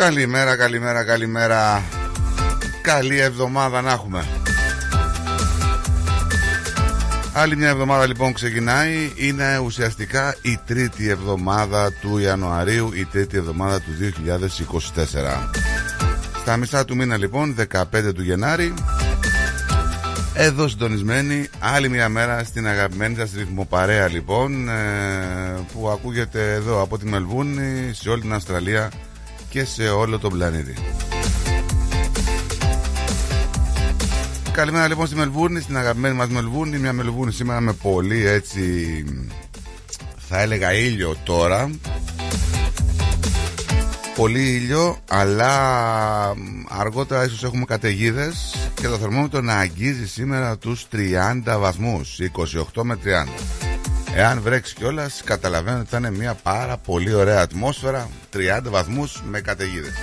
Καλημέρα, καλημέρα, καλημέρα. Καλή εβδομάδα να έχουμε. Άλλη μια εβδομάδα λοιπόν ξεκινάει Είναι ουσιαστικά η τρίτη εβδομάδα του Ιανουαρίου Η τρίτη εβδομάδα του 2024 Στα μισά του μήνα λοιπόν 15 του Γενάρη εδώ συντονισμένη άλλη μια μέρα στην αγαπημένη σας ρυθμοπαρέα λοιπόν ε, που ακούγεται εδώ από τη Μελβούνη σε όλη την Αυστραλία και σε όλο τον πλανήτη. Καλημέρα λοιπόν στη Μελβούρνη, στην αγαπημένη μας Μελβούρνη. Μια Μελβούρνη σήμερα με πολύ έτσι θα έλεγα ήλιο τώρα. Πολύ ήλιο αλλά αργότερα ίσως έχουμε καταιγίδες και το θερμόμετρο να αγγίζει σήμερα τους 30 βαθμούς. 28 με 30 Εάν βρέξει κιόλας, καταλαβαίνω ότι θα είναι μια πάρα πολύ ωραία ατμόσφαιρα 30 βαθμούς με καταιγίδες.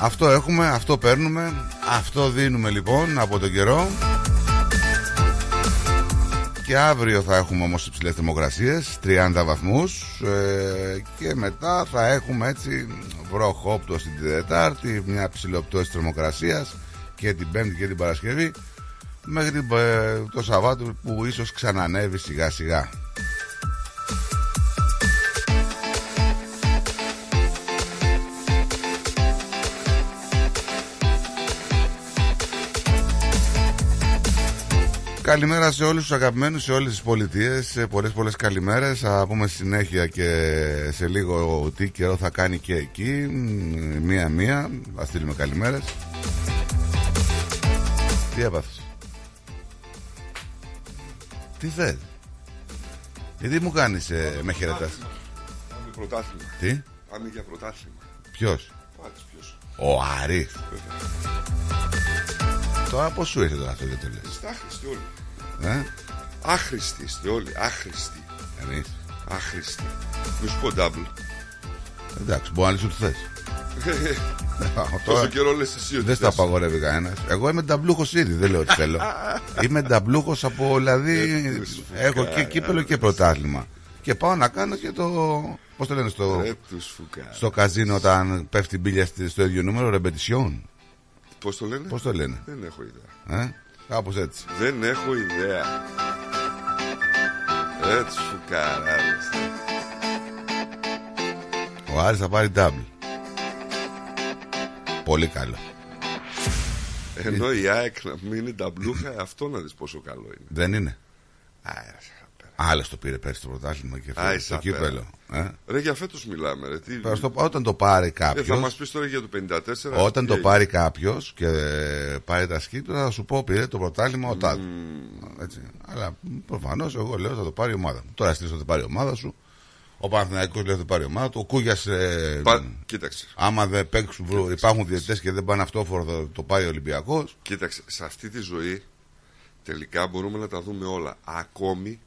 Αυτό έχουμε, αυτό παίρνουμε Αυτό δίνουμε λοιπόν από τον καιρό Και αύριο θα έχουμε όμως υψηλές θερμοκρασίες 30 βαθμούς ε, Και μετά θα έχουμε έτσι βροχόπτω στην Τετάρτη Μια ψηλοπτώση θερμοκρασίας Και την Πέμπτη και την Παρασκευή Μέχρι ε, το Σαββάτο που ίσως ξανανεύει σιγά σιγά. Καλημέρα σε όλους τους αγαπημένους σε όλες τις πολιτείες Πολλές πολλές καλημέρες. Θα πούμε συνέχεια και σε λίγο τι καιρό θα κάνει και εκεί. Μία-μία Θα στείλουμε καλημέρες. Τι έπαθες; Τι θες; Γιατί μου κάνεις ε, με χαιρετάς. Πάμε πρωτάθλημα Τι; Πάμε για πρωτάθλημα Ποιος; Πάτης ποιος. Ο Άρης. Τώρα πώς σου ήρθε τώρα αυτό γιατί το λες; Είστε άχρηστοι όλοι. Ε; Άχρηστοι είστε όλοι Άχρηστοι. Εμείς. Άχρηστοι. Μη σου πω double. Εντάξει μπορεί να λύσει ό,τι θες Τόσο καιρό λες εσύ ότι Δεν στα θες. απαγορεύει κανένας. Εγώ είμαι νταμπλούχος ήδη, δεν λέω ότι θέλω. είμαι νταμπλούχος από δηλαδή. Ε, τους έχω και φουκάρες. κύπελο και πρωτάθλημα. Και πάω να κάνω και το. Πώς το λένε στο, Ρε τους φουκάρες στο καζίνο όταν πέφτει η μπίλια στη- στο ίδιο νούμερο, ρεμπετισιόν. Πώς το λένε; Πώς το λένε; Δεν έχω ιδέα Ε; Κάπως έτσι. Δεν έχω ιδέα Ρε τους φουκάρες Ο Άρης θα πάρει double. Πολύ καλό. Ενώ η ΑΕΚ να μην είναι ταμπλούχα Αυτό να δεις πόσο καλό είναι Δεν είναι. Α, είσαι απέρα. Άλλος το πήρε πέρσι το πρωτάθλημα και Α, φέτος είσαι το απέρα. κύπελο. Ε; Ρε για φέτος μιλάμε ρε Τι... Τώρα στο- Όταν το πάρει Ε, κάποιο. θα μας πεις τώρα για το 54 Όταν τι το πάρει κάποιος και ε, πάρει τα σκύπτρα, θα σου πω πήρε το πρωτάθλημα ο Τάδε. Έτσι. Αλλά προφανώς εγώ λέω θα το πάρει η ομάδα μου. Τώρα στείλεις θα το πάρει η ομάδα σου. Ο Παναθηναϊκός λέει θα το πάρει η ομάδα του. Ο Κούγιας. Ε, Πα... Κοίταξε άμα δεν παίξουν, βρω- υπάρχουν διαιτητές και δεν πάνε αυτόφορο, θα το πάρει ο Ολυμπιακός. Κοίταξε, σε αυτή τη ζωή τελικά μπορούμε να τα δούμε όλα. Ακόμη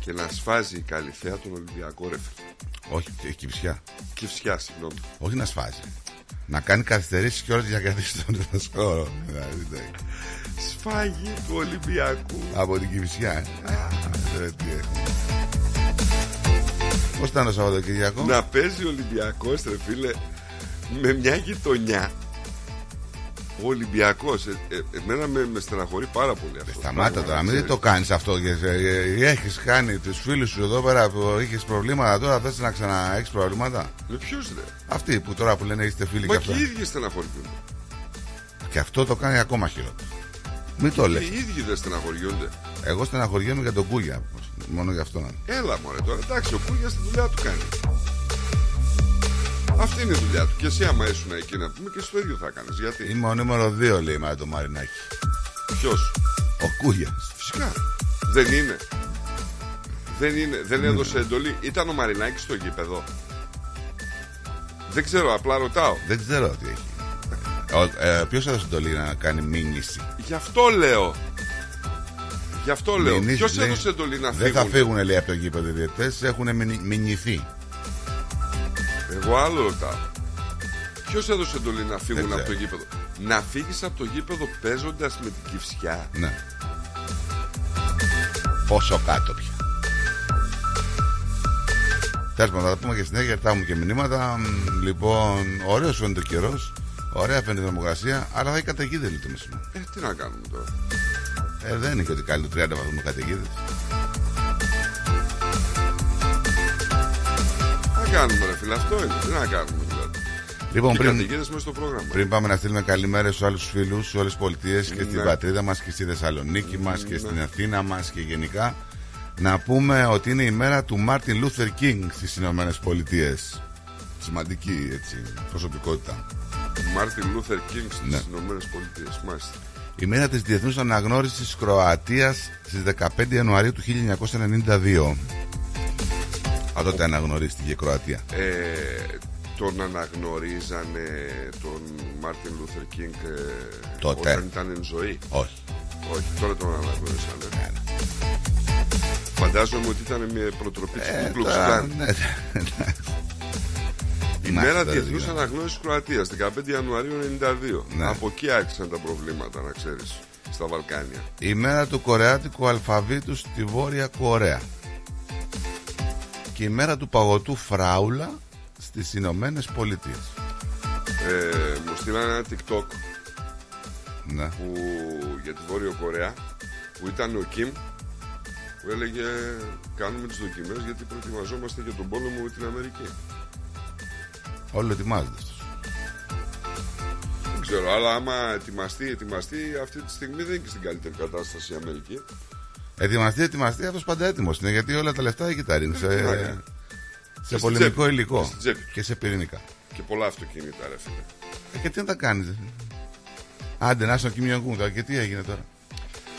και να σφάζει η Καλυθέα τον Ολυμπιακό ρε φίλε. Όχι, έχει κυψιά. Κυφσιά, συγγνώμη. Όχι να σφάζει. Να κάνει καθυστερήσεις και όλες για να κρατήσει τον σκόρο. Δηλαδή, εντάξει. Σφάγι του Ολυμπιακού. Από την κυψιά. Πώς ήταν το Σαββατοκύριακο. Να παίζει ο Ολυμπιακός, ρε φίλε, με μια γειτονιά. Ο Ολυμπιακός, ε, ε, εμένα με, με στεναχωρεί πάρα πολύ αυτό. το Σταμάτα πράγμα, τώρα, να μην το ξέρεις. κάνεις αυτό. Έχεις κάνει τους φίλους σου εδώ πέρα που είχε προβλήματα. Τώρα θες να ξαναέχει προβλήματα; Με ποιους ρε; Αυτοί που τώρα που λένε είστε φίλοι Μα και και αυτά. οι ίδιοι στεναχωριούνται. Και αυτό το κάνει ακόμα χειρότερο. Μην το λες. Και οι ίδιοι δεν στεναχωριούνται. Εγώ στεναχωριέμαι για τον Κούγια. Μόνο για αυτό να Έλα μωρέ τώρα, εντάξει, ο Κούγια τη δουλειά του κάνει. Αυτή είναι η δουλειά του. Και εσύ, άμα ήσουν εκεί να πούμε, και εσύ το ίδιο θα κάνει. Γιατί, Είμαι ο νούμερο 2, λέει με το Μαρινάκι. ποιος, Ο Κούγια. φυσικά. Δεν είναι. Δεν είναι, δεν έδωσε εντολή. Ήταν ο Μαρινάκης στο γήπεδο. Δεν ξέρω, απλά ρωτάω. Δεν ξέρω τι έχει. Ε, Ποιος έδωσε εντολή να κάνει μήνυση; Γι' αυτό λέω. Γι' αυτό λέω. Μηνύσεις, Ποιος λέει, έδωσε εντολή να Δεν θα φύγουν; φύγουν, λέει, από το γήπεδο οι διαιτητές. Έχουν μηνυ- μηνυθεί. Εγώ άλλο ρωτάω. Ποιος έδωσε εντολή να φύγουν Δεν από το ξέρω. γήπεδο; Να φύγεις από το γήπεδο παίζοντας με την κυφσιά. Ναι. Πόσο κάτω πια. Τέλος πάντων, θα τα πούμε και συνέχεια γιατί θα έχουμε και μηνύματα. Μ, Λοιπόν, ωραίος φαίνεται ο καιρός. Ωραία φαίνεται η θερμοκρασία, αλλά θα έχει καταιγίδε λίγο το μεσημέρι. Ε, τι να κάνουμε τώρα. Ε, δεν είναι και ότι κάνει το 30 βαθμού καταιγίδες. Τι να κάνουμε, ρε φίλε, αυτό είναι. Τι να κάνουμε, δηλαδή. Λοιπόν, Και πριν, καταιγίδες μέσα στο πρόγραμμα. πριν πάμε να στείλουμε καλημέρες στους άλλους φίλους, σε όλες τις πολιτείες και στην Ναι. πατρίδα μας και στη Θεσσαλονίκη μας και στην Αθήνα μας και γενικά, να πούμε ότι είναι η μέρα του Μάρτιν Λούθερ Κίνγκ στις Ηνωμένες Πολιτείες. Σημαντική έτσι, προσωπικότητα. Μάρτιν Λούθερ Κίνγκ στις Ναι. Ηνωμένες Πολιτείες. Μάλιστα. Η μέρα της Διεθνούς Αναγνώρισης Κροατίας στις 15 Ιανουαρίου του 1992. Από τότε αναγνωρίστηκε η Κροατία. Ε, τον αναγνωρίζανε τον Μάρτιν Λούθερ Κίνγκ ε, Τότε. όταν ήταν εν ζωή. Όχι. Όχι, τώρα τον αναγνωρίσανε. Ναι, Φαντάζομαι ότι ήταν μια προτροπή της Ε, Κούκλουξ τώρα, Κλάν. ναι, ναι. Η Να, μέρα τώρα Διεθνούς δεν Αναγνώρισης Κροατίας, 15 Ιανουαρίου 92. Ναι. Από εκεί άρχισαν τα προβλήματα, να ξέρεις, στα Βαλκάνια. Η μέρα του κορεάτικου αλφαβήτου στη Βόρεια Κορέα. Και η μέρα του παγωτού φράουλα στις Ηνωμένες Πολιτείες. Ε, μου στείλανε ένα TikTok Ναι. που, για τη Βόρειο Κορέα που ήταν ο Κιμ που έλεγε κάνουμε τις δοκιμές γιατί προετοιμαζόμαστε για τον πόλεμο με την Αμερική. Όλο ετοιμάζεται αυτός. Δεν ξέρω, αλλά άμα ετοιμαστεί, ετοιμαστεί, αυτή τη στιγμή δεν είναι και στην καλύτερη κατάσταση η Αμερική. Ετοιμαστεί, ετοιμαστεί, αυτός πάντα έτοιμος είναι γιατί όλα τα λεφτά εκεί τα ρίχνει σε, να κάνει. σε στην πολεμικό τσέπη. υλικό Και στην τσέπη. και σε πυρηνικά. Και πολλά αυτοκίνητα, ρε φίλε. Ε, και τι να τα κάνεις. Άντε, να είσαι ο Κιμ Ιονγκούν τώρα. Και τι έγινε τώρα;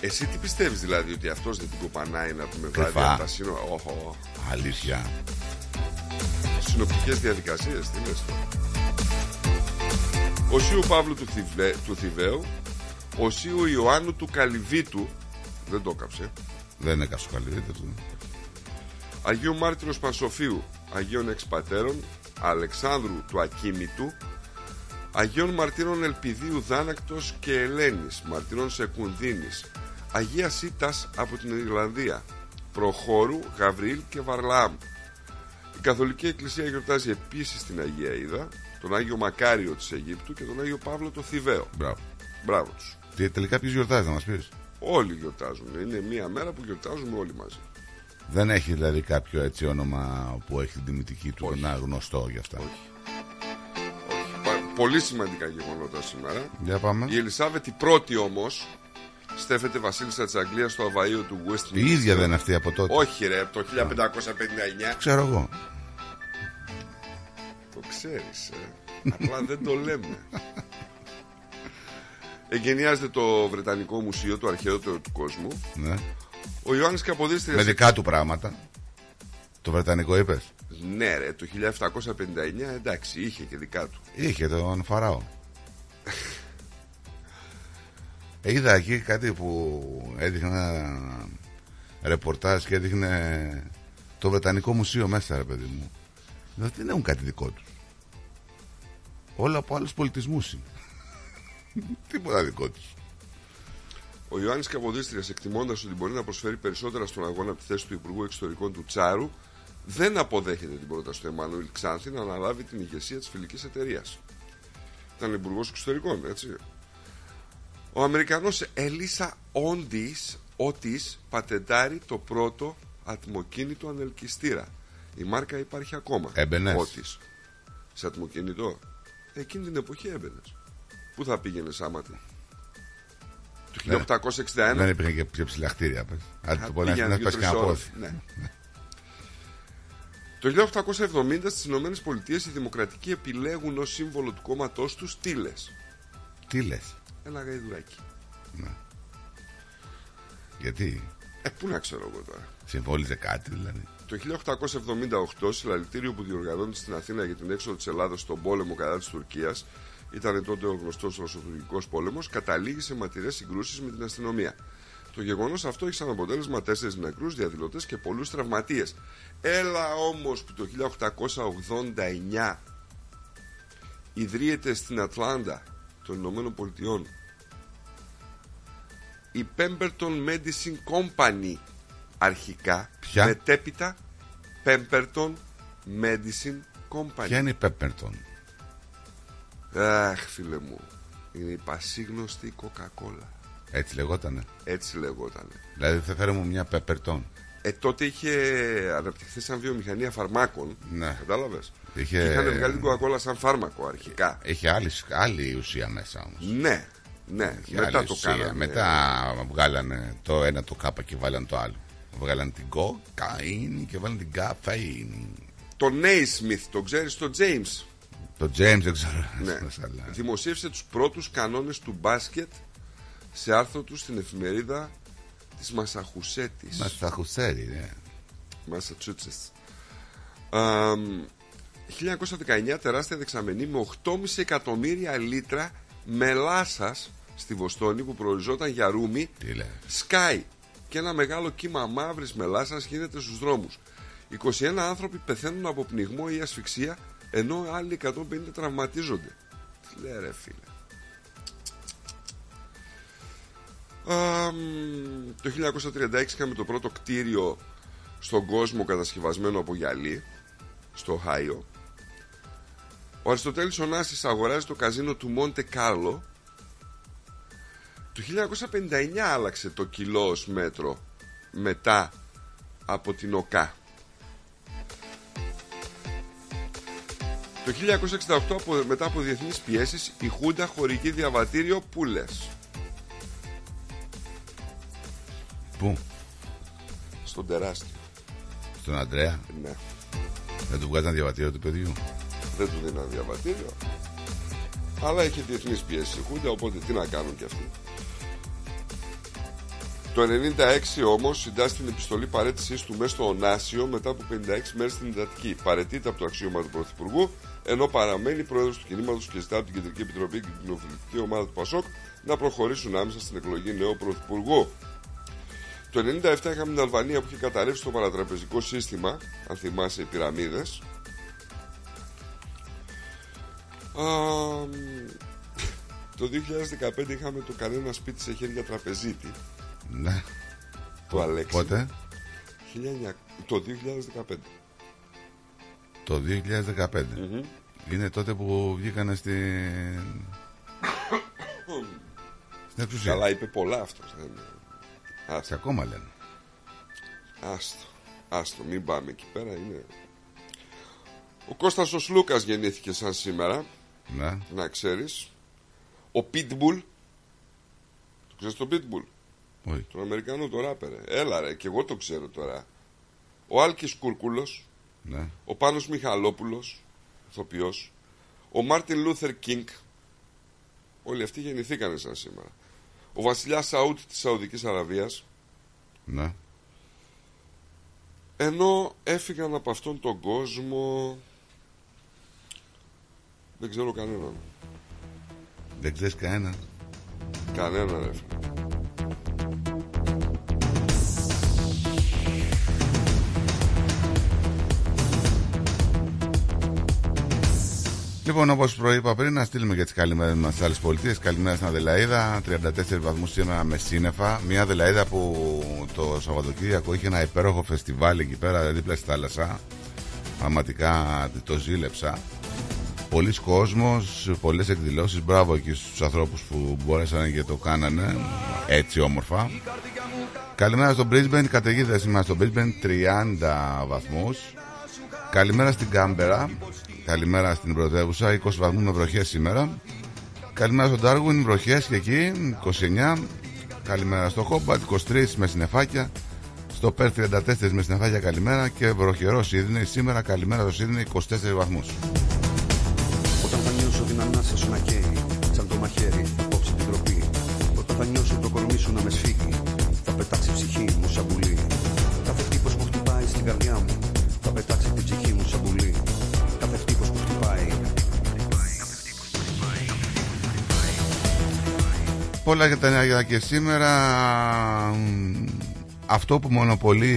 Εσύ τι πιστεύεις δηλαδή ότι αυτός δεν την κοπανάει να πούμε βράδυ Κρυφά. από τα σύνορα; Όχο. Αλήθεια. Συνοπτικές διαδικασίες, τι λες τώρα. Ο Σίου Παύλου του, Θηβέ, του Θηβαίου, ο Σίου Ιωάννου του Καλυβίτου, δεν το έκαψε, Δεν έκαψε καλή δείτε του. Αγίου Μάρτυρος Πανσοφίου, Αγίων Εξπατέρων, Αλεξάνδρου του Ακίνητου, Αγίων Μαρτύρων Ελπιδίου Δάνακτος και Ελένης, Μαρτύρων Σεκουνδίνης, Αγίας Σίτας από την Ιρλανδία, Προχώρου, Γαβρίλ και Βαρλάμ. Η Καθολική Εκκλησία γιορτάζει επίσης την Αγία Είδα, τον Άγιο Μακάριο της Αιγύπτου και τον Άγιο Παύλο το Θηβαίο. Μπράβο. Μπράβο τους. Τι, τελικά ποιος γιορτάζει να μας πεις; Όλοι γιορτάζουν. Είναι μία μέρα που γιορτάζουμε όλοι μαζί. Δεν έχει δηλαδή κάποιο έτσι όνομα που έχει την τιμητική του Όχι. να γνωστό για αυτά; Όχι. Πα- Πολύ σημαντικά γεγονότα σήμερα. Για πάμε. Η Ελισάβετ η πρώτη όμως στέφεται βασίλισσα της Αγγλίας στο Αβαΐο του Westminster. Η ίδια δεν είναι αυτή από τότε; Όχι, ρε, από το 1559. Ξέρω εγώ. Το ξέρεις, ε. Απλά δεν το λέμε. Εγκαινιάζεται το Βρετανικό Μουσείο, το αρχαιότερο του κόσμου. Ναι. Ο Ιωάννης Καποδίστριας... Με δικά του πράγματα. Το Βρετανικό είπες; Ναι, ρε, το 1759 εντάξει, είχε και δικά του. Είχε τον Φαράω. Ε, Είδα εκεί κάτι που έδειχνε ένα ρεπορτάζ και έδειχνε το Βρετανικό Μουσείο μέσα, ρε παιδί μου. Δηλαδή δεν έχουν κάτι δικό τους. Όλα από άλλους πολιτισμούς είναι. Τίποτα δικό τους. Ο Ιωάννης Καποδίστριας, εκτιμώντας ότι μπορεί να προσφέρει περισσότερα στον αγώνα από τη θέση του Υπουργού Εξωτερικών του Τσάρου, δεν αποδέχεται την πρόταση του Εμμανουήλ Ξάνθη να αναλάβει την ηγεσία της φιλικής εταιρείας. Ήταν υπουργός Εξωτερικών, έτσι. Ο Αμερικανός Ελίσσα Όντις Ότις πατεντάρει το πρώτο ατμοκίνητο ανελκυστήρα. Η μάρκα υπάρχει ακόμα. Έμπαινες. Ότις. Σε ατμοκίνητο; Εκείνη την εποχή έμπαινες. Πού θα πήγαινες άματι. Το 1861. Δεν υπήρχε και πιο ψηλά κτίρια. πες. Άντε το πω να Πήγαινε να πας και δύο-τρεις ένα ώρες. πόδι. Ναι. Το 1870 στις Ηνωμένες Πολιτείες οι δημοκρατικοί επιλέγουν ως σύμβολο του κόμματός τους στήλες. Τι λες, Ένα γαϊδουράκι. γιατί; Ε, πού να ξέρω εγώ τώρα. συμβόλιζε κάτι δηλαδή. Το 1878, συλλαλητήριο που διοργανώνεται στην Αθήνα για την έξοδο της Ελλάδας στον πόλεμο κατά της Τουρκίας, ήταν τότε ο γνωστός Ρωσοτουρκικό πόλεμος, καταλήγει σε αιματηρές συγκρούσεις με την αστυνομία. Το γεγονός αυτό έχει σαν αποτέλεσμα τέσσερις νεκρούς διαδηλωτές και πολλούς τραυματίες. Έλα όμως που το 1889 ιδρύεται στην Ατλάντα των Ηνωμένων Πολιτειών η Pemberton Medicine Company αρχικά Ποια; μετέπειτα Pemberton Medicine Company. Ποια είναι η Pepperton. Αχ, φίλε μου. Είναι η πασίγνωστη Coca-Cola. Έτσι λεγότανε. Έτσι λεγότανε. Δηλαδή θα φέρουμε μια Pepperton. Ε, τότε είχε αναπτυχθεί σαν βιομηχανία φαρμάκων. Ναι. Κατάλαβες; Είχε... Και είχαν βγάλει την Coca-Cola σαν φάρμακο αρχικά. Είχε άλλη, άλλη ουσία μέσα όμως. Ναι, ναι. μετά το κάνανε. Μετά βγάλανε το ένα το κάπα και βάλανε το άλλο. Βγάλανε την κοκαίνη και βάλανε την καφέινη. Το Naismith, το ξέρεις, το James. Το James δεν ξέρω. Ναι. Δημοσίευσε τους πρώτους κανόνες του μπάσκετ σε άρθρο του στην εφημερίδα της Μασαχουσέτης. Μασαχουσέτης, ναι. Μασατσούτσες. 1919 τεράστια δεξαμενή με 8,5 εκατομμύρια λίτρα μελάσας στη Βοστόνη που προοριζόταν για ρούμι σκάει και ένα μεγάλο κύμα μαύρης μελάσας γίνεται στους δρόμους. 21 άνθρωποι πεθαίνουν από πνιγμό ή ασφυξία ενώ άλλοι 150 τραυματίζονται. Τι λέει ρε φίλε. Το 1936 είχαμε το πρώτο κτίριο στον κόσμο κατασκευασμένο από γυαλί στο Χάιο ο Αριστοτέλης Ωνάσης αγοράζει το καζίνο του Μόντε Κάρλο το 1959 άλλαξε το κιλό ως μέτρο μετά από την ΟΚΑ. Το 1968 μετά από διεθνείς πιέσεις η Χούντα χορηγεί διαβατήριο Πούλες. Πού; Στον τεράστιο. Στον Αντρέα; Ναι. Δεν του βγάζαν διαβατήριο του παιδιού; Δεν του δίναν διαβατήριο. Αλλά έχει διεθνείς πιέσεις η Χούντα Οπότε τι να κάνουν κι αυτοί το 96 όμως συντάσσει την επιστολή παρέτησής του μέσα στο Ονάσιο μετά από 56 μέρες στην εντατική. Παρετείται από το αξίωμα του Πρωθυπουργού, ενώ παραμένει πρόεδρος του κινήματος και ζητά από την Κεντρική Επιτροπή και την κοινοβουλευτική ομάδα του Πασόκ να προχωρήσουν άμεσα στην εκλογή νέου Πρωθυπουργού. Το 97 είχαμε την Αλβανία που είχε καταρρεύσει το παρατραπεζικό σύστημα, αν θυμάσαι, οι πυραμίδες. Το 2015 είχαμε το κανένα σπίτι σε χέρια τραπεζίτη ναι. Το Αλέξη. Πότε; 19... Το 2015. Το 2015. Είναι τότε που βγήκανε στην... στην εξουσία. Καλά είπε πολλά αυτό. Άστο. ακόμα λένε. Άστο. Άστο. Μην πάμε εκεί πέρα. Είναι... Ο Κώστας ο Σλούκας γεννήθηκε σαν σήμερα. Ναι. Να ξέρεις. Ο Πίτμπουλ. Το ξέρεις το Πίτμπουλ. Όχι. Τον Αμερικανό το ράπερ. Έλα ρε, και εγώ το ξέρω τώρα. Ο Άλκης Κούρκουλος. Ναι. Ο Πάνος Μιχαλόπουλος. Ηθοποιός. Ο Μάρτιν Λούθερ Κίνγκ. Όλοι αυτοί γεννηθήκανε σαν σήμερα. Ο βασιλιάς Σαούντ της Σαουδικής Αραβίας. Ναι. Ενώ έφυγαν από αυτόν τον κόσμο... Δεν ξέρω κανέναν. Δεν ξέρεις κανέναν. Κανέναν έφυγε. Λοιπόν, όπως προείπα πριν, να στείλουμε και τις καλημέρες μας στις άλλες πολιτείες. Καλημέρα στην Αδελαίδα, 34 βαθμούς σήμερα με σύννεφα. Μια Αδελαίδα που το Σαββατοκύριακο είχε ένα υπέροχο φεστιβάλ εκεί πέρα δίπλα στη θάλασσα. Πραγματικά το ζήλεψα. Πολλοί κόσμος, πολλές εκδηλώσεις Μπράβο εκεί στους ανθρώπους που μπόρεσαν και το κάνανε Έτσι όμορφα Καλημέρα στο Brisbane Καταιγίδα σήμερα στο Brisbane 30 βαθμούς Καλημέρα στην Κάμπερα. Καλημέρα στην πρωτεύουσα. 20 βαθμούς με βροχές σήμερα. Καλημέρα στον Τάργουν βροχές και εκεί. 29 Καλημέρα στο Χόμπατ 23 με συνεφάκια στο Πέρ 34 με συνεφάκια καλημέρα. Και βροχερός Σίδνεϊ. Σήμερα καλημέρα στο Σίδνεϊ 24 βαθμούς. Όταν θα νιώσω την ανάσα σου να καίει σαν το μαχαίρι απόψε την τροπή. Όταν θα νιώσω το κορμί σου να με σφίγγει θα πετάξει ψυχή μου σαν πουλί. Κάθε χτύπος που χτυπάει στην καρδιά μου Πολλά για τα νέα και σήμερα. Αυτό που μονοπολεί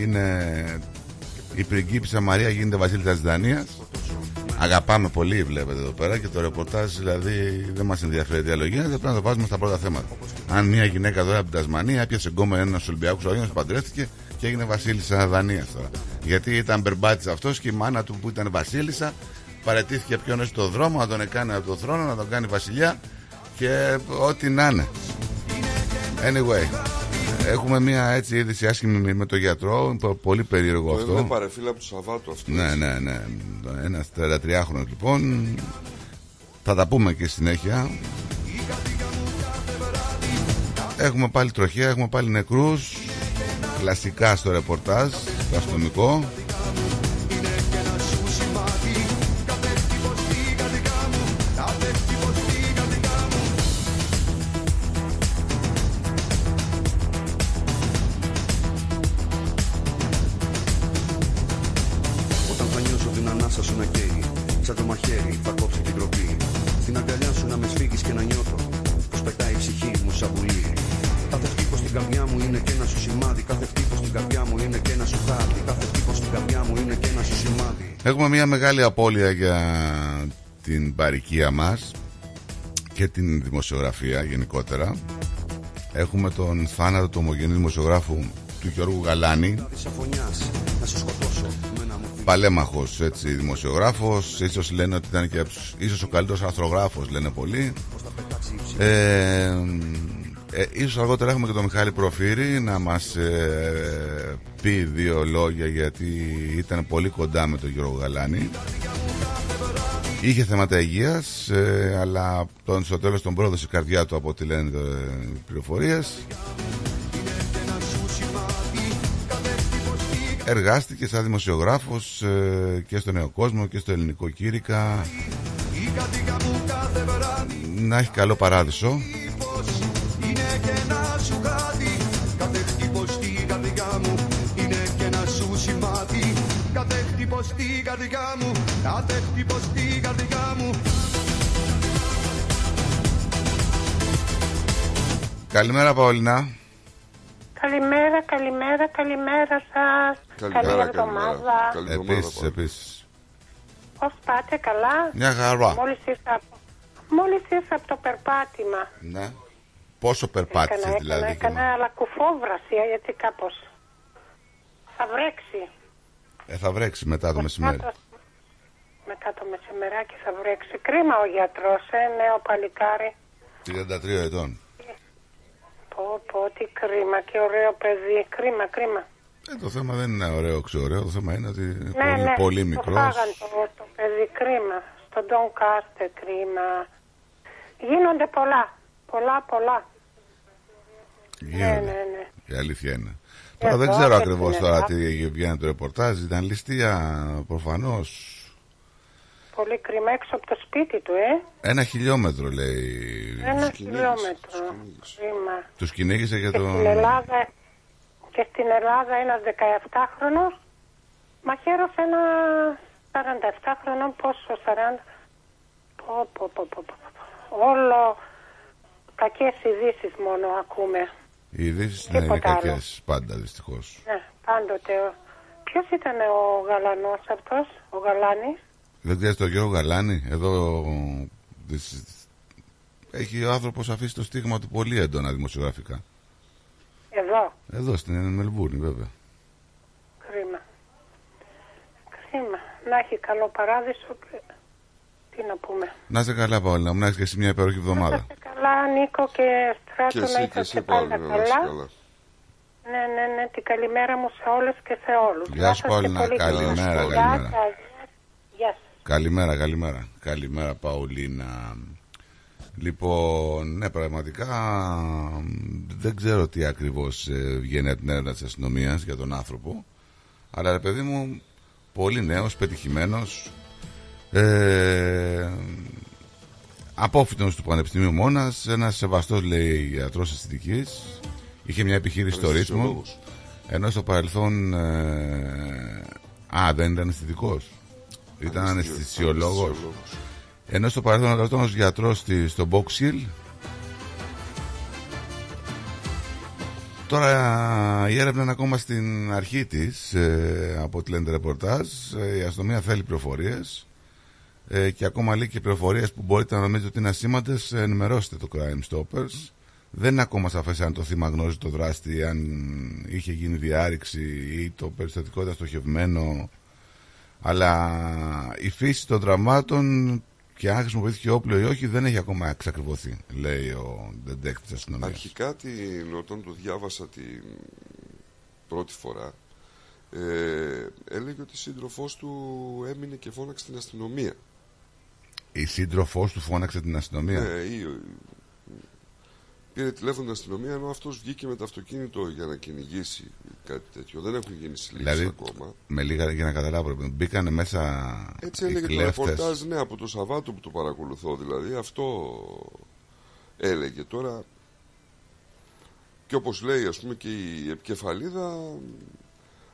είναι η πριγκίπισσα Μαρία γίνεται βασίλισσα της Δανίας. Αγαπάμε πολύ βλέπετε εδώ πέρα και το ρεπορτάζ δηλαδή δεν μας ενδιαφέρει η διαλογή δεν πρέπει να το βάζουμε στα πρώτα θέματα. Αν μια γυναίκα τώρα από την Τασμανία έπιασε γκόμα ένας Ολυμπιακός Αγίωνο, παντρεύτηκε και έγινε βασίλισσα Δανίας τώρα. Γιατί ήταν μπερμπάτης αυτός και η μάνα του που ήταν βασίλισσα παρετήθηκε ποιον στο δρόμο να τον έκανε από τον θρόνο, να τον κάνει βασιλιά και ό,τι να είναι. Anyway, έχουμε μια έτσι είδηση άσχημη με τον γιατρό. Πολύ περίεργο αυτό. Είναι παρεφίλα από τους Σαββάτου αυτό. Ναι, ναι, ναι. Ένα 33χρονο λοιπόν. Θα τα πούμε και συνέχεια. Έχουμε πάλι τροχέα, έχουμε πάλι νεκρούς Κλασικά στο ρεπορτάζ Το αστυνομικό μεγάλη απώλεια για την παρικία μας και την δημοσιογραφία γενικότερα. Έχουμε τον θάνατο του ομογενή δημοσιογράφου του Γιώργου Γαλάνη. Παλέμαχος έτσι δημοσιογράφος. Ίσως λένε ότι ήταν και ίσως ο καλύτερος αρθρογράφος λένε πολλοί. Ε, ε, ίσως αργότερα έχουμε και τον Μιχάλη Προφύρη να μας ε, πει δύο λόγια γιατί ήταν πολύ κοντά με τον Γιώργο Γαλάνη. Είχε θέματα υγείας ε, αλλά τον, στο τέλος τον πρόδωσε η καρδιά του από ό,τι λένε ε, οι πληροφορίες. Εργάστηκε σαν δημοσιογράφος ε, και στο Νέο Κόσμο και στο Ελληνικό Κήρυκα. Να έχει καλό παράδεισο. Στην καρδιά μου. Κάθε χτύπο στην καρδιά μου. Καλημέρα Παολινά Καλημέρα, καλημέρα, καλημέρα σας. Καλή εβδομάδα. Επίσης, επίσης. Πώς πάτε, καλά; Μια χαρά. Μόλις ήρθα, Μόλις ήρθα από το περπάτημα. Ναι. Πόσο περπάτησες έκανα, δηλαδή Έκανα, έκανα αλλά κουφόβρασία γιατί κάπως. Θα βρέξει ε, θα βρέξει μετά το μεσημέρι. Μετά το μεσημεράκι θα βρέξει. Κρίμα ο γιατρός, ε, νέο παλικάρι. 33 ετών. Πω, πω, τι κρίμα και ωραίο παιδί. Κρίμα, κρίμα. Ε, το θέμα δεν είναι ωραίο, ξέρω. Το θέμα είναι ότι είναι ναι, πολύ, ναι, πολύ μικρός. Το φάγαν το, το παιδί, κρίμα. Στον Don Κάστερ, κρίμα. Γίνονται πολλά. Πολλά, πολλά. Γίνονται. Ναι, ναι, ναι. Η αλήθεια είναι. Τώρα δεν ξέρω ακριβώς τώρα τι βγαίνει το ρεπορτάζ. Ήταν ληστεία προφανώς. Πολύ κρίμα έξω από το σπίτι του, ε. Ένα χιλιόμετρο λέει. Ένα χιλιόμετρο. Κρίμα. Τους κυνήγησε για τον. Στην Ελλάδα, και στην Ελλάδα ένας 17χρονο μαχαίρωσε ένα 47χρονο. Πόσο, 40. Πω, πω, πω, πω, Όλο κακές ειδήσεις μόνο ακούμε. Οι ειδήσει είναι, είναι κακέ πάντα δυστυχώς. Ναι, πάντοτε. Ποιος ήταν ο Γαλανός αυτός, ο Γαλάνης; Δεν ξέρεις τον Γιώργο Γαλάνη; Εδώ έχει ο άνθρωπος αφήσει το στίγμα του πολύ έντονα δημοσιογραφικά. Εδώ; Εδώ στην Μελβούρνη, βέβαια. Κρίμα. Κρίμα. Να έχει καλό παράδεισο και τι να πούμε. Να είσαι καλά, Παόλυνα μου, να έχεις και εσύ μια υπέροχη εβδομάδα. Να είσαι καλά, Νίκο και Στράτο, να είσαστε πάντα καλά. Ναι, ναι, ναι, την καλημέρα μου σε όλες και σε όλους. Γεια σου Παόλυνα, καλημέρα, καλημέρα. Γεια σας. Καλημέρα, καλημέρα. Καλημέρα, Παολίνα. Λοιπόν, ναι, πραγματικά δεν ξέρω τι ακριβώς ε, βγαίνει από την έρευνα της αστυνομίας για τον άνθρωπο. Αλλά, ρε παιδί μου, πολύ νέος, πετυχημένος, ε, απόφυτος του Πανεπιστημίου Μόνας, ένας σεβαστός λέει ιατρός αισθητικής, είχε μια επιχείρηση στο ρύθμο, ενώ στο παρελθόν, ε, α δεν ήταν αισθητικός, ήταν αναισθησιολόγος, ενώ στο παρελθόν εργαζόταν ως γιατρός στο Box Hill, Τώρα η έρευνα είναι ακόμα στην αρχή της ε, από ό,τι λένε ρεπορτάζ. Ε, η αστυνομία θέλει πληροφορίες ε, και ακόμα λέει και πληροφορίες που μπορείτε να νομίζετε ότι είναι ασήμαντες, ενημερώστε το Crime Stoppers Δεν είναι ακόμα σαφές αν το θύμα γνώριζε το δράστη, αν είχε γίνει διάρρηξη ή το περιστατικό ήταν στοχευμένο. Αλλά η φύση των τραυμάτων και αν χρησιμοποιήθηκε όπλο ή όχι δεν έχει ακόμα εξακριβωθεί, λέει ο detective της αστυνομίας. Αρχικά την, όταν το διάβασα την πρώτη φορά, ε, έλεγε ότι η σύντροφός του έμεινε και φώναξε την αστυνομία. Η σύντροφός του φώναξε την αστυνομία. Ναι, ή, πήρε τηλέφωνο την αστυνομία ενώ αυτός βγήκε με το αυτοκίνητο για να κυνηγήσει κάτι τέτοιο. Δεν έχουν γίνει συλλήψεις δηλαδή, ακόμα. Με λίγα για να καταλάβω, μπήκανε μέσα Έτσι έλεγε το ρεπορτάζ, ναι, από το Σαββάτο που το παρακολουθώ δηλαδή. Αυτό έλεγε τώρα. Και όπως λέει ας πούμε και η επικεφαλίδα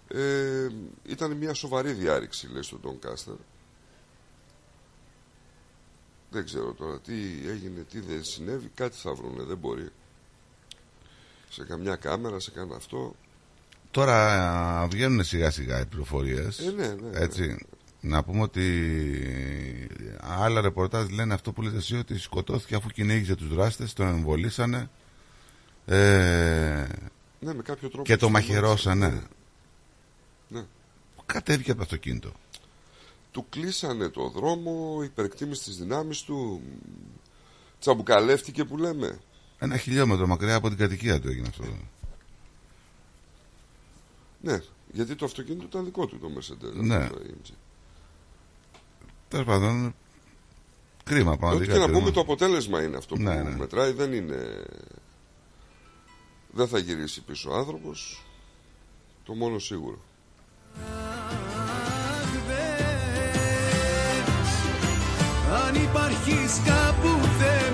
ε, ήταν μια σοβαρή διάρρηξη λέει στον Τον Κάστερ. Δεν ξέρω τώρα τι έγινε, τι δεν συνέβη, κάτι θα βρούνε, δεν μπορεί. Σε καμιά κάμερα, σε κανένα αυτό. Τώρα βγαίνουν σιγά σιγά οι πληροφορίες. Ε, ναι, ναι, έτσι. Να πούμε ότι άλλα ρεπορτάζ λένε αυτό που λέτε εσύ ότι σκοτώθηκε αφού κυνήγησε τους δράστες, τον εμβολήσανε ε, ναι, με κάποιο τρόπο και το μαχαιρώσανε. Ναι. ναι. Κατέβηκε από το αυτοκίνητο του κλείσανε το δρόμο, υπερκτίμησε τις δυνάμεις του, τσαμπουκαλεύτηκε που λέμε. Ένα χιλιόμετρο μακριά από την κατοικία του έγινε αυτό. Ναι, γιατί το αυτοκίνητο ήταν δικό του το Mercedes. Ναι. Τέλος πάντων, κρίμα πραγματικά. Ό,τι και να πούμε το αποτέλεσμα είναι αυτό που ναι, ναι. μετράει, δεν είναι... Δεν θα γυρίσει πίσω ο άνθρωπος, το μόνο σίγουρο. Αν υπάρχεις κάπου δε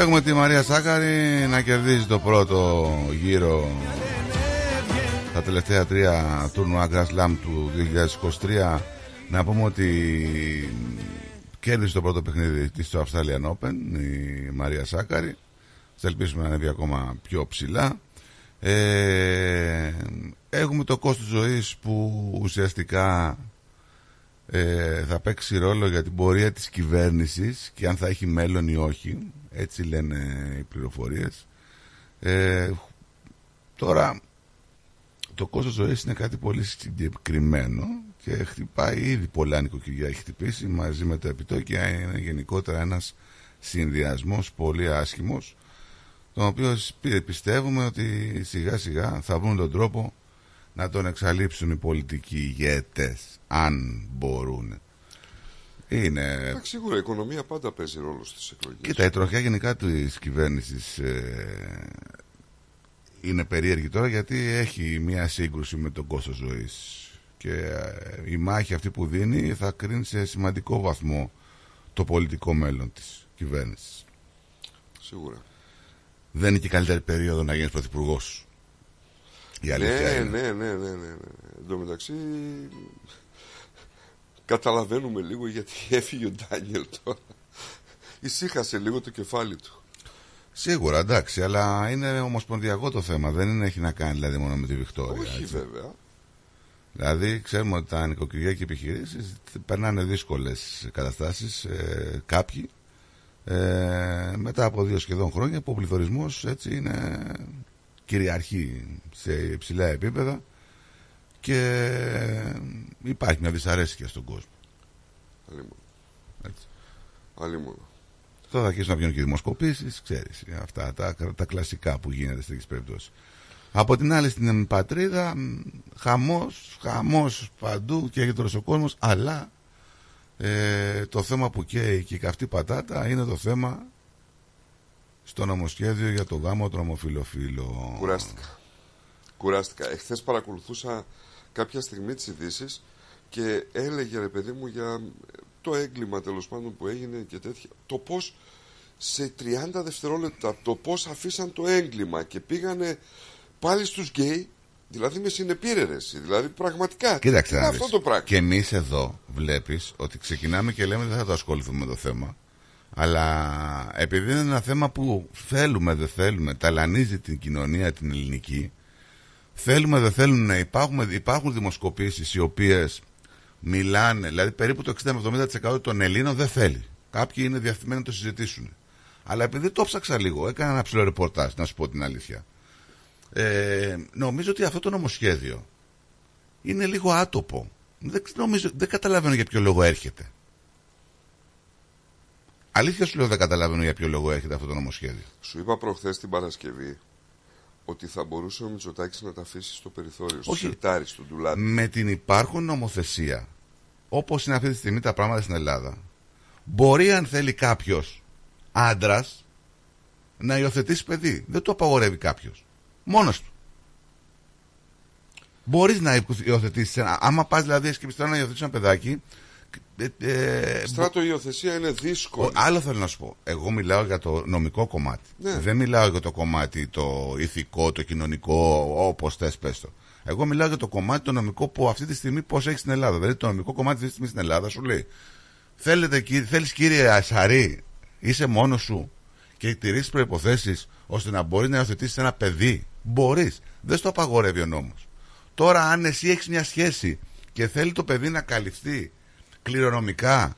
Έχουμε τη Μαρία Σάκαρη να κερδίζει το πρώτο γύρο τα τελευταία τρία τουρνουά Grand Slam του 2023 να πούμε ότι κέρδισε το πρώτο παιχνίδι της στο Australian Open η Μαρία Σάκαρη. Θα ελπίσουμε να ανέβει ακόμα πιο ψηλά. Ε, έχουμε το κόστος ζωής που ουσιαστικά ε, θα παίξει ρόλο για την πορεία της κυβέρνησης και αν θα έχει μέλλον ή όχι έτσι λένε οι πληροφορίες. Ε, τώρα το κόστος ζωής είναι κάτι πολύ συγκεκριμένο και χτυπάει ήδη πολλά νοικοκυριά έχει χτυπήσει μαζί με τα επιτόκια είναι γενικότερα ένας συνδυασμός πολύ άσχημος τον οποίο πιστεύουμε ότι σιγά σιγά θα βρουν τον τρόπο να τον εξαλείψουν οι πολιτικοί ηγέτες αν μπορούν είναι... Εντάξει, σίγουρα η οικονομία πάντα παίζει ρόλο στις εκλογές. Κοίτα, η τροχιά γενικά της κυβέρνησης ε, είναι περίεργη τώρα γιατί έχει μια σύγκρουση με τον κόστος ζωής και ε, η μάχη αυτή που δίνει θα κρίνει σε σημαντικό βαθμό το πολιτικό μέλλον της κυβέρνησης. Σίγουρα. Δεν είναι και η καλύτερη περίοδο να γίνεις πρωθυπουργός. Η ναι, αλήθεια ναι, είναι. ναι, ναι, ναι, ναι, ναι. Εν τω μεταξύ καταλαβαίνουμε λίγο γιατί έφυγε ο Ντάνιελ τώρα. Ησύχασε λίγο το κεφάλι του. Σίγουρα, εντάξει, αλλά είναι ομοσπονδιακό το θέμα. Δεν είναι, έχει να κάνει δηλαδή μόνο με τη Βικτόρια. Όχι έτσι. βέβαια. Δηλαδή, ξέρουμε ότι τα νοικοκυριά και επιχειρήσεις περνάνε δύσκολες καταστάσεις. Ε, κάποιοι ε, μετά από δύο σχεδόν χρόνια που ο πληθωρισμός έτσι είναι κυριαρχή σε υψηλά επίπεδα και υπάρχει μια δυσαρέσκεια στον κόσμο. Αλλήμον. Έτσι. Αλλήμον. Τώρα θα αρχίσουν να βγαίνουν και δημοσκοπήσεις, ξέρεις. Αυτά τα, τα κλασικά που γίνεται σε τέτοιε περιπτώσεις. Από την άλλη στην πατρίδα, χαμός, χαμός παντού και έχει ο κόσμος, αλλά ε, το θέμα που καίει και η καυτή πατάτα είναι το θέμα στο νομοσχέδιο για το γάμο των ομοφιλοφίλων. Κουράστηκα. Κουράστηκα. Εχθές παρακολουθούσα κάποια στιγμή τις ειδήσεις και έλεγε ρε παιδί μου για το έγκλημα τέλος πάντων που έγινε και τέτοια. Το πώς σε 30 δευτερόλεπτα το πώς αφήσαν το έγκλημα και πήγανε πάλι στους γκέι Δηλαδή με συνεπήρερες Δηλαδή πραγματικά. Κοίταξε είναι αυτό το πράγμα. Και εμείς εδώ βλέπεις ότι ξεκινάμε και λέμε δεν θα το ασχοληθούμε με το θέμα. Αλλά επειδή είναι ένα θέμα που θέλουμε, δεν θέλουμε, ταλανίζει την κοινωνία την ελληνική, θέλουμε, δεν θέλουμε να υπάρχουν, υπάρχουν δημοσκοπήσεις οι οποίες μιλάνε, δηλαδή περίπου το 60-70% των Ελλήνων δεν θέλει. Κάποιοι είναι διαθυμένοι να το συζητήσουν. Αλλά επειδή το ψάξα λίγο, έκανα ένα ψηλό ρεπορτάζ, να σου πω την αλήθεια. Ε, νομίζω ότι αυτό το νομοσχέδιο είναι λίγο άτοπο. Δεν, νομίζω, δεν καταλαβαίνω για ποιο λόγο έρχεται. Αλήθεια σου λέω δεν καταλαβαίνω για ποιο λόγο έρχεται αυτό το νομοσχέδιο. Σου είπα προχθές την Παρασκευή ότι θα μπορούσε ο Μητσοτάκης να τα αφήσει στο περιθώριο, στο σιρτάρι, στο ντουλάπι. Με την υπάρχον νομοθεσία, όπως είναι αυτή τη στιγμή τα πράγματα στην Ελλάδα, μπορεί αν θέλει κάποιος άντρας να υιοθετήσει παιδί. Δεν το απαγορεύει κάποιος. Μόνος του. Μπορείς να υιοθετήσεις ένα. Άμα πας δηλαδή σκεφτείς να υιοθετήσεις ένα παιδάκι. Ε, ε, Στράτο η υιοθεσία είναι δύσκολο. Άλλο θέλω να σου πω. Εγώ μιλάω για το νομικό κομμάτι. Ναι. Δεν μιλάω για το κομμάτι το ηθικό, το κοινωνικό, όπως θες πες το. Εγώ μιλάω για το κομμάτι το νομικό που αυτή τη στιγμή πώς έχει στην Ελλάδα. Δηλαδή το νομικό κομμάτι αυτή τη στιγμή στην Ελλάδα σου λέει. Θέλεις κύριε Ασαρή, είσαι μόνος σου και τηρήσει προποθέσει ώστε να μπορείς να υιοθετήσεις ένα παιδί Μπορείς. Δεν στο απαγορεύει ο νόμος. Τώρα, αν εσύ έχεις μια σχέση και θέλει το παιδί να καλυφθεί κληρονομικά,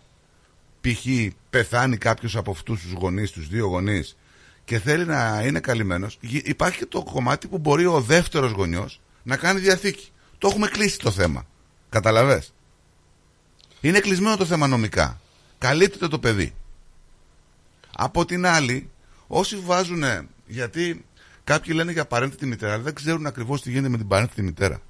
π.χ. πεθάνει κάποιος από αυτούς τους γονείς, τους δύο γονείς, και θέλει να είναι καλυμμένος, υπάρχει και το κομμάτι που μπορεί ο δεύτερος γονιός να κάνει διαθήκη. Το έχουμε κλείσει το θέμα. Καταλαβέ. Είναι κλεισμένο το θέμα νομικά. Καλύπτεται το παιδί. Από την άλλη, όσοι βάζουν. Γιατί Κάποιοι λένε για παρένθετη μητέρα, αλλά δεν ξέρουν ακριβώς τι γίνεται με την παρένθετη μητέρα.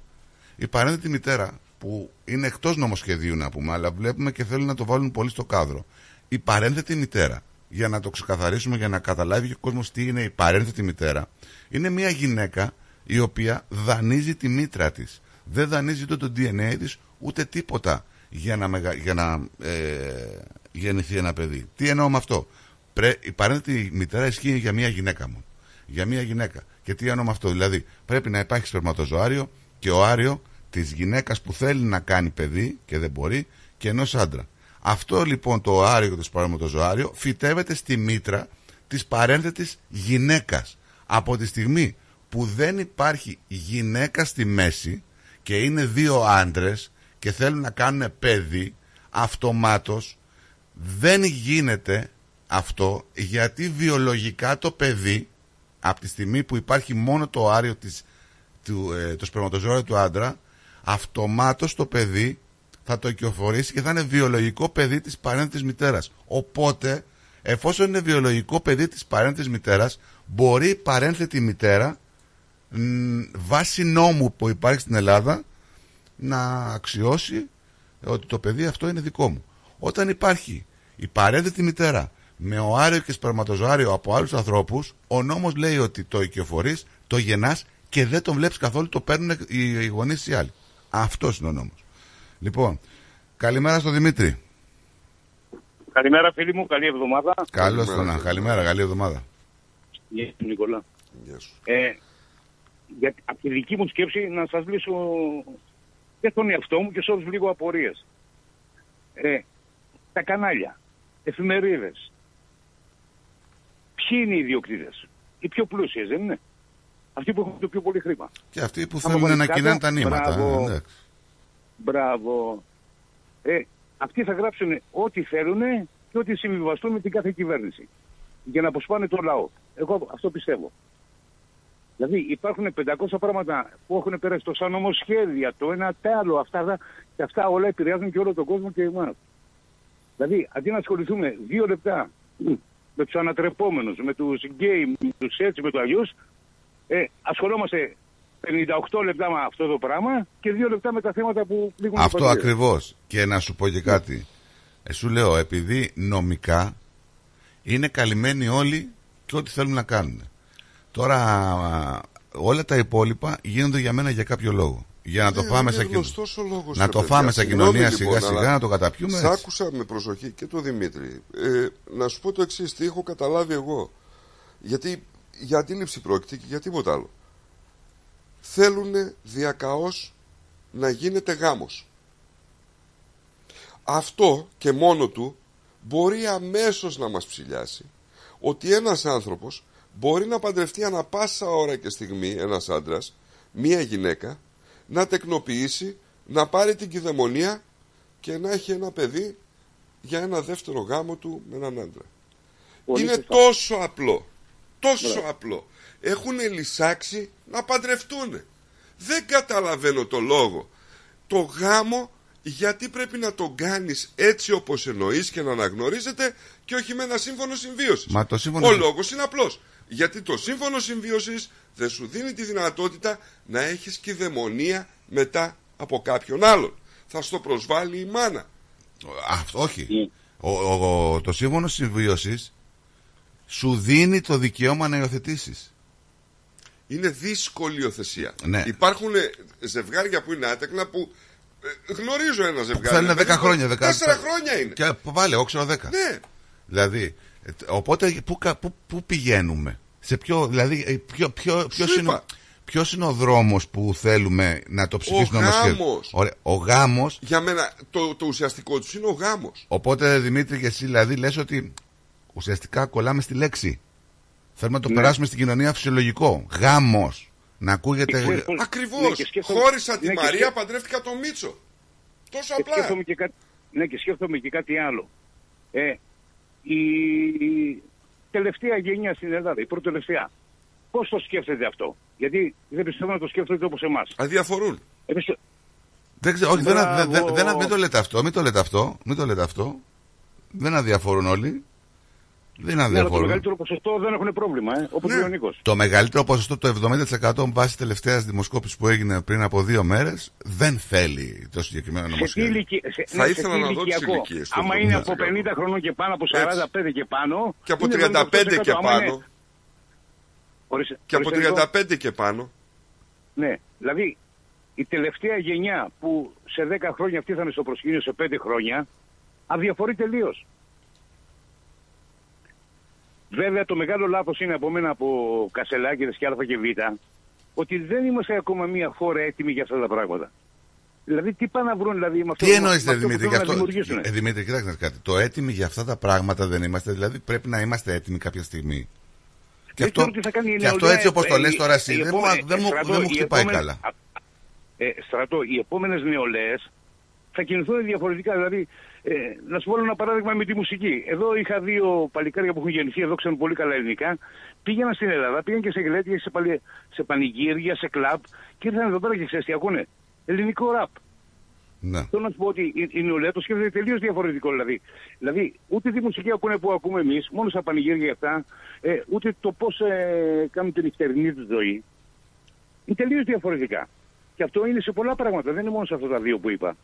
Η παρένθετη μητέρα, που είναι εκτός νομοσχεδίου να πούμε, αλλά βλέπουμε και θέλουν να το βάλουν πολύ στο κάδρο. Η παρένθετη μητέρα, για να το ξεκαθαρίσουμε, για να καταλάβει ο κόσμος τι είναι η παρένθετη μητέρα, είναι μια γυναίκα η οποία δανείζει τη μήτρα της. Δεν δανείζει ούτε το DNA της, ούτε τίποτα για να, μεγα... για να ε... γεννηθεί ένα παιδί. Τι εννοώ με αυτό; Η παρένθετη μητέρα ισχύει για μια γυναίκα μου για μια γυναίκα. Και τι εννοώ με αυτό, δηλαδή πρέπει να υπάρχει σπερματοζωάριο και ο άριο της γυναίκας που θέλει να κάνει παιδί και δεν μπορεί και ενός άντρα. Αυτό λοιπόν το άριο και το σπερματοζωάριο φυτεύεται στη μήτρα της παρένθετης γυναίκας. Από τη στιγμή που δεν υπάρχει γυναίκα στη μέση και είναι δύο άντρες και θέλουν να κάνουν παιδί, αυτομάτως δεν γίνεται αυτό γιατί βιολογικά το παιδί από τη στιγμή που υπάρχει μόνο το άριο της, του, ε, το σπερματοζώριο του άντρα, αυτομάτως το παιδί θα το οικειοφορήσει και θα είναι βιολογικό παιδί της παρένθετης μητέρας. Οπότε, εφόσον είναι βιολογικό παιδί της παρένθετης μητέρας, μπορεί η παρένθετη μητέρα, βάσει νόμου που υπάρχει στην Ελλάδα, να αξιώσει ότι το παιδί αυτό είναι δικό μου. Όταν υπάρχει η παρένθετη μητέρα με οάριο και σπερματοζωάριο από άλλους ανθρώπους, ο νόμος λέει ότι το οικειοφορείς, το γεννάς και δεν τον βλέπεις καθόλου, το παίρνουν οι γονείς οι άλλοι. Αυτός είναι ο νόμος. Λοιπόν, καλημέρα στον Δημήτρη. Καλημέρα, φίλοι μου, καλή εβδομάδα. Καλώς τον Καλημέρα, καλή εβδομάδα. Γεια σου, Νικολά. Γεια σου. Ε, για, από τη δική μου σκέψη να σας λύσω και τον εαυτό μου και σε όλους λίγο απορίες. Ε, τα κανάλια, εφημερίδες, Ποιοι είναι οι ιδιοκτήτες, οι πιο πλούσιες, δεν είναι; Αυτοί που έχουν το πιο πολύ χρήμα. Και αυτοί που θέλουν να κοινάνε τα νήματα. Μπράβο. Ε, Μπράβο. Ε, αυτοί θα γράψουν ό,τι θέλουν και ό,τι συμβιβαστούν με την κάθε κυβέρνηση. Για να αποσπάνε το λαό. Εγώ αυτό πιστεύω. Δηλαδή υπάρχουν 500 πράγματα που έχουν περάσει το σαν νομοσχέδια, το ένα τ' άλλο, αυτά, και αυτά όλα επηρεάζουν και όλο τον κόσμο και εμάς. Δηλαδή, αντί να ασχοληθούμε δύο λεπτά με τους ανατρεπόμενους, με τους γκέι, με τους έτσι, με του αλλιώς, ε, ασχολόμαστε 58 λεπτά με αυτό το πράγμα και 2 λεπτά με τα θέματα που πλήγουν Αυτό ακριβώς. Και να σου πω και κάτι. Ε, σου λέω, επειδή νομικά είναι καλυμμένοι όλοι και ό,τι θέλουν να κάνουν. Τώρα όλα τα υπόλοιπα γίνονται για μένα για κάποιο λόγο. Για να το Ναι, φάμε είναι σαν κοινωνία. γνωστός ο λόγος, Να ρε το παιδιά. φάμε σαν Συγγνώμη, κοινωνία λοιπόν, σιγά σιγά αλλά να το καταπιούμε. Σ' έτσι. άκουσα με προσοχή και το Δημήτρη. Ε, να σου πω το εξής, τι έχω καταλάβει εγώ. Γιατί για αντίληψη πρόκειται και για τίποτα άλλο. Θέλουν διακαώς να γίνεται γάμος. Αυτό και μόνο του μπορεί αμέσως να μας ψηλιάσει ότι ένας άνθρωπος μπορεί να παντρευτεί ανα πάσα ώρα και στιγμή ένας άντρας, μία γυναίκα, να τεκνοποιήσει, να πάρει την κυδαιμονία και να έχει ένα παιδί για ένα δεύτερο γάμο του με έναν άντρα. Πολύ Είναι σωστά. τόσο απλό. Τόσο απλό. Έχουν λυσάξει να παντρευτούν. Δεν καταλαβαίνω το λόγο. Το γάμο γιατί πρέπει να τον κάνεις έτσι όπως εννοείς και να αναγνωρίζεται και όχι με ένα σύμφωνο συμβίωσης. Μα το σύμφωνο Ο συμ- λόγος είναι απλός. Γιατί το σύμφωνο συμβίωσης δεν σου δίνει τη δυνατότητα να έχεις κυδαιμονία μετά από κάποιον άλλον. Θα στο προσβάλλει η μάνα. Αυτό όχι. Mm. Ο, ο- ο- το σύμφωνο συμβίωσης σου δίνει το δικαίωμα να υιοθετήσεις. Είναι δύσκολη υιοθεσία. Ναι. Υπάρχουν ε, ζευγάρια που είναι άτεκνα που ε, γνωρίζω ένα ζευγάρι. Θέλουν παιδί 10 μου, χρόνια. 10, Τέσσερα χρόνια είναι. Και πάλι, εγώ ξέρω 10. Ναι. Δηλαδή, ε, οπότε πού, κα- πού, πού πηγαίνουμε; Σε ποιο, δηλαδή, ε, ποιο, ποιο, ποιος, Σου είναι, είπα. ποιος είναι ο δρόμος που θέλουμε να το ψηφίσουμε Ο νομοσχέδιο. γάμος. Ωραία, ο γάμος. Για μένα το, το ουσιαστικό τους είναι ο γάμος. Οπότε Δημήτρη και εσύ δηλαδή λες ότι ουσιαστικά κολλάμε στη λέξη. Θέλουμε να το Ναι. περάσουμε στην κοινωνία φυσιολογικό. Γάμος. Να ακούγεται... Και ξέρεις πώς- Ακριβώς. ναι, και σκέφτομαι- Χώρισα τη ναι, και Μαρία, σκέφ- παντρεύτηκα τον Μίτσο. Τόσο και απλά. σκέφτομαι και κάτι, ναι, και σκέφτομαι και κάτι άλλο. Ε, η τελευταία γενιά στην Ελλάδα, η πρώτη τελευταία, πώς το σκέφτεται αυτό; Γιατί δεν πιστεύω να το σκέφτεται όπως εμάς. Αδιαφορούν. Εμείς, Δεν ξέρω, όχι, δεν, Μπράβο. δεν, δεν, δεν- μην το λέτε αυτό, μην το λέτε αυτό, μην το λέτε αυτό. Δεν αδιαφορούν όλοι. Δεν ναι, αλλά το αδιαφορούν. μεγαλύτερο ποσοστό δεν έχουν πρόβλημα, ε, όπως Ναι. λέει ο Νίκος. Το μεγαλύτερο ποσοστό, το 70% βάσει τελευταία δημοσκόπηση που έγινε πριν από δύο μέρες, δεν θέλει το συγκεκριμένο Σε τι νομοσχέδιο. ηλικία, σε, Θα ναι, ήθελα σε τι να δω τις ηλικιακό. ηλικίες του Άμα είναι από 70%. 50 χρονών και πάνω, από 45 και πάνω. Και από είναι 35 και 70%. Άμα είναι- πάνω. Ορίστε, Και από ορίστε, Νίκο. 35 και πάνω. Ναι, δηλαδή η τελευταία γενιά που σε 10 χρόνια αυτή θα είναι στο προσκήνιο σε 5 χρόνια, αδιαφορεί τελείως. Βέβαια το μεγάλο λάθος είναι από μένα από Κασελάκηδες και Α και Β ότι δεν είμαστε ακόμα μια χώρα έτοιμη για αυτά τα πράγματα. Δηλαδή τι πάνε να βρουν δηλαδή με αυτό, Τι με εννοείς, αυτό ρε που Δημήτρη, θέλουν γι' να αυτό; δημιουργήσουν. Ε, Δημήτρη, κοιτάξτε να δεις κάτι. Το έτοιμοι για αυτά τα πράγματα δεν είμαστε. Δηλαδή πρέπει να είμαστε έτοιμοι κάποια στιγμή. Και Δεν αυτό, ξέρω τι θα κάνει η και αυτό νεολαία, έτσι όπως το ε, λες η- τώρα εσύ, η δεν μου, επόμενη- δεν μου, στρατό, δεν μου οι χτυπάει επόμενες- καλά. α, Ε, στρατό, οι επόμενες νεολαίες θα κινηθούν διαφορετικά. Δηλαδή, ε, να σου πω ένα παράδειγμα με τη μουσική. Εδώ είχα δύο παλικάρια που έχουν γεννηθεί, εδώ ξέρουν πολύ καλά ελληνικά. Πήγαιναν στην Ελλάδα, πήγαν και σε γελέτια, σε, παλι... σε πανηγύρια, σε κλαμπ και ήρθαν εδώ πέρα και ξέρεις τι ακούνε. Ελληνικό ραπ. Ναι. Θέλω να σου πω ότι η, η νεολαία το σκέφτεται τελείως διαφορετικό. Δηλαδή. δηλαδή, ούτε τη μουσική ακούνε που ακούμε εμείς, μόνο στα πανηγύρια αυτά, ε, ούτε το πώς ε, κάνουν την νυχτερινή τους ζωή. Είναι τελείως διαφορετικά. Και αυτό είναι σε πολλά πράγματα, δεν είναι μόνο σε αυτά τα δύο που είπα.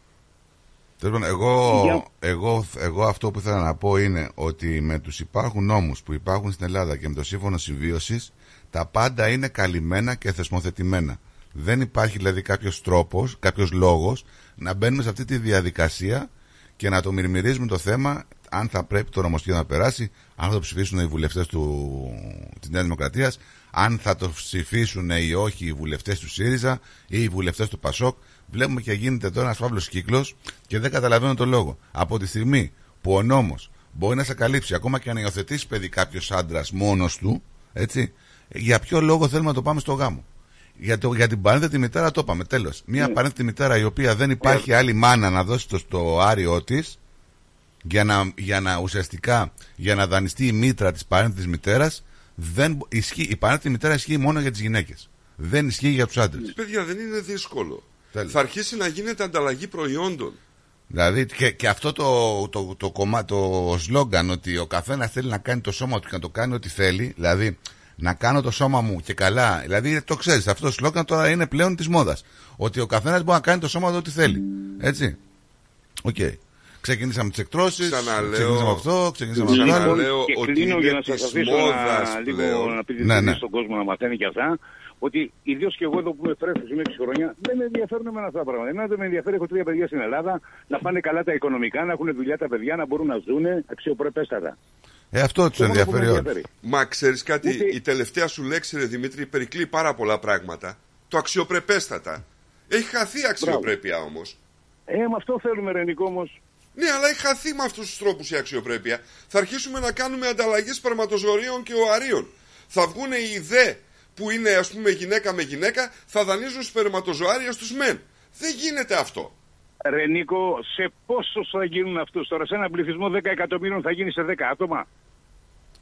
Τέλος πάντων, εγώ, Για- εγώ, εγώ αυτό που ήθελα να πω είναι ότι με τους υπάρχουν νόμους που υπάρχουν στην Ελλάδα και με το σύμφωνο συμβίωσης τα πάντα είναι καλυμμένα και θεσμοθετημένα. Δεν υπάρχει δηλαδή κάποιος τρόπος, κάποιος λόγος να μπαίνουμε σε αυτή τη διαδικασία και να το μυρμυρίζουμε το θέμα αν θα πρέπει το νομοσχέδιο να περάσει, αν θα το ψηφίσουν οι βουλευτές του, της Νέας Δημοκρατίας, αν θα το ψηφίσουν ή όχι οι βουλευτές του ΣΥΡΙΖΑ ή οι βουλευτές του ΠΑΣΟΚ. Βλέπουμε και γίνεται τώρα ένας φαύλος κύκλος και δεν καταλαβαίνω το λόγο. Από τη στιγμή που ο νόμος μπορεί να σε καλύψει ακόμα και να υιοθετήσει παιδί κάποιος άντρας μόνος του, έτσι, για ποιο λόγο θέλουμε να το πάμε στο γάμο. Για, το, για την παρένθετη μητέρα το είπαμε, τέλος. Μια Ναι. παρένθετη μητέρα η οποία δεν υπάρχει άλλη μάνα να δώσει το στο άριό της για να, για να ουσιαστικά για να δανειστεί η μήτρα της παρένθετης μητέρας δεν μπο- ισχύει, η παρένθετη μητέρα ισχύει μόνο για τις γυναίκες. Δεν ισχύει για τους άντρες. Παιδιά, δεν είναι δύσκολο. Τέλος. Θα αρχίσει να γίνεται ανταλλαγή προϊόντων. Δηλαδή και, και αυτό το, το, το, κομμά, το σλόγκαν ότι ο καθένας θέλει να κάνει το σώμα του και να το κάνει ό,τι θέλει, δηλαδή να κάνω το σώμα μου και καλά. Δηλαδή το ξέρεις, αυτό το σλόγκαν τώρα είναι πλέον της μόδας. Ότι ο καθένας μπορεί να κάνει το σώμα του ό,τι θέλει. Έτσι. Οκ. Ξεκινήσαμε τις εκτρώσεις, Ξαναλέω- ξεκινήσαμε αυτό, ξεκινήσαμε αυτό. Ξαναλέω άλλο. λέω και ότι κλείνω είναι για να της σας αφήσω μόδας να, λίγο πλέον. να πείτε Ναι, ναι, ναι. στον κόσμο να μαθαίνει και αυτά, ότι ιδίως και εγώ εδώ που είμαι φρέσκο, είμαι 6 χρόνια, δεν με ενδιαφέρουν εμένα αυτά τα πράγματα. Εμένα δεν με ενδιαφέρει, έχω τρία παιδιά στην Ελλάδα, να πάνε καλά τα οικονομικά, να έχουν δουλειά τα παιδιά, να μπορούν να ζουν αξιοπρεπέστατα. Ε, αυτό τους ενδιαφέρει όλοι. Μα ξέρεις κάτι, Ούτε... η τελευταία σου λέξη, ρε Δημήτρη, περικλεί πάρα πολλά πράγματα. Το αξιοπρεπέστατα. Έχει χαθεί αξιοπρέπεια όμως. Ε, με αυτό θέλουμε, Ρενικό όμως. Ναι, αλλά έχει χαθεί με αυτούς τους τρόπους η αξιοπρέπεια. Θα αρχίσουμε να κάνουμε ανταλλαγές σπερματοζωρίων και οαρίων. Θα βγουν οι ιδέε που είναι ας πούμε γυναίκα με γυναίκα, θα δανείζουν σπερματοζωάρια στους μεν. Δεν γίνεται αυτό. Ρενίκο, σε πόσο θα γίνουν αυτούς τώρα, σε ένα πληθυσμό 10 εκατομμύρων θα γίνει σε 10 άτομα;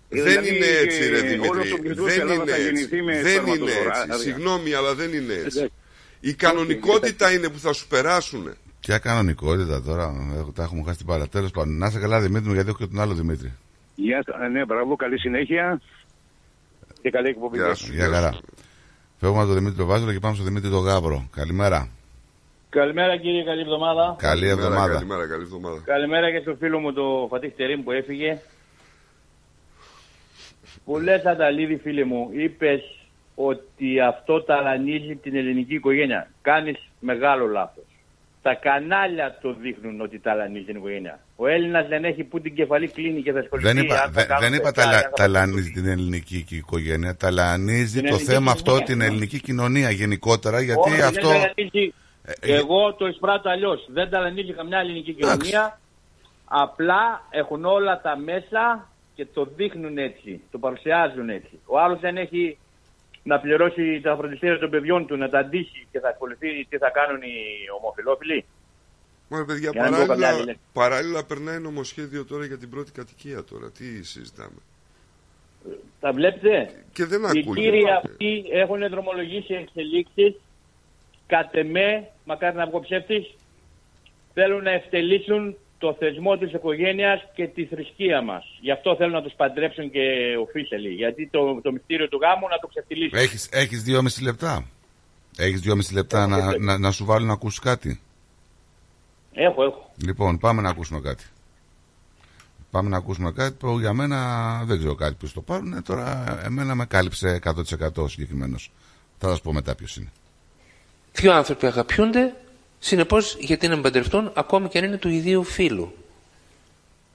Δεν δηλαδή, είναι έτσι, ρε Δημήτρη. Δεν είναι έτσι. Δεν είναι έτσι. Συγγνώμη, αλλά δεν είναι έτσι. Η κανονικότητα είναι που θα σου περάσουν. Ποια κανονικότητα τώρα, τα έχουμε χάσει την πάρα. Τέλο πάντων, να είσαι καλά Δημήτρη μου, γιατί έχω και τον άλλο Δημήτρη. Γεια σας, ναι, μπράβο, καλή συνέχεια και καλή εκπομπή. Γεια σου, γεια χαρά. Φεύγουμε από τον Δημήτρη Βάζελο και πάμε στον Δημήτρη τον Γάβρο. Καλημέρα. Καλημέρα κύριε, καλή εβδομάδα. Καλή εβδομάδα. Καλημέρα, καλή εβδομάδα. Καλημέρα και στο φίλο μου το Φατίχ Τερίμ που έφυγε. Που λες Ανταλίδη φίλε μου, είπες ότι αυτό ταλανίζει την ελληνική οικογένεια. Κάνεις μεγάλο λάθος. Τα κανάλια το δείχνουν ότι ταλανίζει την οικογένεια. Ο Έλληνας δεν έχει που την κεφαλή κλείνει και θα ασχοληθεί. Δεν είπα, δε, δεν είπα ταλα, ταλανίζει την ελληνική οικογένεια. Ταλανίζει το θέμα αυτό την ελληνική κοινωνία γενικότερα. Γιατί Όχι, αυτό. Δεν ε, ε, Εγώ το εισπράττω αλλιώς. Δεν ταλανίζει καμιά ελληνική κοινωνία. Απλά έχουν όλα τα μέσα και το δείχνουν έτσι. Το παρουσιάζουν έτσι. Ο άλλος δεν έχει να πληρώσει τα φροντιστήρια των παιδιών του, να τα αντίσει και θα ασχοληθεί τι θα κάνουν οι ομοφυλόφιλοι. Μα παιδιά, παράλληλα, παράλληλα περνάει νομοσχέδιο τώρα για την πρώτη κατοικία τώρα. Τι συζητάμε; Τα βλέπετε; Και δεν Οι κύριοι αυτοί έχουν δρομολογήσει εξελίξεις. Κατ' εμέ, μακάρι να βγω ψεύτης, θέλουν να ευτελίσουν το θεσμό της οικογένειας και τη θρησκεία μας. Γι' αυτό θέλουν να τους παντρέψουν και officially. Γιατί το, το μυστήριο του γάμου να το ξεφτυλίσουν. Έχεις, έχεις δυόμιση λεπτά. Έχεις δυόμιση λεπτά να, να, να, σου βάλουν να ακούσεις κάτι. Έχω, έχω. Λοιπόν, πάμε να ακούσουμε κάτι. Πάμε να ακούσουμε κάτι που για μένα δεν ξέρω κάτι που το πάρουν. Τώρα εμένα με κάλυψε 100% συγκεκριμένος. Θα σας πω μετά ποιος είναι. Δύο άνθρωποι αγαπιούνται, συνεπώς γιατί να παντρευτούν ακόμη και αν είναι του ιδίου φίλου.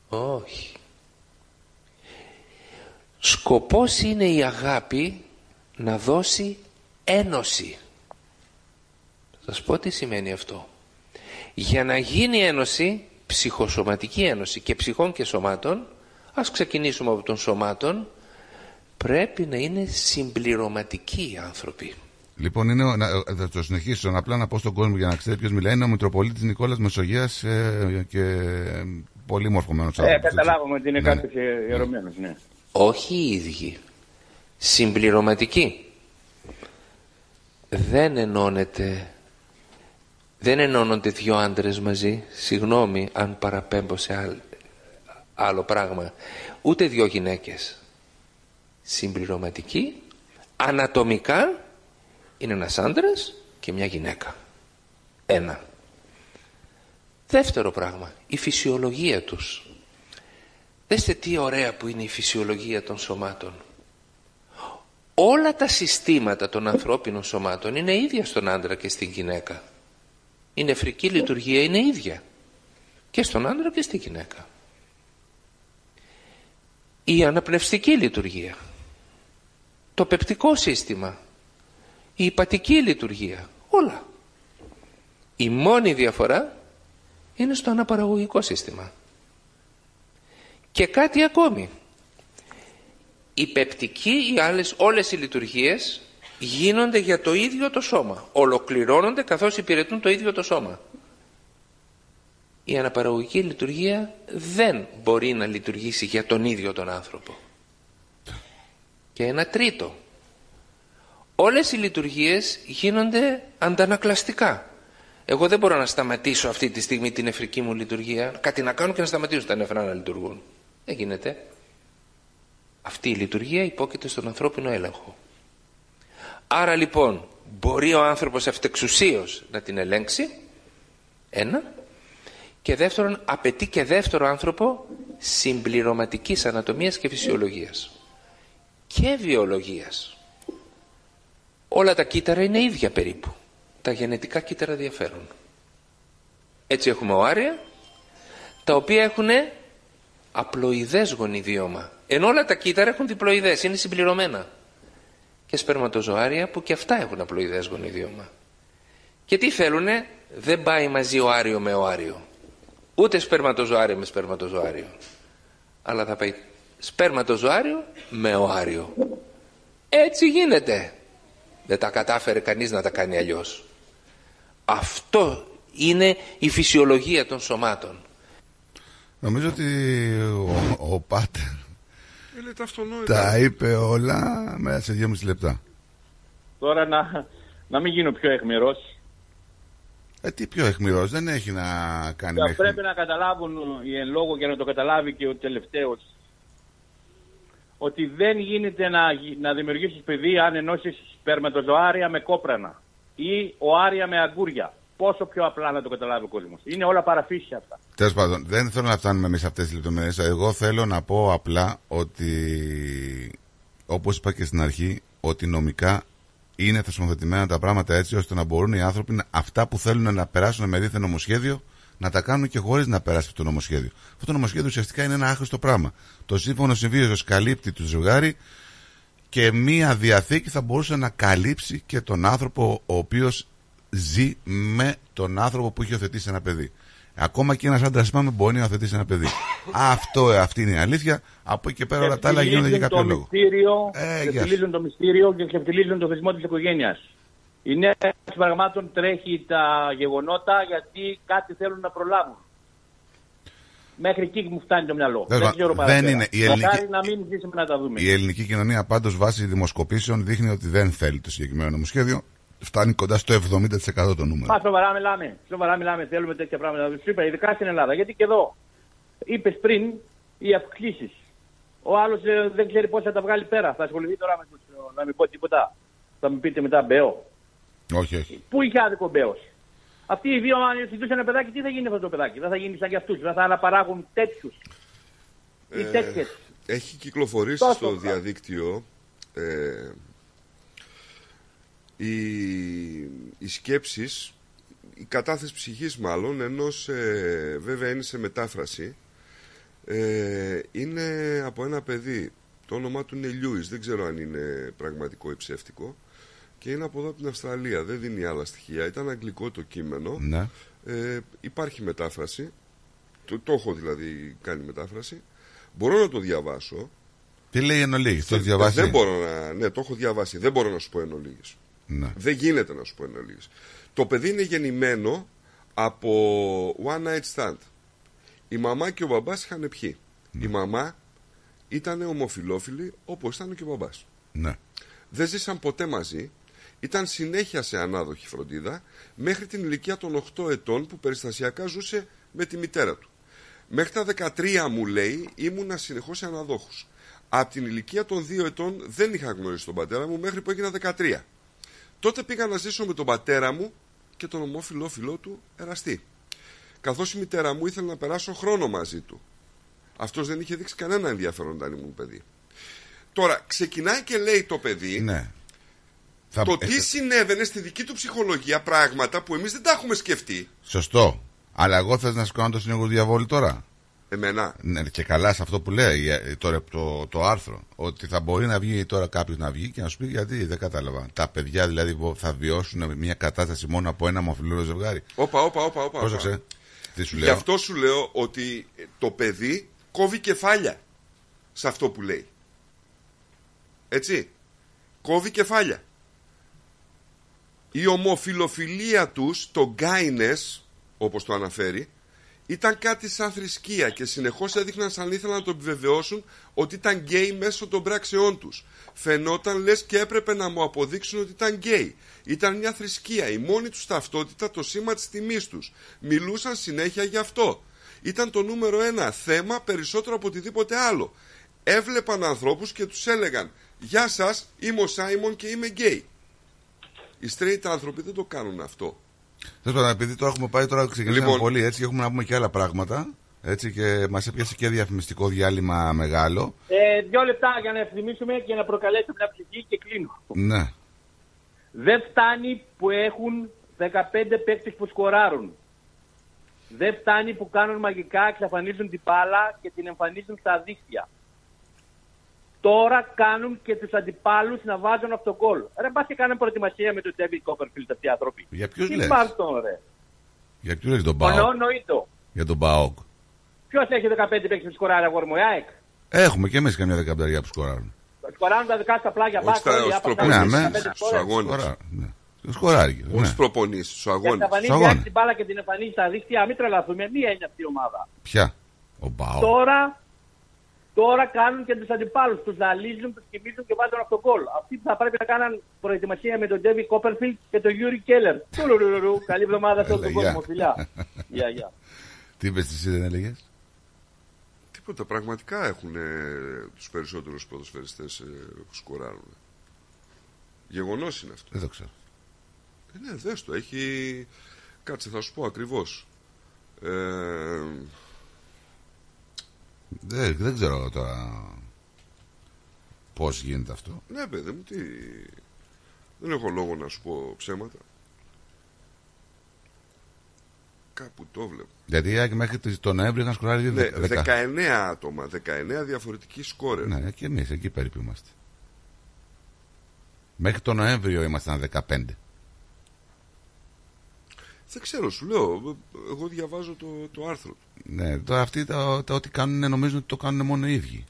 Όχι. Σκοπός είναι η αγάπη να δώσει ένωση. Θα σας πω τι σημαίνει αυτό. Για να γίνει ένωση, ψυχοσωματική ένωση και ψυχών και σωμάτων, ας ξεκινήσουμε από των σωμάτων, πρέπει να είναι συμπληρωματικοί οι άνθρωποι. Λοιπόν, είναι, να, θα το συνεχίσω απλά να πω στον κόσμο για να ξέρει ποιος μιλάει. Είναι ο Μητροπολίτης Νικόλας Μεσογείας ε, και πολύ μορφωμένος άνθρωπος. Ε, καταλάβαμε ότι είναι ναι. κάποιος ιερωμένος, ναι. Όχι οι ίδιοι. Συμπληρωματικοί. Δεν ενώνεται δεν ενώνονται δυο άντρες μαζί, συγγνώμη αν παραπέμπω σε άλλο, πράγμα, ούτε δυο γυναίκες. Συμπληρωματικοί, ανατομικά είναι ένας άντρας και μια γυναίκα. Ένα. Δεύτερο πράγμα, η φυσιολογία τους. Δέστε τι ωραία που είναι η φυσιολογία των σωμάτων. Όλα τα συστήματα των ανθρώπινων σωμάτων είναι ίδια στον άντρα και στην γυναίκα. Η νεφρική λειτουργία είναι ίδια και στον άντρα και στη γυναίκα. Η αναπνευστική λειτουργία, το πεπτικό σύστημα, η υπατική λειτουργία, όλα. Η μόνη διαφορά είναι στο αναπαραγωγικό σύστημα. Και κάτι ακόμη. Η πεπτική, οι άλλες, όλες οι λειτουργίες γίνονται για το ίδιο το σώμα. Ολοκληρώνονται καθώς υπηρετούν το ίδιο το σώμα. Η αναπαραγωγική λειτουργία δεν μπορεί να λειτουργήσει για τον ίδιο τον άνθρωπο. Και ένα τρίτο. Όλες οι λειτουργίες γίνονται αντανακλαστικά. Εγώ δεν μπορώ να σταματήσω αυτή τη στιγμή την νεφρική μου λειτουργία, κάτι να κάνω και να σταματήσω τα νεφρά να λειτουργούν. Δεν γίνεται. Αυτή η λειτουργία υπόκειται στον ανθρώπινο έλεγχο. Άρα λοιπόν μπορεί ο άνθρωπος αυτεξουσίως να την ελέγξει, ένα, και δεύτερον απαιτεί και δεύτερο άνθρωπο συμπληρωματικής ανατομίας και φυσιολογίας και βιολογίας. όλα τα κύτταρα είναι ίδια περίπου. Τα γενετικά κύτταρα διαφέρουν. Έτσι έχουμε οάρια τα οποία έχουν απλοειδές γονιδίωμα. Ενώ όλα τα κύτταρα έχουν διπλοειδές, είναι συμπληρωμένα. Και σπερματοζωάρια που και αυτά έχουν απλοειδές γονιδίωμα. Και τι θέλουνε, δεν πάει μαζί οάριο με οάριο. Ούτε σπερματοζωάριο με σπερματοζωάριο. Αλλά θα πάει σπερματοζωάριο με οάριο. Έτσι γίνεται. Δεν τα κατάφερε κανείς να τα κάνει αλλιώς. Αυτό είναι η φυσιολογία των σωμάτων. Νομίζω ότι ο, ο Πάτερ τα είπε όλα μέσα σε δύο μισή λεπτά. Τώρα να, να μην γίνω πιο εχμηρός. Ε, τι πιο εχμηρός, δεν έχει να κάνει μέχρι... Πρέπει να καταλάβουν οι εν λόγω και να το καταλάβει και ο τελευταίος ότι δεν γίνεται να, να δημιουργήσεις παιδί αν ενώσεις σπερματοζωάρια με κόπρανα ή οάρια με αγκούρια πόσο πιο απλά να το καταλάβει ο κόσμος. Είναι όλα παραφύσια αυτά. Τέλος πάντων, δεν θέλω να φτάνουμε εμείς σε αυτές τις λεπτομέρειες. Εγώ θέλω να πω απλά ότι, όπως είπα και στην αρχή, ότι νομικά είναι θεσμοθετημένα τα πράγματα έτσι ώστε να μπορούν οι άνθρωποι αυτά που θέλουν να περάσουν με δίθεν νομοσχέδιο να τα κάνουν και χωρίς να περάσει αυτό το νομοσχέδιο. Αυτό το νομοσχέδιο ουσιαστικά είναι ένα άχρηστο πράγμα. Το σύμφωνο συμβίωσης καλύπτει του ζευγάρι και μία διαθήκη θα μπορούσε να καλύψει και τον άνθρωπο ο οποίος ζει με τον άνθρωπο που έχει οθετήσει ένα παιδί. Ακόμα και ένας άντρας είπαμε μπορεί να οθετήσει ένα παιδί. Αυτό, αυτή είναι η αλήθεια. Από εκεί και πέρα όλα τα άλλα γίνονται για κάποιο λόγο. Ε, το μυστήριο και ξεφτιλίζουν το θεσμό της οικογένειας. Η νέα πραγμάτων τρέχει τα γεγονότα γιατί κάτι θέλουν να προλάβουν. Μέχρι εκεί μου φτάνει το μυαλό. Δεν, δεν ξέρω δεν είναι. Η ελληνική... να μην ζήσουμε να τα δούμε. Η ελληνική κοινωνία πάντως βάσει δημοσκοπήσεων δείχνει ότι δεν θέλει το συγκεκριμένο νομοσχέδιο φτάνει κοντά στο 70% το νούμερο. Μα σοβαρά μιλάμε. Σοβαρά μιλάμε. Θέλουμε τέτοια πράγματα. Σου είπα, ειδικά στην Ελλάδα. Γιατί και εδώ είπες πριν οι αυξήσει. Ο άλλος ε, δεν ξέρει πώς θα τα βγάλει πέρα. Θα ασχοληθεί τώρα με τους. Να μην πω τίποτα. Θα μου πείτε μετά Μπέο. Όχι, όχι. Πού είχε άδικο Μπέος; Αυτοί οι δύο, αν συζητούσαν ένα παιδάκι, τι θα γίνει αυτό το παιδάκι; Δεν θα γίνει σαν και αυτούς. Δεν θα αναπαράγουν τέτοιους. Ε, έχει κυκλοφορήσει στο διαδίκτυο ε, οι, οι σκέψεις, η κατάθεση ψυχής μάλλον, ενός ε, βέβαια είναι σε μετάφραση, ε, είναι από ένα παιδί. Το όνομά του είναι Λιούις, δεν ξέρω αν είναι πραγματικό ή ψεύτικο. Και είναι από εδώ από την Αυστραλία, δεν δίνει άλλα στοιχεία. Ήταν αγγλικό το κείμενο. Ναι. Ε, υπάρχει μετάφραση. Το, το έχω δηλαδή κάνει μετάφραση. Μπορώ να το διαβάσω. Τι λέει εν ολίγης, το διαβάσει. Δεν μπορώ να. Ναι, το έχω διαβάσει. Δεν μπορώ να σου πω εν ολίγης. Ναι. Δεν γίνεται να σου πω εν ολίγης. Το παιδί είναι γεννημένο από one night stand. Η μαμά και ο μπαμπάς είχαν πιει. Η μαμά ήταν ομοφιλόφιλη όπως ήταν και ο μπαμπάς. Ναι. Δεν ζήσαν ποτέ μαζί. Ήταν συνέχεια σε ανάδοχη φροντίδα μέχρι την ηλικία των 8 ετών που περιστασιακά ζούσε με τη μητέρα του. Μέχρι τα 13 μου λέει ήμουνα συνεχώς σε αναδόχους. Από την ηλικία των 2 ετών δεν είχα γνωρίσει τον πατέρα μου μέχρι που έγινα 13. Τότε πήγα να ζήσω με τον πατέρα μου και τον ομόφυλό φιλό του εραστή. Καθώς η μητέρα μου ήθελε να περάσω χρόνο μαζί του. Αυτός δεν είχε δείξει κανένα ενδιαφέρον όταν ήμουν παιδί. Τώρα, ξεκινάει και λέει το παιδί ναι. το τι συνέβαινε στη δική του ψυχολογία, πράγματα που εμείς δεν τα έχουμε σκεφτεί. Σωστό. Αλλά εγώ θες να σου κάνω το συνήγορο διαβόλου τώρα; Εμένα. Ναι, και καλά σε αυτό που λέει ε, τώρα το, το άρθρο. Ότι θα μπορεί να βγει τώρα κάποιος να βγει και να σου πει γιατί δεν κατάλαβα. Τα παιδιά δηλαδή θα βιώσουν μια κατάσταση μόνο από ένα μοφιλόρο ζευγάρι. Όπα, όπα, όπα. όπα Πρόσεξε. Τι σου λέω; Γι' αυτό σου λέω ότι το παιδί κόβει κεφάλια σε αυτό που λέει. Έτσι. Κόβει κεφάλια. Η ομοφιλοφιλία τους, το γκάινες, όπως το αναφέρει, ήταν κάτι σαν θρησκεία και συνεχώς έδειχναν σαν ήθελαν να το επιβεβαιώσουν ότι ήταν γκέι μέσω των πράξεών τους. Φαινόταν λες και έπρεπε να μου αποδείξουν ότι ήταν γκέι. Ήταν μια θρησκεία, η μόνη τους ταυτότητα, το σήμα της τιμής τους. Μιλούσαν συνέχεια γι' αυτό. Ήταν το νούμερο ένα θέμα περισσότερο από οτιδήποτε άλλο. Έβλεπαν ανθρώπους και τους έλεγαν «Γεια σας, είμαι ο Σάιμον και είμαι γκέι». Οι straight άνθρωποι δεν το κάνουν αυτό. Θέλω να επειδή τώρα έχουμε πάει, τώρα ξεκινήσαμε λοιπόν... πολύ έτσι και έχουμε να πούμε και άλλα πράγματα. Έτσι και μας έπιασε και διαφημιστικό διάλειμμα μεγάλο. Ε, δύο λεπτά για να ευθυμίσουμε και να προκαλέσουμε μια ψυχή και κλείνω. Ναι. Δεν φτάνει που έχουν 15 παίκτες που σκοράρουν. Δεν φτάνει που κάνουν μαγικά, εξαφανίζουν την μπάλα και την εμφανίζουν στα δίχτυα. Τώρα κάνουν και τους αντιπάλους να βάζουν αυτό το γκολ. Ρε, πα και κάνουν προετοιμασία με τον Ντέβιτ Κόπερφιλτ αυτοί οι άνθρωποι. Για ποιους Τι λες; Μπάρτον, ρε; Για ποιους λες τον Ονό, Πάοκ. νοήτο. Για τον Πάοκ. Ποιος έχει 15 παίκτες που σκοράρει αγόρι μου, η ΑΕΚ; Έχουμε και εμείς καμιά δεκαπταριά που σκοράρουν. Σκοράρουν τα δικά στα πλάγια Όχι μπακ, στα- όλοι, ως άπα, προπονήσεις, κάνουν Ναι, 15 στους φορές. αγώνες. Σκοράρουν. Ναι. Σκοράρει. Όχι Ναι. στους προπονήσει, στους Και αγώνες. εξαφανίζει Στους η ΑΕΚ αγώνες. την μπάλα και την εμφανίζει στα δίχτυα. Μην τρελαθούμε, μία είναι αυτή η ομάδα. Ποια; Ο Πάοκ. Τώρα, τώρα κάνουν και τους αντιπάλους. Τους ζαλίζουν, τους κοιμίζουν και βάζουν αυτό το γκολ. Αυτοί θα πρέπει να κάνουν προετοιμασία με τον Ντέιβιντ Κόπερφιλντ και τον Γιούρι Γκέλερ. Τουλουρουρουρου. Καλή εβδομάδα σε όλο τον Έλα, γεια. κόσμο, φιλιά. Γεια, γεια. Τι είπες εσύ, δεν έλεγες; Τίποτα. Πραγματικά έχουν τους περισσότερους ποδοσφαιριστές που σκοράρουν. Γεγονός είναι αυτό. Δεν το ξέρω. Ε, ναι, δες το. Έχει. Κάτσε, θα σου πω ακριβώς. Ε, Δεν, δεν ξέρω τώρα πώς γίνεται αυτό. ναι, παιδί μου, τι. Δεν έχω λόγο να σου πω ψέματα. Κάπου το βλέπω. Γιατί η ΑΕΚ μέχρι το Νοέμβριο είχαν σκοράρει Ναι, δύο- δεκα- 19 άτομα, 19 διαφορετικοί σκόρερ. Ναι, και εμείς εκεί περίπου είμαστε. Μέχρι το Νοέμβριο ήμασταν 15. Δεν ξέρω, σου λέω. Εγώ διαβάζω το, το άρθρο του. Ναι, τώρα αυτοί τα, τα ό,τι κάνουν νομίζουν ότι το κάνουν μόνο οι ίδιοι.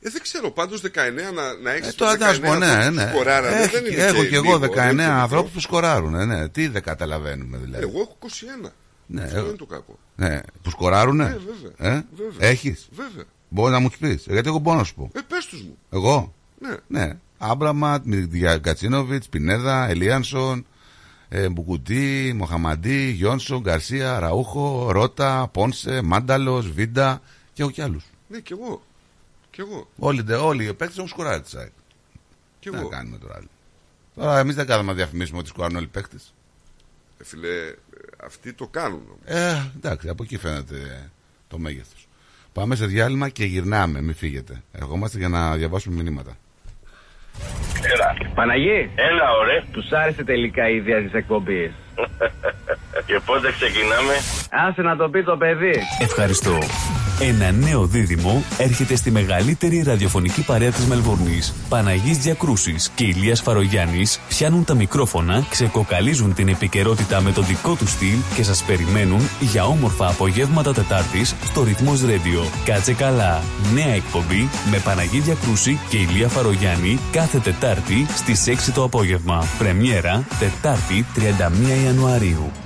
Ε, δεν ξέρω, πάντως 19 να, να έχεις Ε, τους τώρα να σου πω, 19 ναι, ανθρώπους ναι. που σκοράρανε, Έχει- δεν είναι έχω και και εγώ λίγο, 19 δεν είναι και ανθρώπους μικρό. που σκοράρουν. Ναι, τι δεν καταλαβαίνουμε δηλαδή. Εγώ έχω 21. Ναι, Αυτό εγώ- είναι το κακό. Ναι, που σκοράρουνε; Ε, βέβαια. Ε; Βέβαια. Έχεις; Βέβαια. Μπορείς να μου τους πεις. Γιατί εγώ μπορώ να σου πω. Ε, πες τους μου. Εγώ; Ναι. Ναι. Άμπραματ, Κατσίνοβιτς, Πινέδα, Ελίανσον, ε, Μπουκουτί, Μοχαμαντί, Γιόνσον, Γκαρσία, Ραούχο, Ρότα, Πόνσε, Μάνταλος, Βίντα και έχω κι άλλους. Ναι, κι εγώ. Κι εγώ. Όλοι, ντε- όλοι οι παίκτες έχουν σκοράρει τη ΣΑΕΚ. Κι Τι να εγώ. κάνουμε τώρα άλλοι. Τώρα εμείς δεν κάνουμε να διαφημίσουμε ότι σκοράρουν όλοι οι παίκτες. Ε, φίλε, ε, αυτοί το κάνουν. όμως. Ε, εντάξει, από εκεί φαίνεται το μέγεθος. Πάμε σε διάλειμμα και γυρνάμε, μην φύγετε. Ερχόμαστε για να διαβάσουμε μηνύματα. Παναγί, Έλα, ωραία. τους άρεσε τελικά η ιδέα τη εκπομπή. Και πότε ξεκινάμε; Άσε να το πει το παιδί. Ευχαριστώ. Ένα νέο δίδυμο έρχεται στη μεγαλύτερη ραδιοφωνική παρέα της Μελβούρνης. Παναγής Διακρούσης και Ηλίας Φαρογιάννης πιάνουν τα μικρόφωνα, ξεκοκαλίζουν την επικαιρότητα με το δικό τους στυλ και σας περιμένουν για όμορφα απογεύματα Τετάρτης στο Ρυθμός Radio. Κάτσε καλά. Νέα εκπομπή με Παναγή Διακρούση και Ηλία Φαρογιάννη κάθε Τετάρτη στις 6 το απόγευμα. Πρεμιέρα Τετάρτη 31 Ιανουαρίου.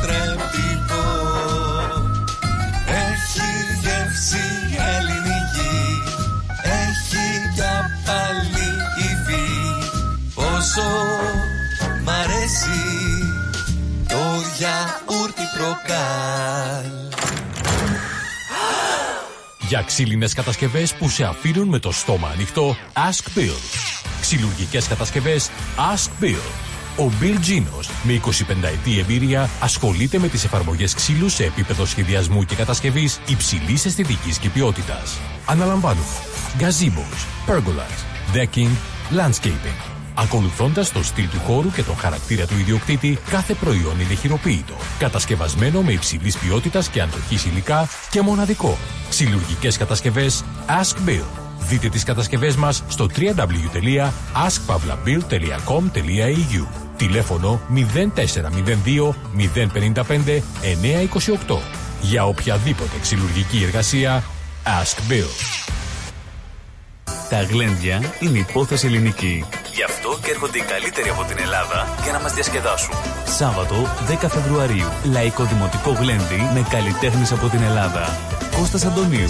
Γεύση ελληνική Έχει για πάλι υφή Πόσο μ' αρέσει Το γιαούρτι προκάλ Για ξύλινες κατασκευές που σε αφήνουν με το στόμα ανοιχτό, Ask Bill. Ξυλουργικές κατασκευές Ask Bill. Ο Bill Genos, με 25 ετή εμπειρία, ασχολείται με τις εφαρμογές ξύλου σε επίπεδο σχεδιασμού και κατασκευής υψηλής αισθητικής και ποιότητας. Αναλαμβάνουμε gazebos, pergolas, decking, landscaping. Ακολουθώντας το στυλ του χώρου και τον χαρακτήρα του ιδιοκτήτη, κάθε προϊόν είναι χειροποίητο. Κατασκευασμένο με υψηλής ποιότητας και αντοχής υλικά και μοναδικό. Συλλογικές κατασκευές Ask Bill. Δείτε τις κατασκευές μας στο www.askpavlabill.com.au Τηλέφωνο 0402 055 928. Για οποιαδήποτε ξυλουργική εργασία, Ask Bill. Τα γλέντια είναι υπόθεση ελληνική. Γι' αυτό και έρχονται οι καλύτεροι από την Ελλάδα για να μας διασκεδάσουν. Σάββατο 10 Φεβρουαρίου. Λαϊκό Δημοτικό Γλέντι με καλλιτέχνες από την Ελλάδα. Κώστας Αντωνίου.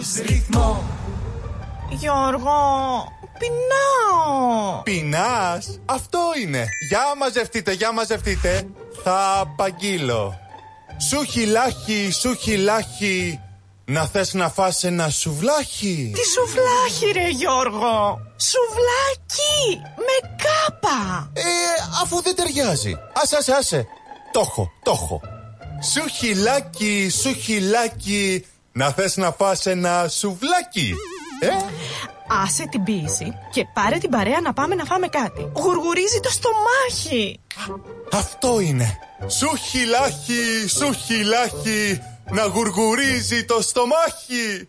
Ακούς ρυθμό. Γιώργο, πεινάω. Πεινάς, αυτό είναι. Για μαζευτείτε, για μαζευτείτε. Θα απαγγείλω. Σου χιλάχι, σου χιλάχι. Να θες να φας ένα σουβλάχι. Τι σουβλάχι ρε Γιώργο. Σουβλάκι με κάπα. Ε, αφού δεν ταιριάζει. Άσε, άσε, άσε. Το έχω, το έχω. Σου χιλάκι, σου χιλάκι. Να θες να φας ένα σουβλάκι. Ε, Άσε την πίεση και πάρε την παρέα να πάμε να φάμε κάτι. Γουργουρίζει το στομάχι. αυτό είναι. Σου χιλάχι, σου χιλάχι. Να γουργουρίζει το στομάχι.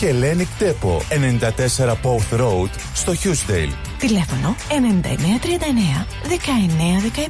Hellenic Depot, 94 Pouth Road, στο Hughesdale. Τηλέφωνο 9939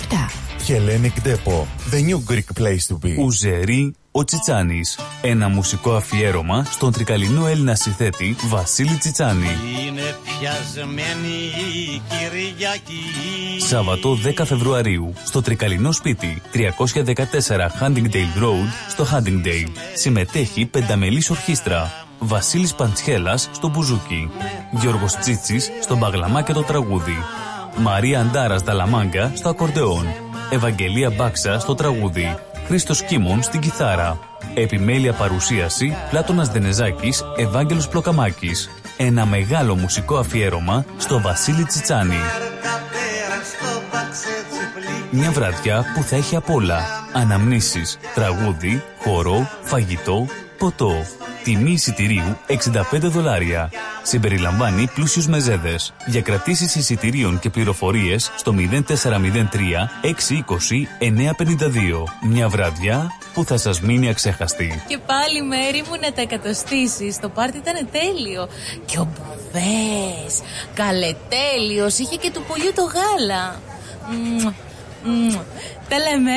1917. Hellenic Depot, the new Greek place to be. Ουζερί ο Τσιτσάνης. Ένα μουσικό αφιέρωμα στον τρικαλινό Έλληνα συνθέτη Βασίλη Τσιτσάνη. Είναι πιασμένη η Κυριακή. Σάββατο 10 Φεβρουαρίου στο τρικαλινό σπίτι 314 Huntingdale Road στο Huntingdale. Συμμετέχει πενταμελής ορχήστρα. Βασίλης Παντσχέλας στο μπουζούκι. Γιώργος Τσίτσης στο μπαγλαμά και το τραγούδι. Μαρία Αντάρας Δαλαμάγκα στο ακορντεόν. Ευαγγελία Μπάξα στο τραγούδι. Χρήστος Κίμων στην κιθάρα. Επιμέλεια παρουσίαση Πλάτωνας Δενεζάκης, Ευάγγελος Πλοκαμάκης. Ένα μεγάλο μουσικό αφιέρωμα στο Βασίλη Τσιτσάνη. Μια βραδιά που θα έχει απ' όλα. Αναμνήσεις, τραγούδι, χορό, φαγητό, ποτό. Τιμή εισιτηρίου 65 δολάρια. Συμπεριλαμβάνει πλούσιους μεζέδες. Για κρατήσεις εισιτηρίων και πληροφορίες στο 0403 620 952. Μια βραδιά που θα σας μείνει αξέχαστη. Και πάλι μέρη μου να τα εκατοστήσεις. Το πάρτι ήταν τέλειο. Και ο Μπουβές, καλετέλειος, είχε και του πολιού το γάλα. Μμμ, μμμ. Τα λέμε,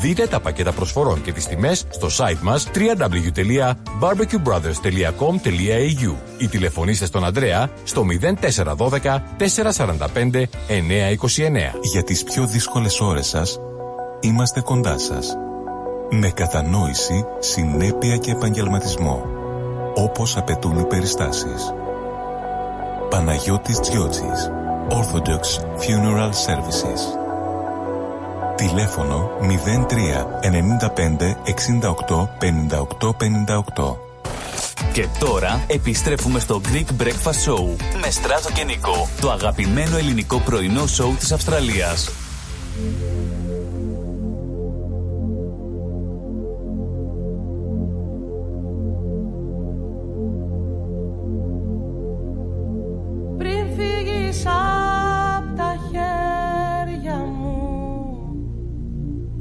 Δείτε τα πακέτα προσφορών και τις τιμές στο site μας www.barbecuebrothers.com.au ή τηλεφωνήστε στον Ανδρέα στο 0412 445 929. Για τις πιο δύσκολες ώρες σας, είμαστε κοντά σας. Με κατανόηση, συνέπεια και επαγγελματισμό. Όπως απαιτούν οι περιστάσεις. Παναγιώτης Τζιότσης. Orthodox Funeral Services. Τηλέφωνο 03 95 68 58 58. Και τώρα επιστρέφουμε στο Greek Breakfast Show με Στράτο και Νικό, το αγαπημένο ελληνικό πρωινό σοου της Αυστραλίας.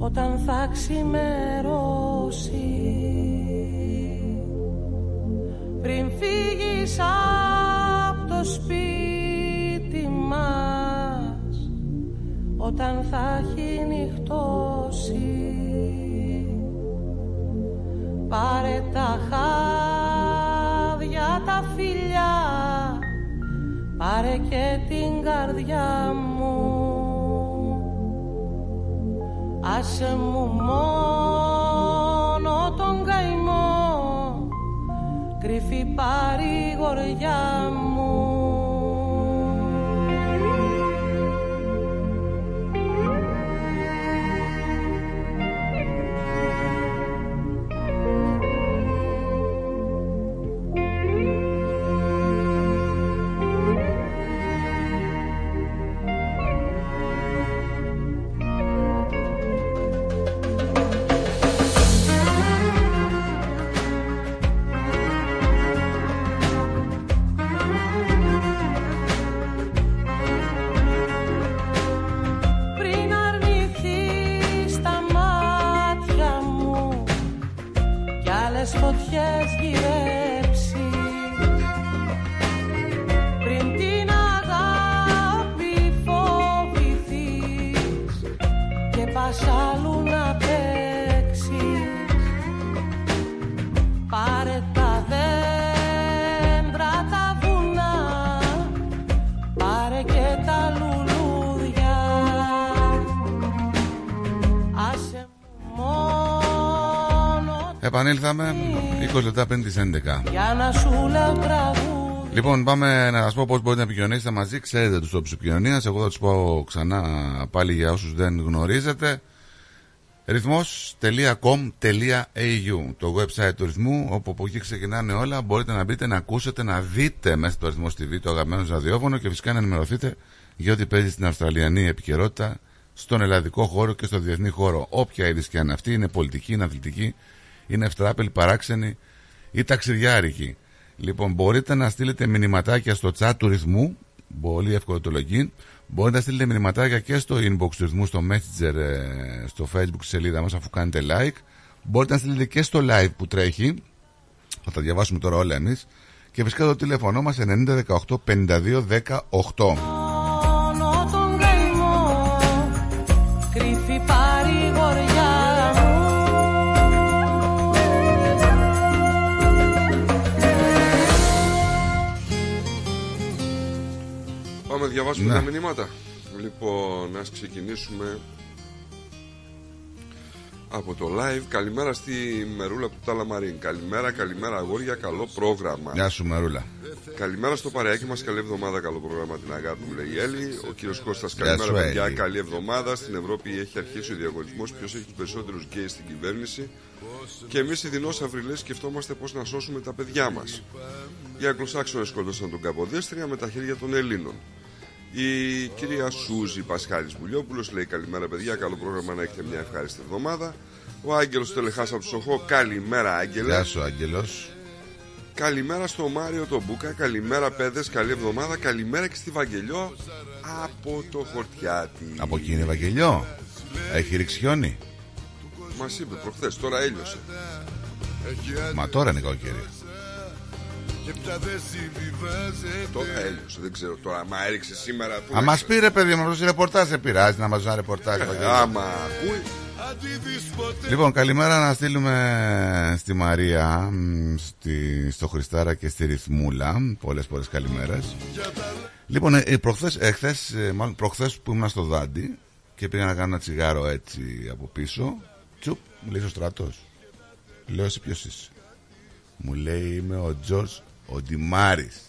Όταν θα ξημερώσει. Πριν φύγεις απ' το σπίτι μας Όταν θα έχει νυχτώσει. Πάρε τα χάδια τα φιλιά Πάρε και την καρδιά μου Άσε μου μόνο τον καημό Κρυφή παρηγοριά μου Και πας αλλού να παίξεις Πάρε τα δέντρα τα βουνά Πάρε και τα λουλούδια Άσε μου μόνο Επανήλθαμε 20 λεπτά πριν τις 11. για να σου λέω τραγούδι Λοιπόν, πάμε να σας πω πώς μπορείτε να επικοινωνήσετε μαζί. Ξέρετε τους τρόπου επικοινωνίας. Εγώ θα τους πω ξανά πάλι για όσους δεν γνωρίζετε. ρυθμός.com.au Το website του ρυθμού, όπου από εκεί ξεκινάνε όλα. Μπορείτε να μπείτε, να ακούσετε, να δείτε μέσα στο ρυθμό TV το αγαπημένο σας ραδιόφωνο και φυσικά να ενημερωθείτε για ό,τι παίζει στην Αυστραλιανή επικαιρότητα, στον ελλαδικό χώρο και στο διεθνή χώρο. Όποια είδηση και αν αυτή είναι πολιτική, είναι αθλητική, είναι ευτράπελη, παράξενη ή ταξιδιάρικη. Λοιπόν, μπορείτε να στείλετε μηνυματάκια στο chat του ρυθμού. Πολύ εύκολο το login. Μπορείτε να στείλετε μηνυματάκια και στο inbox του ρυθμού, στο messenger, ε, στο facebook σελίδα μας αφού κάνετε like. Μπορείτε να στείλετε και στο live που τρέχει. Θα τα διαβάσουμε τώρα όλα εμείς. Και φυσικά το τηλέφωνο μας 9018 52 18. Πάμε να διαβάσουμε Ναι. τα μηνύματα. Λοιπόν, ας ξεκινήσουμε από το live. Καλημέρα στη Μερούλα από το Ταλαμαρίν. Καλημέρα, καλημέρα αγόρια, καλό πρόγραμμα. Γεια σου Μερούλα. Καλημέρα στο παρεάκι μας. Καλή εβδομάδα. Καλό πρόγραμμα την αγάπη μου, λέει η Έλλη. Ο κύριος Κώστας, Γεια καλημέρα, σου, παιδιά. Έλλη. Καλή εβδομάδα. Στην Ευρώπη έχει αρχίσει ο διαγωνισμός. Ποιος έχει του περισσότερους γκέι στην κυβέρνηση. Και εμείς οι δεινόσαυροι σκεφτόμαστε πώς να σώσουμε τα παιδιά μας. Οι Αγγλοσάξονε σκοτώσαν τον Καποδέστρια με τα χέρια των Ελλήνων. Η κυρία Σούζη Πασχάλης Βουλιόπουλο λέει καλημέρα παιδιά, καλό πρόγραμμα να έχετε μια ευχάριστη εβδομάδα. Ο Άγγελος Τελεχάς από του 8, καλημέρα Άγγελε. Γεια σου Άγγελος. Καλημέρα στο Μάριο τον Μπούκα, καλημέρα παιδες, καλή εβδομάδα, καλημέρα και στη Βαγγελιό από το Χορτιάτι. Από εκεί είναι Ευαγγελιό. Έχει ρίξει χιόνι. Μας είπε προχθές, τώρα έλειωσε. Μα τώρα είναι καλοκαίρι. Τώρα έλειωσε, δεν ξέρω τώρα, μα έριξε σήμερα. πού Α να μα ξέρω. πει ρε παιδί μου, αυτό ρεπορτάζ σε πειράζει να μα δώσει ένα ρεπορτάζ. Ευαγγέλη. Ε, Άμα ακούει. Λοιπόν, καλημέρα να στείλουμε στη Μαρία, μ, στη, στο Χριστάρα και στη Ρυθμούλα. Πολλές πολλές καλημέρες. Λοιπόν, ε, ε, προχθές, εχθές, ε, μάλλον προχθές που ήμουν στο Δάντι και πήγα να κάνω ένα τσιγάρο έτσι από πίσω, τσουπ, μου λέει ο στρατός. Λέω εσύ ποιος είσαι; Μου λέει είμαι ο Τζορτζ ο Ντιμάρης.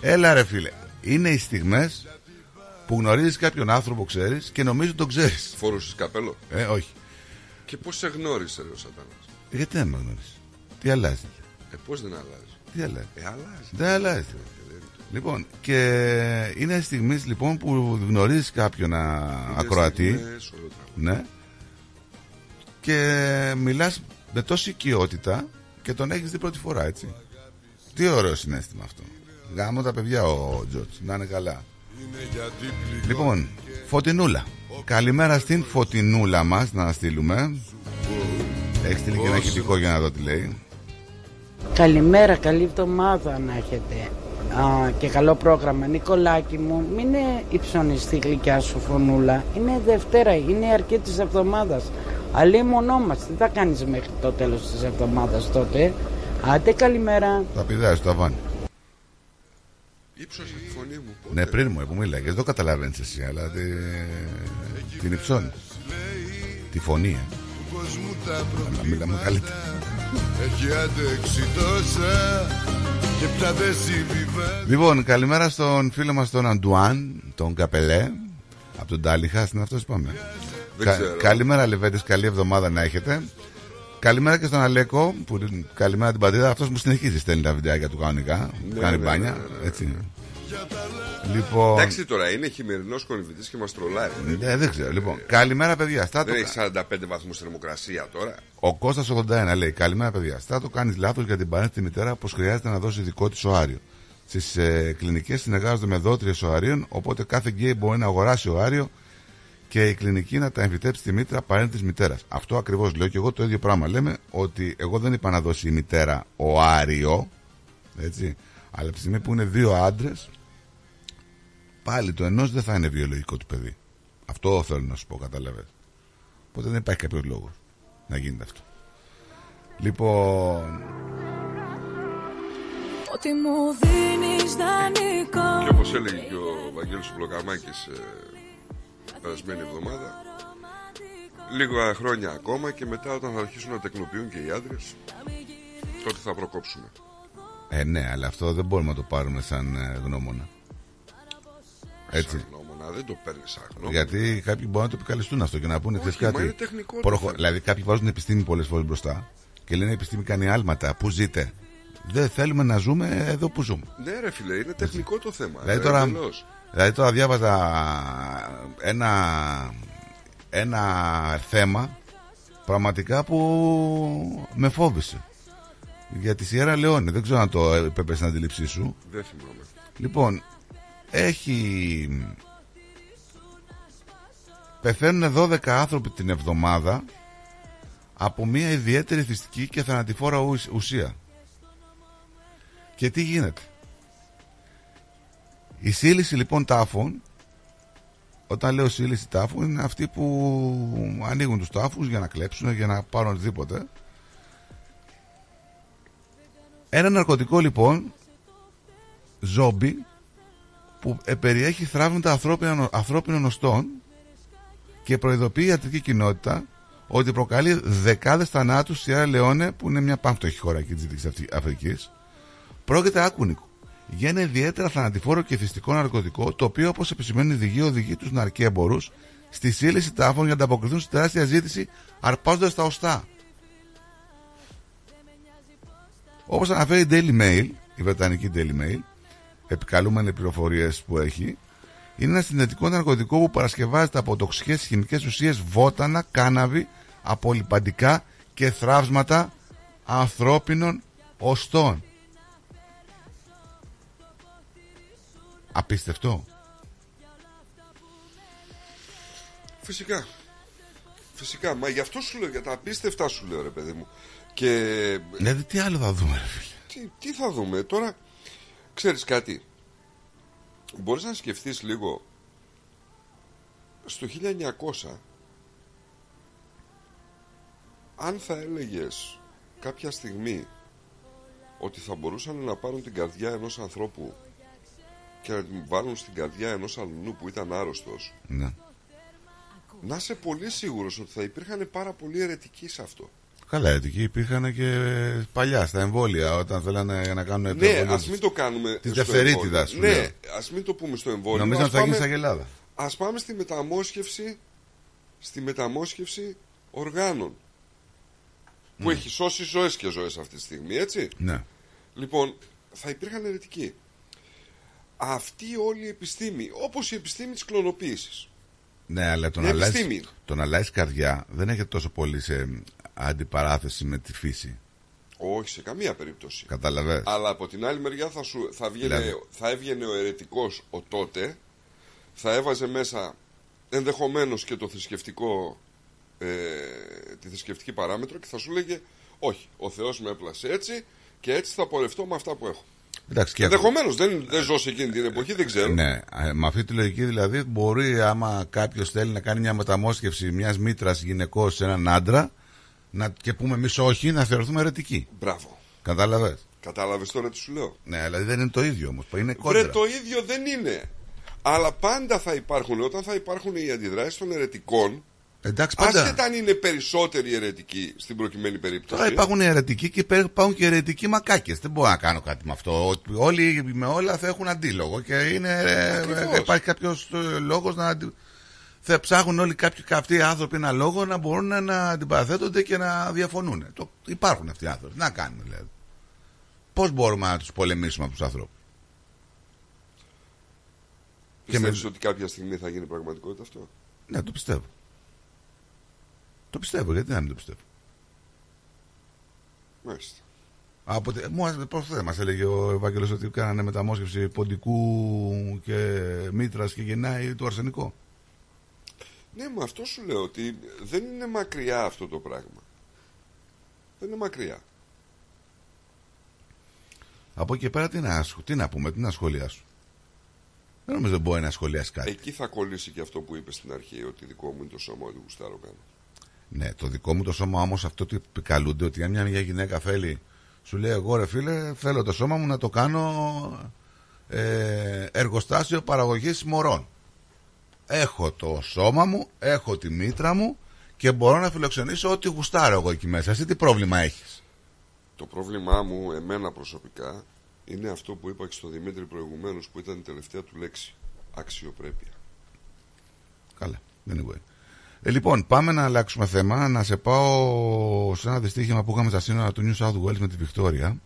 Έλα ρε φίλε. είναι οι στιγμές που γνωρίζεις κάποιον άνθρωπο ξέρεις και νομίζω τον ξέρεις. Φόρουσες καπέλο; Ε, όχι. Και πώς σε γνώρισε, ρε ο Σατανάς; Γιατί δεν με γνωρίζεις; Τι αλλάζει; Ε, πώς δεν αλλάζει; Τι αλλάζει; Ε, αλλάζει. Δεν αλλάζει. Λοιπόν, και είναι στιγμές λοιπόν που γνωρίζεις κάποιον α, ακροατή. στιγμές, όλο το Ναι. Και μιλάς με τόση οικειότητα και τον έχεις δει πρώτη φορά, έτσι. Τι ωραίο συνέστημα αυτό. Γάμω τα παιδιά ο Τζότς, να είναι καλά. Λοιπόν, Φωτεινούλα. Καλημέρα στην Φωτεινούλα μας να στείλουμε. Έχεις στείλει και ένα ηχητικό για να δω τι λέει. Καλημέρα, καλή εβδομάδα να έχετε. Α, και καλό πρόγραμμα. Νικολάκη μου, μην υψώνεις τη γλυκιά σου φωνούλα. Είναι Δευτέρα, είναι η αρχή της εβδομάδας. Αλλήμονό μας, τι θα κάνεις μέχρι το τέλος της εβδομάδας τότε; Άντε καλημέρα. Τα πηδάει στο ταβάνι. Ήψωσε τη φωνή μου. πότε. Ναι, πριν μου, ε, που μίλαγε. Δεν το καταλαβαίνεις εσύ, αλλά τη... την υψώνει. Τη φωνή, ε. του κόσμου τα Να μιλάμε καλύτερα. Έχει αντέξει τόσα και πια δεν συμβιβαίνει Λοιπόν, καλημέρα στον φίλο μας τον Αντουάν, τον Καπελέ. Από τον Τάλιχα, είναι αυτός είπαμε. Δεν Κα- ξέρω. καλημέρα, Λεβέντες, καλή εβδομάδα να έχετε. Καλημέρα και στον Αλέκο, που καλημέρα την πατρίδα. Αυτός μου συνεχίζει στέλνει τα βιντεάκια του κανονικά. Ναι, κάνει ναι, μπάνια. ναι, ναι, ναι. Έτσι. Λοιπόν. Εντάξει τώρα, είναι χειμερινός κονιβητή και μας τρολάρει. Ναι, δεν ξέρω. Λοιπόν, καλημέρα, παιδιά. Στα το... Δεν έχει 45 βαθμούς θερμοκρασία τώρα. Ο Κώστας 81 λέει: Καλημέρα, παιδιά. Στα το κάνεις λάθος για την παρένθετη μητέρα πως χρειάζεται να δώσει δικό της οάριο. Στις ε, κλινικές συνεργάζονται με δότριες οαρίων, οπότε κάθε γκέι μπορεί να αγοράσει οάριο και η κλινική να τα εμφυτέψει στη μήτρα παρένθετη μητέρας. Αυτό ακριβώς λέω και εγώ το ίδιο πράγμα. Λέμε ότι εγώ δεν είπα να δώσει η μητέρα οάριο, έτσι, αλλά από τη στιγμή που είναι δύο άντρες, πάλι το ενός δεν θα είναι βιολογικό του παιδί. Αυτό θέλω να σου πω, καταλαβαίνετε. Οπότε δεν υπάρχει κάποιος λόγος να γίνεται αυτό. Λοιπόν, Ότι μου δίνεις δανεικό Και όπως έλεγε και ο Βαγγέλης Πλοκαμάκης ε, περασμένη εβδομάδα, λίγα χρόνια ακόμα και μετά όταν θα αρχίσουν να τεκνοποιούν και οι άντρες, τότε θα προκόψουμε. ε, ναι, αλλά αυτό δεν μπορούμε να το πάρουμε σαν ε, γνώμονα. Έτσι. Σαν γνώμονα, δεν το παίρνει σαν γνώμονα. Γιατί κάποιοι μπορούν να το επικαλεστούν αυτό και να πούνε Όχι, ξέρεις μα κάτι. είναι τεχνικό το θέμα. Δηλαδή, κάποιοι βάζουν την επιστήμη πολλές φορές μπροστά και λένε η επιστήμη κάνει άλματα. Πού ζείτε; Δεν θέλουμε να ζούμε εδώ που ζούμε. Ναι, ρε φίλε, είναι τεχνικό το θέμα. Δηλαδή ε, τώρα, εντελώς. Δηλαδή τώρα διάβαζα ένα, ένα θέμα πραγματικά που με φόβησε. Για τη Σιέρα Λεόνε. Δεν ξέρω αν το έπρεπε στην αντίληψή σου. Δεν θυμάμαι. Λοιπόν, έχει... Πεθαίνουν 12 άνθρωποι την εβδομάδα από μια ιδιαίτερη θυστική και θανατηφόρα ουσ- ουσία. Και τι γίνεται; Η σύλληση λοιπόν τάφων, όταν λέω σύλληση τάφων, είναι αυτοί που ανοίγουν τους τάφους για να κλέψουν, για να πάρουν οτιδήποτε. Ένα ναρκωτικό λοιπόν, ζόμπι, που ε, περιέχει θράβματα ανθρώπινων, ανθρώπινων οστών και προειδοποιεί η ιατρική κοινότητα ότι προκαλεί δεκάδες θανάτους στη Σιέρα Λεόνε που είναι μια πάμπτωχη χώρα εκεί της Δυτικής Αφρι- Αφρικής πρόκειται άκουνικο για ένα ιδιαίτερα θανατηφόρο και θυστικό ναρκωτικό το οποίο όπως επισημαίνει η οδηγεί οδηγεί τους ναρκέμπορους στη σύλληση τάφων για να ανταποκριθούν στη τεράστια ζήτηση αρπάζοντας τα οστά όπως αναφέρει η Daily Mail η βρετανική Daily Mail επικαλούμενοι πληροφορίες που έχει είναι ένα συνδετικό ναρκωτικό που παρασκευάζεται από τοξικές χημικές ουσίες βότανα, κάναβη, απολυπαντικά και θράψματα ανθρώπινων οστών. Απίστευτο. Φυσικά. Φυσικά. Μα γι' αυτό σου λέω, για τα απίστευτα σου λέω, ρε παιδί μου. Και Δηλαδή τι άλλο θα δούμε ρε φίλε. τι, τι θα δούμε; Τώρα. Ξέρεις κάτι. Μπορείς να σκεφτείς λίγο στο 1900 αν θα έλεγες κάποια στιγμή ότι θα μπορούσαν να πάρουν την καρδιά ενός ανθρώπου και να την βάλουν στην καρδιά ενός αλλού που ήταν άρρωστος Ναι. να είσαι πολύ σίγουρος ότι θα υπήρχαν πάρα πολλοί αιρετικοί σε αυτό. Καλά, εκεί υπήρχαν και παλιά στα εμβόλια όταν θέλανε να κάνουν Ναι, εμβόλιο ας της- μην το κάνουμε. Τη στο Δευτερίτιδα, εμβόλιο. σου Ναι, λέω. ας μην το πούμε στο εμβόλιο. Νομίζω Ας ότι θα γίνει πάμε- σαν Ελλάδα. Α πάμε στη μεταμόσχευση, στη μεταμόσχευση οργάνων. Που έχει σώσει ζωές και ζωές αυτή τη στιγμή, έτσι. Ναι. Λοιπόν, θα υπήρχαν αιρετικοί. Αυτή όλη η επιστήμη, όπως η επιστήμη της κλωνοποίησης. Ναι, αλλά το Η να, αλλάζεις, επιστήμη. το να αλλάζεις καρδιά δεν έχει τόσο πολύ σε αντιπαράθεση με τη φύση. Όχι σε καμία περίπτωση. Καταλαβες. Αλλά από την άλλη μεριά θα, σου, θα, βγαινε, Δηλαδή. θα έβγαινε ο αιρετικός ο τότε, θα έβαζε μέσα ενδεχομένως και το θρησκευτικό, ε, τη θρησκευτική παράμετρο και θα σου λέγε όχι, ο Θεός με έπλασε έτσι και έτσι θα πορευτώ με αυτά που έχω. Εντάξει, και Ενδεχομένως δεν, δεν ζω σε εκείνη την εποχή, δεν ξέρω. Ναι, ε, με αυτή τη λογική δηλαδή μπορεί άμα κάποιος θέλει να κάνει μια μεταμόσχευση μιας μήτρας γυναικός σε έναν άντρα να, και πούμε εμείς όχι, να θεωρηθούμε αιρετικοί. Μπράβο. Κατάλαβες; Κατάλαβες τώρα τι σου λέω. Ναι, δηλαδή δεν είναι το ίδιο όμως. Είναι κόντρα. Βρε το ίδιο δεν είναι. Αλλά πάντα θα υπάρχουν, όταν θα υπάρχουν οι αντιδράσεις των αιρετικών, Εντάξει, πάντα. άσχετα αν είναι περισσότεροι αιρετικοί στην προκειμένη περίπτωση. Τώρα υπάρχουν αιρετικοί και υπάρχουν και αιρετικοί μακάκες. Δεν μπορώ να κάνω κάτι με αυτό. Όλοι με όλα θα έχουν αντίλογο και είναι, ε, Ακριβώς. ε, υπάρχει κάποιος λόγος να. αντι- Θα ψάχνουν όλοι κάποιοι αυτοί οι άνθρωποι ένα λόγο να μπορούν να αντιπαραθέτονται και να διαφωνούν. Το, υπάρχουν αυτοί οι άνθρωποι. Τι Να κάνουμε δηλαδή. Πώς μπορούμε να τους πολεμήσουμε από τους ανθρώπους; Πιστεύεις ότι κάποια στιγμή θα γίνει πραγματικότητα αυτό; Ναι, το πιστεύω. Το πιστεύω, γιατί να μην το πιστεύω. Μάλιστα. Από, τε- μου, πώς δεν μας έλεγε ο Ευάγγελος ότι κάνανε μεταμόσχευση ποντικού και μήτρας και γεννάει το αρσενικό. Ναι, με αυτό σου λέω ότι δεν είναι μακριά αυτό το πράγμα. Δεν είναι μακριά. Από εκεί και πέρα τι να, ασχ- τι να πούμε, τι να σχολιάσω. Δεν νομίζω δεν μπορεί να σχολιάσει κάτι. Εκεί θα κολλήσει και αυτό που είπες στην αρχή, ότι δικό μου είναι το σώμα, ότι γουστάρω κάνω. Ναι, το δικό μου το σώμα όμως αυτό ότι επικαλούνται ότι αν μια, μια γυναίκα θέλει, σου λέει εγώ ρε φίλε, θέλω το σώμα μου να το κάνω ε, εργοστάσιο παραγωγής μωρών. Έχω το σώμα μου, έχω τη μήτρα μου και μπορώ να φιλοξενήσω ό,τι γουστάρω εγώ εκεί μέσα. Εσύ τι πρόβλημα έχεις; Το πρόβλημά μου, εμένα προσωπικά, είναι αυτό που είπα και στον Δημήτρη προηγουμένως, που ήταν η τελευταία του λέξη. Αξιοπρέπεια. Καλά, δεν είναι ε, Λοιπόν, πάμε να αλλάξουμε θέμα. Να σε πάω σε ένα δυστύχημα που είχαμε στα σύνορα του New South Wales με τη Βικτόρια.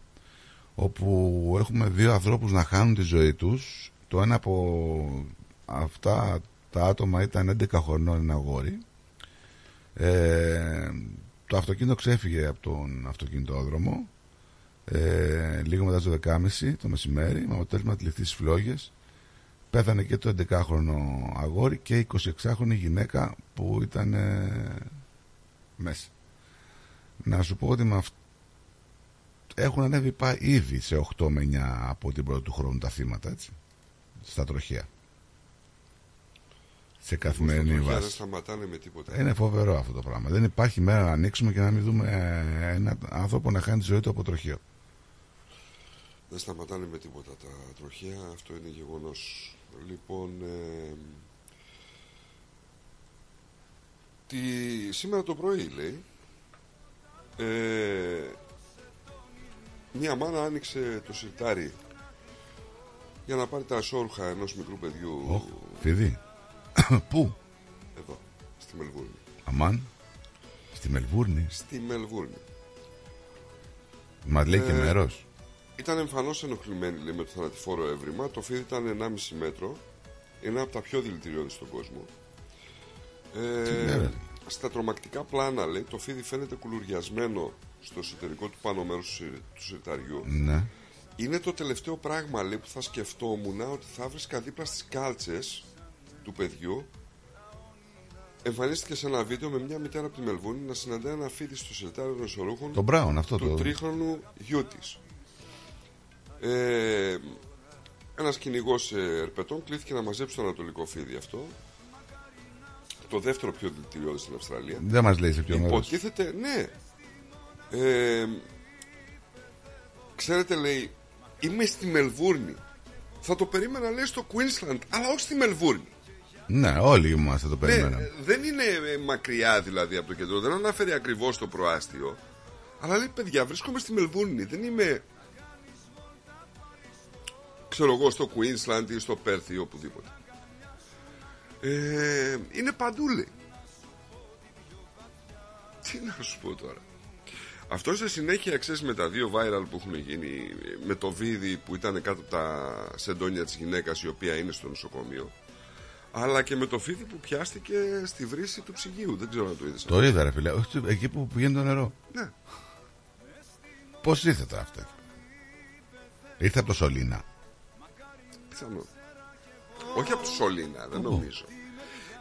Όπου έχουμε δύο ανθρώπους να χάνουν τη ζωή τους. Το ένα από αυτά τα άτομα ήταν 11 χρονών ένα αγόρι. Ε, το αυτοκίνητο ξέφυγε από τον αυτοκινητόδρομο ε, λίγο μετά το 10.30 το μεσημέρι με αποτέλεσμα να τυλιχθεί στις φλόγες πέθανε και το 11χρονο αγόρι και η 26χρονη γυναίκα που ήταν ε, μέσα. Να σου πω ότι με αυ... έχουν ανέβει πά- ήδη σε 8 με 9 από την πρώτη του χρόνου τα θύματα, έτσι. Στα τροχεία. Σε καθημερινή Στα τροχιά Δεν βάση. σταματάνε με τίποτα; Είναι φοβερό αυτό το πράγμα. Δεν υπάρχει μέρα να ανοίξουμε και να μην δούμε ε, έναν άνθρωπο να χάνει τη ζωή του από τροχείο. Δεν σταματάνε με τίποτα τα τροχαία, αυτό είναι γεγονός. Λοιπόν, ε, τη, σήμερα το πρωί λέει, ε, μια μάνα άνοιξε το σιρτάρι για να πάρει τα ασόρουχα ενός μικρού παιδιού Οχ, φίδι. Πού; εδώ, στη Μελβούρνη. Αμάν. Στη Μελβούρνη. Στη Μελβούρνη. Μας λέει και Ε, μέρος. Ήταν εμφανώς ενοχλημένη λέει, με το θανατηφόρο έβριμα. Το φίδι ήταν 1,5 μέτρο. Είναι από τα πιο δηλητηριώδη στον κόσμο. Τι Ε, λέτε. στα τρομακτικά πλάνα, λέει, το φίδι φαίνεται κουλουριασμένο στο εσωτερικό του πάνω μέρους του, σιρ- του σιρταριού. Ναι. Είναι το τελευταίο πράγμα, λέει, που θα σκεφτόμουν ότι θα βρίσκα δίπλα στις κάλτσες του παιδιού. Εμφανίστηκε σε ένα βίντεο με μια μητέρα από τη Μελβούνη να συναντάει ένα φίδι στο σιρτάριο των ισορρούχων Το Brown, αυτό του το- τρίχρονου γιού της. Ε, ένας κυνηγός ερπετών κλήθηκε να μαζέψει το ανατολικό φίδι αυτό. Το δεύτερο πιο δηλητηριώδη στην Αυστραλία. Δεν μας λέει σε ποιο μέρος. Υποτίθεται, ναι. Ε, ξέρετε, λέει, είμαι στη Μελβούρνη. Θα το περίμενα, λέει, στο Queensland, αλλά όχι στη Μελβούρνη. Ναι, όλοι είμαστε το Ναι, περιμέναμε. δεν είναι ε, μακριά δηλαδή από το κέντρο. Δεν αναφέρει ακριβώς το προάστιο. Αλλά λέει, παιδιά, βρίσκομαι στη Μελβούρνη. Δεν είμαι. Ξέρω εγώ, στο Queensland ή στο Perth ή οπουδήποτε. Ε, είναι παντού, λέει. Τι να σου πω τώρα. Αυτό σε συνέχεια ξέρεις με τα δύο viral που έχουν γίνει, με το βίδι που ήταν κάτω από τα σεντόνια της γυναίκας η οποία είναι στο νοσοκομείο, αλλά και με το φίδι που πιάστηκε στη βρύση του ψυγείου. Δεν ξέρω αν το είδες. Το είδα, ρε φίλε. Όχι, εκεί που πηγαίνει το νερό. Ναι. Πώς ήρθε τώρα αυτό. Ήρθε από το Σολίνα. Πιθανό. Όχι από το Σολίνα, δεν νομίζω.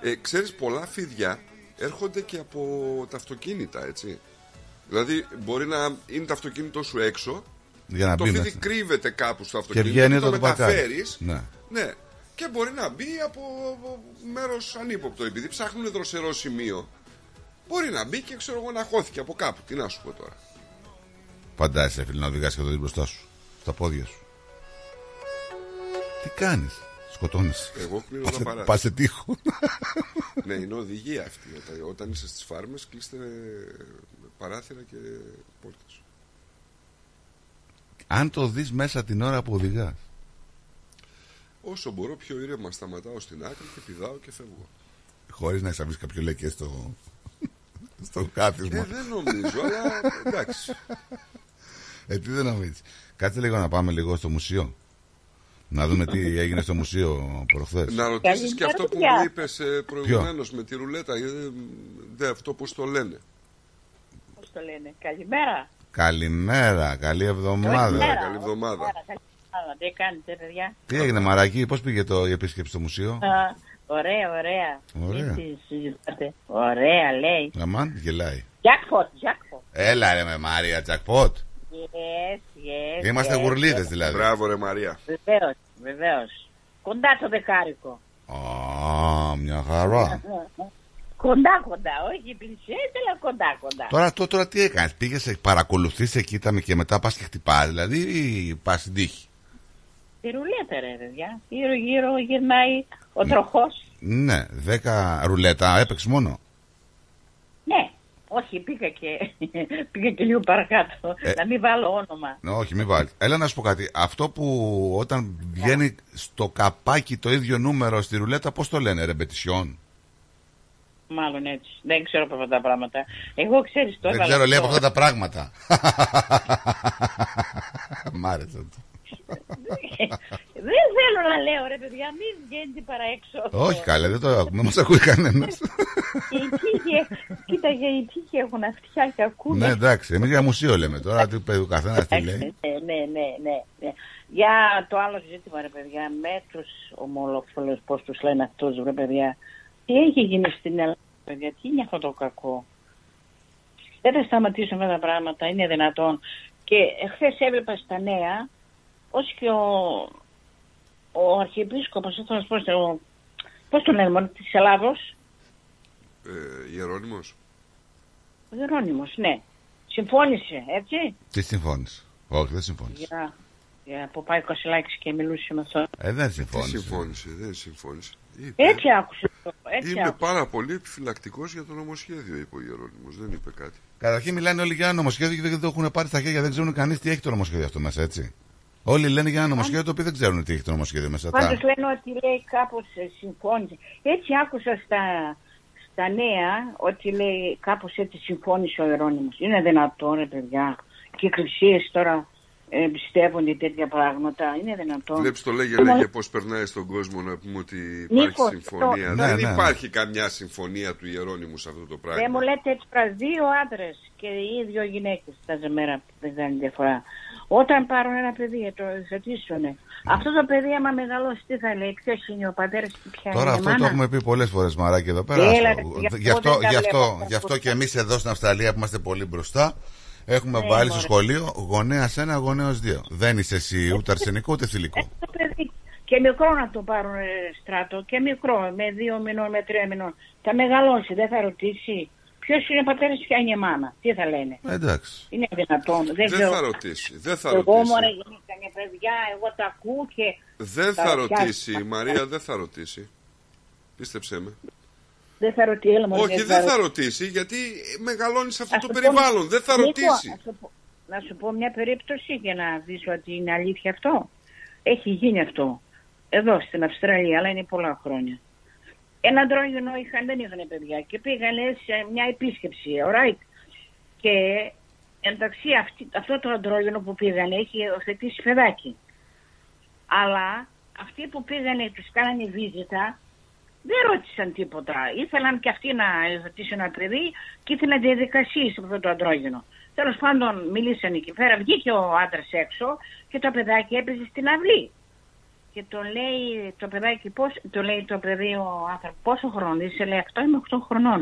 Ε, ξέρεις, πολλά φίδια έρχονται και από τα αυτοκίνητα, έτσι. Δηλαδή, μπορεί να είναι το αυτοκίνητο σου έξω, Για να το μπει φίδι μέσα. κρύβεται κάπου στο Και αυτοκίνητο, βγαίνει το όταν το παρκάρει. μεταφέρεις, Ναι. ναι, και μπορεί να μπει από μέρος ανύποπτο. Επειδή ψάχνουν δροσερό σημείο, μπορεί να μπει και ξέρω εγώ να χώθηκε από κάπου. Τι να σου πω τώρα. Φαντάζεσαι, φίλε, να οδηγάς και το δει μπροστά σου. Στα πόδια σου. Τι κάνεις; Σκοτώνεις. Εγώ κλείνω τα παράθυρα. Πα σε τείχο. ναι, είναι οδηγία αυτή. Όταν, όταν είσαι στις φάρμες, κλείστε παράθυρα και πόρτες. Αν το δεις μέσα την ώρα που οδηγάς. Όσο μπορώ, πιο ήρεμα σταματάω στην άκρη και πηδάω και φεύγω. Χωρίς να εξαβεί κάποιο λεκέ στο. στο κάθισμα. Ε, δεν νομίζω, αλλά εντάξει. Ε, τι δεν νομίζεις. Κάτσε λίγο να πάμε λίγο στο μουσείο. Να δούμε τι έγινε στο μουσείο προχθές. Να ρωτήσεις και αυτό που παιδιά. μου είπες προηγουμένως με τη ρουλέτα. ε, δε, αυτό πώς το λένε. Πώς το λένε. Καλημέρα. Καλημέρα, καλή εβδομάδα. Καλημέρα. Καλή εβδομάδα. Καλημέρα, καλημέρα. Τι κάνετε, παιδιά; Τι έγινε, Μαράκι, πώς πήγε το, η επίσκεψη στο μουσείο; Α, ωραία, ωραία. Ωραία. Τι συζητάτε. Ωραία, λέει. Αμάν, γελάει. Jackpot, jackpot. Έλα ρε με Μάρια, τζακπότ. Yes, yes. Είμαστε yes, γουρλίδες yes. δηλαδή. Μπράβο, ρε Μαρία. Βεβαίως, βεβαίως. Κοντά το δεκάρικο. Α, μια χαρά. Κοντά, κοντά. Όχι πλησιές, αλλά κοντά, κοντά. Τώρα, το, τώρα τι έκανες, πήγες, παρακολουθείς εκεί τα και μετά πας και χτυπάς, δηλαδή ή πας στην τύχη; Τη ρουλέτα, ρε, παιδιά. Γύρω, γύρω γυρνάει ο τροχός. Ναι, 10 ρουλέτα, έπαιξες μόνο; Ναι. Όχι, πήγα και, πήγα και λίγο παρακάτω. Ε. Να μην βάλω όνομα. Ναι, όχι, μην βάλεις. Έλα να σου πω κάτι. Αυτό που όταν βγαίνει στο καπάκι το ίδιο νούμερο στη ρουλέτα, πώς το λένε, ρεμπετισιόν. Μάλλον έτσι. Δεν ξέρω από αυτά τα πράγματα. Εγώ ξέρεις το Δεν έβαλα ξέρω, λέει από στο- αυτά τα πράγματα. Μ' άρεσε αυτό. Δεν θέλω να λέω ρε παιδιά, μην βγαίνετε παρά έξω. Όχι καλέ, δεν το ακούμε, δεν μας ακούει κανένας. Οι τύχοι, κοίταγε, οι τύχοι έχουν αυτιά και ακούνε. ναι, εντάξει, εμείς για μουσείο λέμε τώρα, τι παιδί ο καθένας τι λέει. Ναι, ναι, ναι, ναι, ναι. Για το άλλο ζήτημα, ρε παιδιά, με τους ομολόφιλου, πώς τους λένε αυτούς, ρε παιδιά, τι έχει γίνει στην Ελλάδα, παιδιά, τι είναι αυτό το κακό; Δεν θα σταματήσουν αυτά τα πράγματα, είναι δυνατόν. Και χθες έβλεπα στα νέα, ω και ο, ο Αρχιεπίσκοπος, αυτό να σου πω, ο- πώς τον λένε, μόνο της Ελλάδος, Ε, Ιερώνυμος. ο Γερόνιμος, ναι, συμφώνησε, έτσι, Τι συμφώνησε; Όχι, δεν συμφώνησε. για, για που πάει ο Κασιλάκης και μιλούσε με αυτό. Ε, δεν Τι συμφώνησε. συμφώνησε, δεν συμφώνησε. Είπε, Έτσι άκουσε. το, Έτσι Είμαι άκουσε. πάρα πολύ επιφυλακτικός για το νομοσχέδιο, είπε ο Ιερώνυμος. Δεν είπε κάτι. Καταρχήν μιλάνε όλοι για ένα νομοσχέδιο και δεν το έχουν πάρει στα χέρια. Δεν ξέρουν κανείς τι έχει το νομοσχέδιο αυτό μέσα, έτσι. Όλοι λένε για ένα νομοσχέδιο το οποίο δεν ξέρουν τι έχει το νομοσχέδιο μέσα. Τα- Πάντως λένε ότι λέει κάπως ε, συμφώνησε. Έτσι άκουσα στα, στα νέα ότι λέει κάπως έτσι συμφώνησε ο Ιερώνυμος. Είναι δυνατόν ρε παιδιά. Και οι εκκλησίες τώρα ε, εμπιστεύονται τέτοια πράγματα. Είναι δυνατόν. Βλέπεις το λέγε, Μα- λέγε πώς περνάει στον κόσμο να πούμε ότι υπάρχει Νίκος, συμφωνία. το- Δεν Ναι, ναι. υπάρχει καμιά συμφωνία του Ιερώνυμου σε αυτό το Δεν πράγμα. μου λέτε έτσι τώρα δύο άντρες και οι δύο γυναίκες τα ζεμέρα που δεν κάνει διαφορά. Όταν πάρουν ένα παιδί, το υιοθετήσουν. Αυτό το παιδί, άμα μεγαλώσει, τι θα λέει, ποιος είναι ο πατέρας και ποια Τώρα είναι η αυτό μάνα; το έχουμε πει πολλές φορές, Μαράκι, εδώ πέρα. Έλα, Άστο. ρε, γι' Γι' αυτό αυτό, δεν τα γι' αυτό, βλέπω. γι' αυτό και εμείς εδώ στην Αυστραλία που είμαστε πολύ μπροστά, έχουμε Ναι, βάλει στο μωρέ. σχολείο γονέας ένα, γονέας δύο. Δεν είσαι εσύ ούτε αρσενικό ούτε θηλυκό. Το παιδί και μικρό να το πάρουν ε, στράτο και μικρό, με δύο μηνών, με τρία μηνών. Θα μεγαλώσει, δεν θα ρωτήσει ποιος είναι ο πατέρας και ποια είναι η μάνα. Τι θα λένε. Ε, Εντάξει. Είναι δυνατόν. Δεν, Δεν ξέρω. θα ρωτήσει. Δεν θα Εγώ ρωτήσει. μωρέ γεννήκανε παιδιά, εγώ τα ακούω και Δεν Τα θα ρωτιάσει. ρωτήσει. Η Μαρία δεν θα ρωτήσει. Πίστεψέ με. Δεν θα ρωτήσει, έλα μωρέ, Όχι, δεν θα ρωτήσει γιατί μεγαλώνεις σε αυτό Ας το σου πω- περιβάλλον. Δεν θα Νίκο, ρωτήσεις. ας σου πω- Να σου πω μια περίπτωση για να δεις ότι είναι αλήθεια αυτό. Έχει γίνει αυτό. Εδώ στην Αυστραλία, αλλά είναι πολλά χρόνια. Ένα αντρόγινο είχαν, δεν είχαν παιδιά και πήγανε σε μια επίσκεψη, alright. Και εντάξει αυτή, αυτό το αντρόγινο που πήγανε έχει οθετήσει παιδάκι. Αλλά αυτοί που πήγανε, τους κάνανε βίζιτα, δεν ρώτησαν τίποτα. Ήθελαν και αυτοί να υιοθετήσουν ένα παιδί και ήθελαν διαδικασίες σε αυτό το αντρόγινο. Τέλος πάντων, μιλήσαν εκεί πέρα. Βγήκε ο άντρας έξω και το παιδάκι έπαιζε στην αυλή. Και το λέει το παιδάκι, πώς, το λέει το παιδί ο άνθρωπος, πόσο χρόνο είσαι, λέει αυτό είμαι 8 χρονών.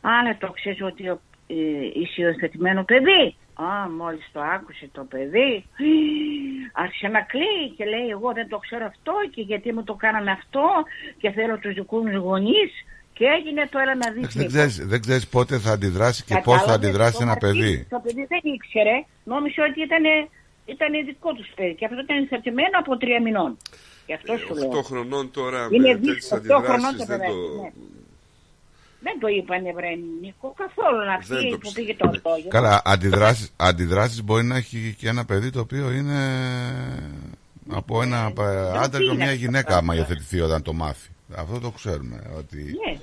Α, λέει, το ξέρεις ότι ο- ε, είσαι υιοθετημένο παιδί. Α, μόλις το άκουσε το παιδί, άρχισε να κλαίει και λέει εγώ δεν το ξέρω αυτό και γιατί μου το κάνανε αυτό και θέλω τους δικούς μου γονείς και έγινε το έλα να δεις. Δεν ξέρεις, δεν ξέρεις πότε θα αντιδράσει και πώς θα Κατάλαβες, αντιδράσει το ένα αρχίδι, παιδί. Το παιδί δεν ήξερε, νόμιζε ότι ήταν, ήταν δικό τους παιδί και αυτό ήταν υιοθετημένο από τρία μηνών. Γι' αυτό σου λέω. 8 χρονών τώρα Είναι με δύσκολο, τέτοιες οκτώ χρονών αντιδράσεις το δεν παιδάκι, το... ναι. Δεν το είπανε βρε Νίκο καθόλου Δεν αυτή το που πήγε το αντόγενο. Καλά, αντιδράσεις, αντιδράσεις μπορεί να έχει και ένα παιδί το οποίο είναι από ένα πα- άντρα και είναι μια αυτό γυναίκα το άμα υιοθετηθεί όταν το μάθει. Αυτό το ξέρουμε. Ότι... Ναι.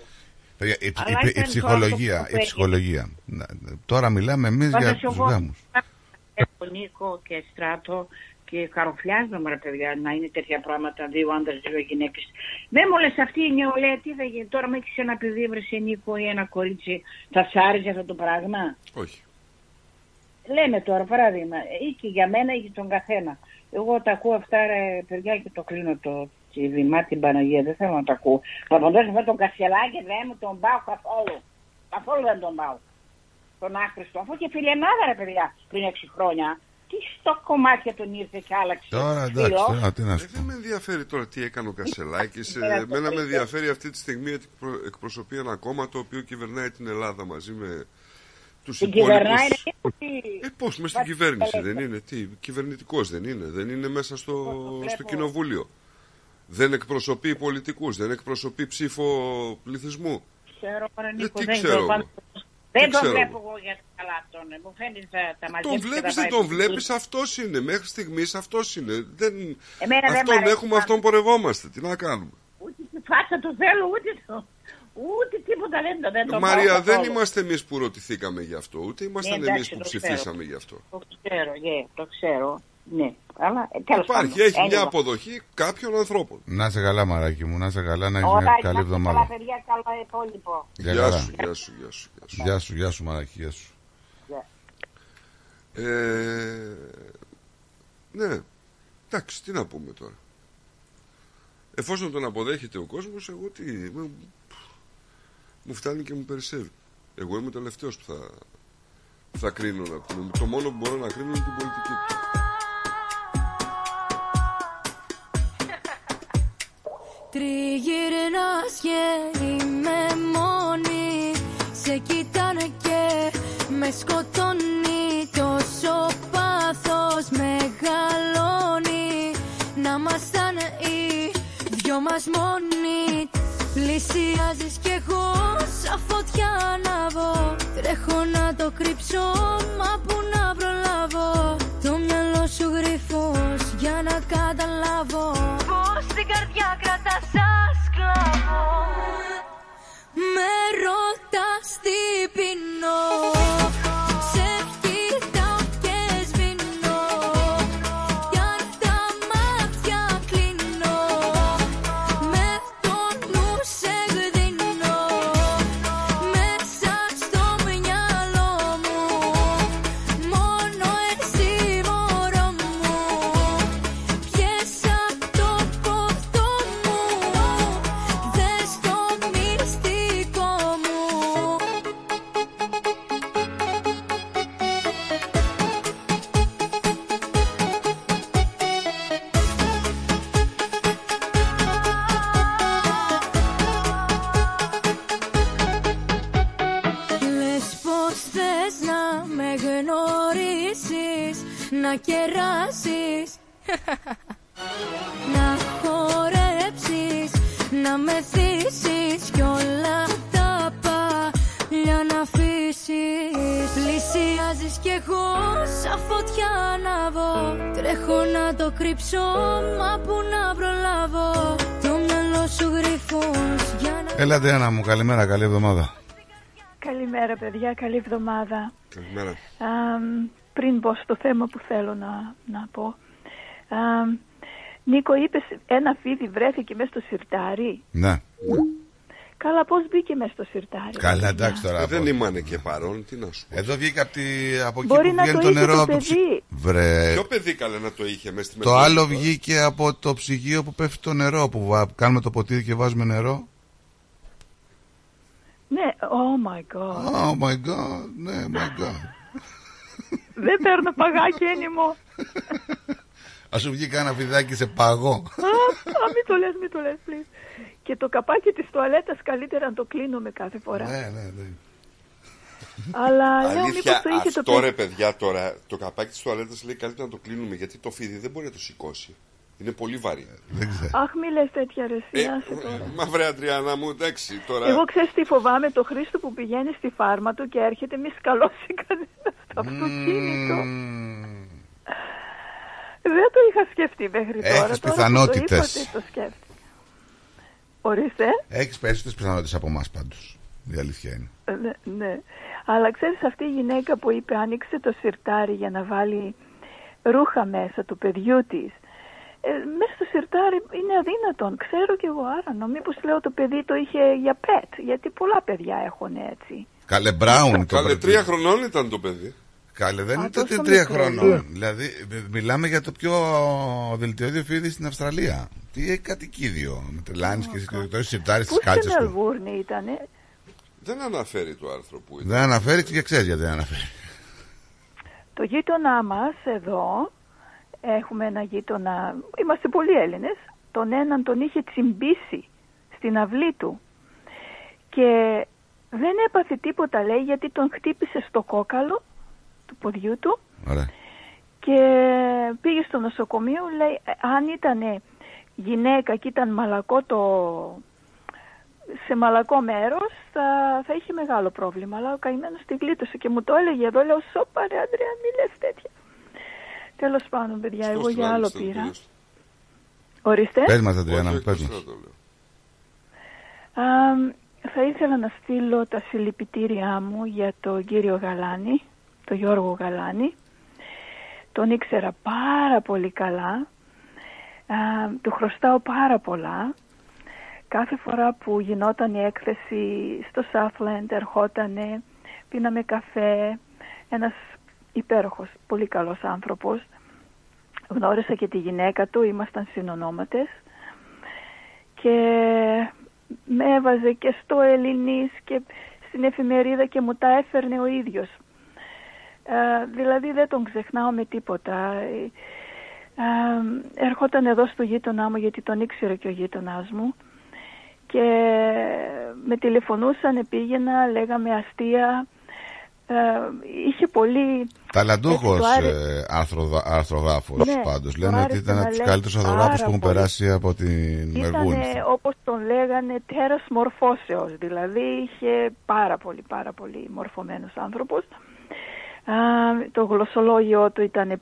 Παιδιά, Η, η- Αλλά η- η ήταν ψυχολογία, το- το η ψυχολογία. Να- Τώρα μιλάμε εμείς Πάντως για τους εγώ- γάμους. Έχω Νίκο και Στράτο και καροφλιάζομαι ρε παιδιά να είναι τέτοια πράγματα, δύο άντρες, δύο γυναίκες. Δεν μου λες αυτή η νεολαία τι θα γίνει. Τώρα με έχεις ένα παιδί βρεσαι Νίκο ή ένα κορίτσι, θα σ' άρεσε αυτό το πράγμα; Όχι. Λέμε τώρα παράδειγμα, ή και για μένα ή για τον καθένα. Εγώ τα ακούω αυτά ρε παιδιά και το κλείνω το τσιβημά την Παναγία, δεν θέλω να τα ακούω. Παπαντός αυτό τον Κασελάκη δεν μου τον πάω καθόλου. Καθόλου δεν τον πάω. Τον άχρηστο. Αφού και φιλενάδα ρε παιδιά πριν 6 χρόνια. Τι στο κομμάτια τον ήρθε και άλλαξε. Τώρα εντάξει, φίλο. τώρα τι να σου Ε, δεν με ενδιαφέρει τώρα τι έκανε ο Κασελάκης. Δεν Ε, το Εμένα με βρείτε. ενδιαφέρει αυτή τη στιγμή ότι εκπρο- εκπροσωπεί ένα κόμμα το οποίο κυβερνάει την Ελλάδα μαζί με τους Την υπόλοιπους. κυβερνάει ρε, Ε, πώς, μες στην κυβέρνηση δεν είναι, τι, κυβερνητικός δεν είναι, δεν είναι μέσα στο, στο κοινοβούλιο. Δεν εκπροσωπεί πολιτικούς, δεν εκπροσωπεί ψήφο πληθυσμού. Ξέρω, ρε, Ε, Νίκο, τι δεν ξέρω το- εγώ. Δεν Τι τον ξέρω βλέπω εγώ. εγώ για καλά αυτόν. ε. Μου φαίνεται θα τα μαζέψει. Τον και βλέπεις, θα δεν πάει τον στο βλέπεις, σπίτι. αυτός είναι. Μέχρι στιγμής αυτός είναι. Δεν... Εμένα δεν μ' αυτόν αρέσει έχουμε, πάρα αυτόν πορευόμαστε. Τι να κάνουμε. Ούτε τη φάτσα του θέλω, ούτε το. Ούτε τίποτα δεν το δεν το Μαρία, πάω δεν καθόλου. είμαστε εμείς που ρωτηθήκαμε γι' αυτό, ούτε ήμασταν Ναι, εντάξει, εμείς που το ψηφίσαμε ξέρω. γι' αυτό. Το ξέρω, ναι, το ξέρω. Ναι, αλλά ε, τέλος Υπάρχει, πάντων. έχει μια Anyway. αποδοχή κάποιων ανθρώπων. Να είσαι καλά μαράκι μου, να είσαι καλά, να έχεις Ωραία, μια καλή να είστε εβδομάδα. Καλά, παιδιά, καλά υπόλοιπο. Γεια Γεια χαρά. σου, γεια σου, γεια σου. Γεια σου. Γεια σου, γεια σου μαράκι, γεια σου. Ε, ναι, εντάξει, τι να πούμε τώρα. Εφόσον τον αποδέχεται ο κόσμος, εγώ τι... με- μου φτάνει και μου περισσεύει. Εγώ είμαι ο τελευταίος που θα, που θα κρίνω. Να πούμε. Το μόνο που μπορώ να κρίνω είναι την πολιτική του. Τριγυρνάς και είμαι μόνη. Σε κοιτάνε και με σκοτώνει. Τόσο πάθος μεγαλώνει. Να μασταν οι δυο μας μόνοι. Πλησιάζεις κι εγώ σαν φωτιά ανάβω Τρέχω να το κρύψω μα που να προλάβω. Το μυαλό σου γρυφός για να καταλάβω. Πως την καρδιά κρατάς σαν σκλάβο Με ρωτάς τι πίνω κεράσεις Να χορέψεις Να με θύσεις Κι όλα να αφήσεις Πλησιάζεις κι εγώ σαν φωτιά ανάβω Τρέχω να το κρύψω μα που να προλάβω Το μυαλό σου γρυφός για να Έλα, Διάννα μου, καλημέρα, καλή εβδομάδα. Καλημέρα παιδιά, καλή εβδομάδα. Καλημέρα. Αμ, πριν πω στο θέμα που θέλω να, να πω. Αμ, Νίκο, είπες ένα φίδι βρέθηκε μέσα στο σιρτάρι; Ναι. Καλά, πώς μπήκε μέσα στο σιρτάρι. Καλά, εντάξει τώρα. Ε, δεν από- ήμανε και παρόν, τι να σου πω. Εδώ βγήκα από, τη, από εκεί Μπορεί που να βγαίνει το το είχε νερό το από το παιδί. ψυγείο. Βρε. Ποιο παιδί καλέ να το είχε μέσα στη Το Μεσόγειο άλλο τώρα; βγήκε από το ψυγείο που πέφτει το νερό. Που βα- κάνουμε το ποτήρι και βάζουμε νερό. Ναι, oh my god. Oh my god, ναι, my god. Δεν παίρνω παγάκι ένιμο. Α σου βγει κανένα φιδάκι σε παγό. Α, α, μην το λες, μην το λες, please. Και το καπάκι της τουαλέτας καλύτερα να το κλείνουμε κάθε φορά. Ναι, ναι, ναι. Αλλά λέω μήπως Αλήθεια, το είχε το αυτό παιδί. ρε παιδιά τώρα, το καπάκι της τουαλέτας λέει καλύτερα να το κλείνουμε γιατί το φίδι δεν μπορεί να το σηκώσει. Είναι πολύ βαρύ. Δεν ξέρω. Αχ, μη λες τέτοια ρε, Ε, εσύ, άσε τώρα. Μα βρε Αντριάννα μου, εντάξει τώρα. Εγώ ξέρεις τι φοβάμαι, το Χρήστο που πηγαίνει στη φάρμα του και έρχεται μη σκαλώσει κανένα στο αυτοκίνητο. Δεν το είχα σκεφτεί μέχρι τώρα. Έχεις τώρα που πιθανότητες. Το, είπατε, το σκέφτηκα. Ορίστε. Έχεις περισσότερες πιθανότητες από εμάς πάντως. Η αλήθεια είναι. Ε, Ναι, ναι. Αλλά ξέρεις αυτή η γυναίκα που είπε άνοιξε το σιρτάρι για να βάλει ρούχα μέσα του παιδιού της. Ε, μέσα στο σιρτάρι είναι αδύνατον. Ξέρω κι εγώ άρα. Μήπως λέω το παιδί το είχε για πετ. Γιατί πολλά παιδιά έχουν έτσι. Καλέ Μπράουν το Καλέ, πρέπει. τρία χρονών ήταν το παιδί. Καλέ, δεν Α, ήταν τόσο τρία μικρό. χρονών. Δηλαδή, μι- μιλάμε για το πιο δελτιώδιο φίδι στην Αυστραλία. Τι έχει κατοικίδιο. Με τρελάνεις και εσύ και το σιρτάρι στις Πού στη κάλτσε του. Μελβούρνη ήτανε; Δεν αναφέρει το άρθρο που ήταν. Δεν αναφέρει και ξέρεις γιατί δεν αναφέρει. Το γείτονά μας εδώ, έχουμε ένα γείτονα, είμαστε πολλοί Έλληνες, τον έναν τον είχε τσιμπήσει στην αυλή του. Και δεν έπαθε τίποτα λέει γιατί τον χτύπησε στο κόκαλο του ποδιού του. Ωραία. και πήγε στο νοσοκομείο λέει «Ε, αν ήταν γυναίκα και ήταν μαλακό το σε μαλακό μέρος θα, θα είχε μεγάλο πρόβλημα. Αλλά ο καημένος τη γλίτωσε και μου το έλεγε εδώ λέω σώπα ρε Αντρέα μη λες τέτοια τέλος πάντων παιδιά εγώ για άλλο πήρα ορίστε Πες μας, Αντριάννα, Όχι, πες όχι, μας. το λέω. Α, θα ήθελα να στείλω τα συλληπιτήριά μου για τον κύριο Γαλάνη, τον Γιώργο Γαλάνη. Τον ήξερα πάρα πολύ καλά. Α, του χρωστάω πάρα πολλά. Κάθε φορά που γινόταν η έκθεση στο Southland ερχότανε, πίναμε καφέ, ένας υπέροχος, πολύ καλός άνθρωπος. Γνώρισα και τη γυναίκα του, ήμασταν συνονόματες και με έβαζε και στο Ελληνής και στην εφημερίδα και μου τα έφερνε ο ίδιος. Ε, δηλαδή δεν τον ξεχνάω με τίποτα. Ε, ε, ερχόταν εδώ στο γείτονά μου γιατί τον ήξερε και ο γείτονάς μου και με τηλεφωνούσαν, πήγαινα, λέγαμε αστεία. Ε, είχε πολύ... Ταλαντούχος έτσι, του άρεσε- αρθρογράφο Ναι, πάντως. του Λένε ότι άρεσε ήταν να από τους λέει καλύτερους αρθρογράφου πάρα που έχουν πολύ. περάσει από την Μελβούρνη. Ήταν όπως τον λέγανε τέρας μορφώσεως, δηλαδή είχε πάρα πολύ πάρα πολύ μορφωμένος άνθρωπος. Α, το γλωσσολόγιο του ήταν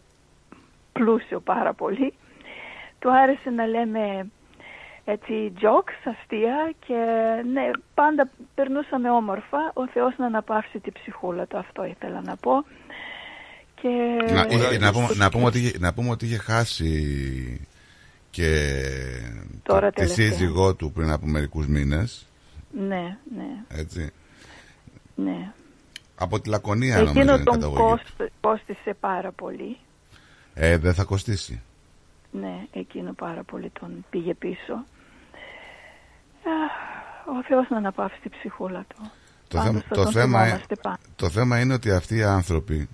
πλούσιο πάρα πολύ. Του άρεσε να λέμε έτσι jokes, αστεία και ναι, πάντα περνούσαμε όμορφα. Ο Θεός να αναπαύσει τη ψυχούλα του, αυτό ήθελα να πω. Και... Να, είχε- να, πούμε, να, πούμε ότι, είχε- να πούμε ότι είχε χάσει και Τώρα τη, τη τελευταία. σύζυγό του πριν από μερικούς μήνες Ναι, ναι, έτσι. ναι. Από τη Λακωνία νομίζω Εκείνο είναι τον καταγωγή. κόστ, κόστισε πάρα πολύ. Ε, δεν θα κοστίσει. Ναι, εκείνο πάρα πολύ τον πήγε πίσω. Αχ, Ο Θεός να αναπαύσει τη ψυχούλα του. Το, Πάντως θέμα, θα το, τον θέμα, θυμόμαστε πάντα. το θέμα είναι ότι αυτοί οι άνθρωποι,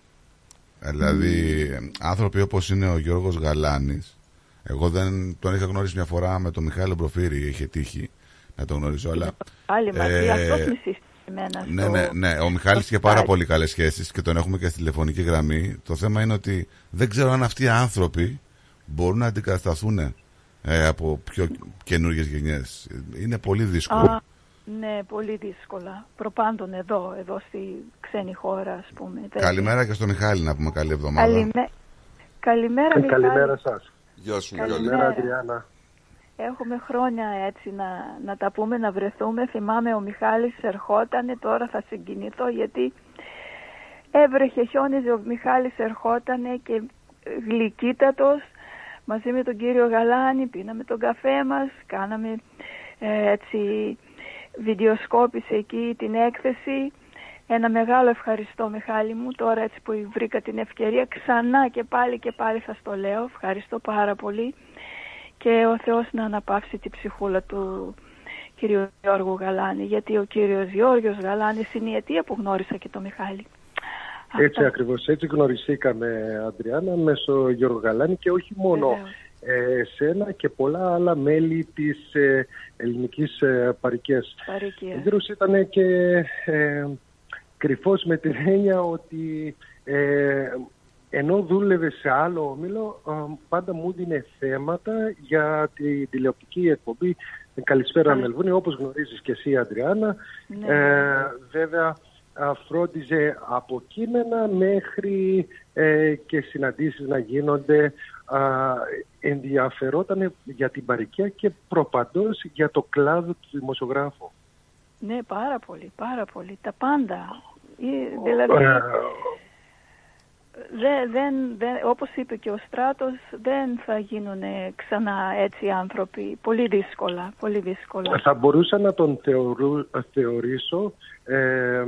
δηλαδή άνθρωποι όπως είναι ο Γιώργος Γαλάνης, εγώ δεν τον είχα γνωρίσει μια φορά με τον Μιχάλη Μπροφύρη, είχε τύχει να τον γνωρίζω, αλλά... Άλλοι μαζί, ε, αυτός μισήστηκε εμένα Ναι, στο- ναι, ναι. Ο Μιχάλης στο είχε πάρα Skype. πολύ καλές σχέσεις και τον έχουμε και στη τηλεφωνική γραμμή. Το θέμα είναι ότι δεν ξέρω αν αυτοί οι άνθρωποι μπορούν να αντικατασταθούν ε, από πιο καινούργιες γενιές. Είναι πολύ δύσκολο. Α, Ναι, πολύ δύσκολα. Προπάντων εδώ, εδώ στη ξένη χώρα, ας πούμε. Δεν- Καλημέρα και στο Μιχάλη να πούμε καλή εβδομάδα. Καλημέ- Καλημέρα, Ε, Μιχάλη. καλημέρα σας. Γεια σου, Καλημέρα. Καλημέρα, Αντριάννα. Έχουμε χρόνια έτσι να, να τα πούμε, να βρεθούμε. Θυμάμαι ο Μιχάλης ερχότανε, τώρα θα συγκινηθώ γιατί έβρεχε, χιόνιζε, ο Μιχάλης ερχότανε και γλυκύτατος μαζί με τον κύριο Γαλάνη, πίναμε τον καφέ μας, κάναμε ε, έτσι βιντεοσκόπηση εκεί την έκθεση. Ένα μεγάλο ευχαριστώ Μιχάλη μου, τώρα έτσι που βρήκα την ευκαιρία ξανά και πάλι και πάλι θα στο λέω, ευχαριστώ πάρα πολύ και ο Θεός να αναπαύσει τη ψυχούλα του κύριου Γιώργου Γαλάνη γιατί ο κύριος Γιώργος Γαλάνης είναι η αιτία που γνώρισα και το Μιχάλη. Έτσι ακριβώς, έτσι γνωριστήκαμε, Αντριάννα, μέσω Γιώργο Γαλάνη και όχι μόνο ε, σένα και πολλά άλλα μέλη της ε, ελληνικής ε, παρικίας. Παροικία. Ο Γιώργος ήταν και ε, κρυφός με την έννοια ότι ε, ενώ δούλευε σε άλλο όμιλο, ε, πάντα μου δίνε θέματα για τη τηλεοπτική εκπομπή Καλησπέρα Μελβούνι, όπως γνωρίζεις και εσύ Αντριάννα. Ναι. Ε, βέβαια α, φρόντιζε από κείμενα μέχρι ε, και συναντήσεις να γίνονται. Α, ενδιαφερόταν για την παροικία και προπαντός για το κλάδο του δημοσιογράφου. Ναι, πάρα πολύ, πάρα πολύ. Τα πάντα. Ή, Δηλαδή, Ε, δεν, δεν, δεν, όπως είπε και ο Στράτος, δεν θα γίνουν ξανά έτσι άνθρωποι. Πολύ δύσκολα, πολύ δύσκολα. Θα μπορούσα να τον θεωρού, θεωρήσω ε,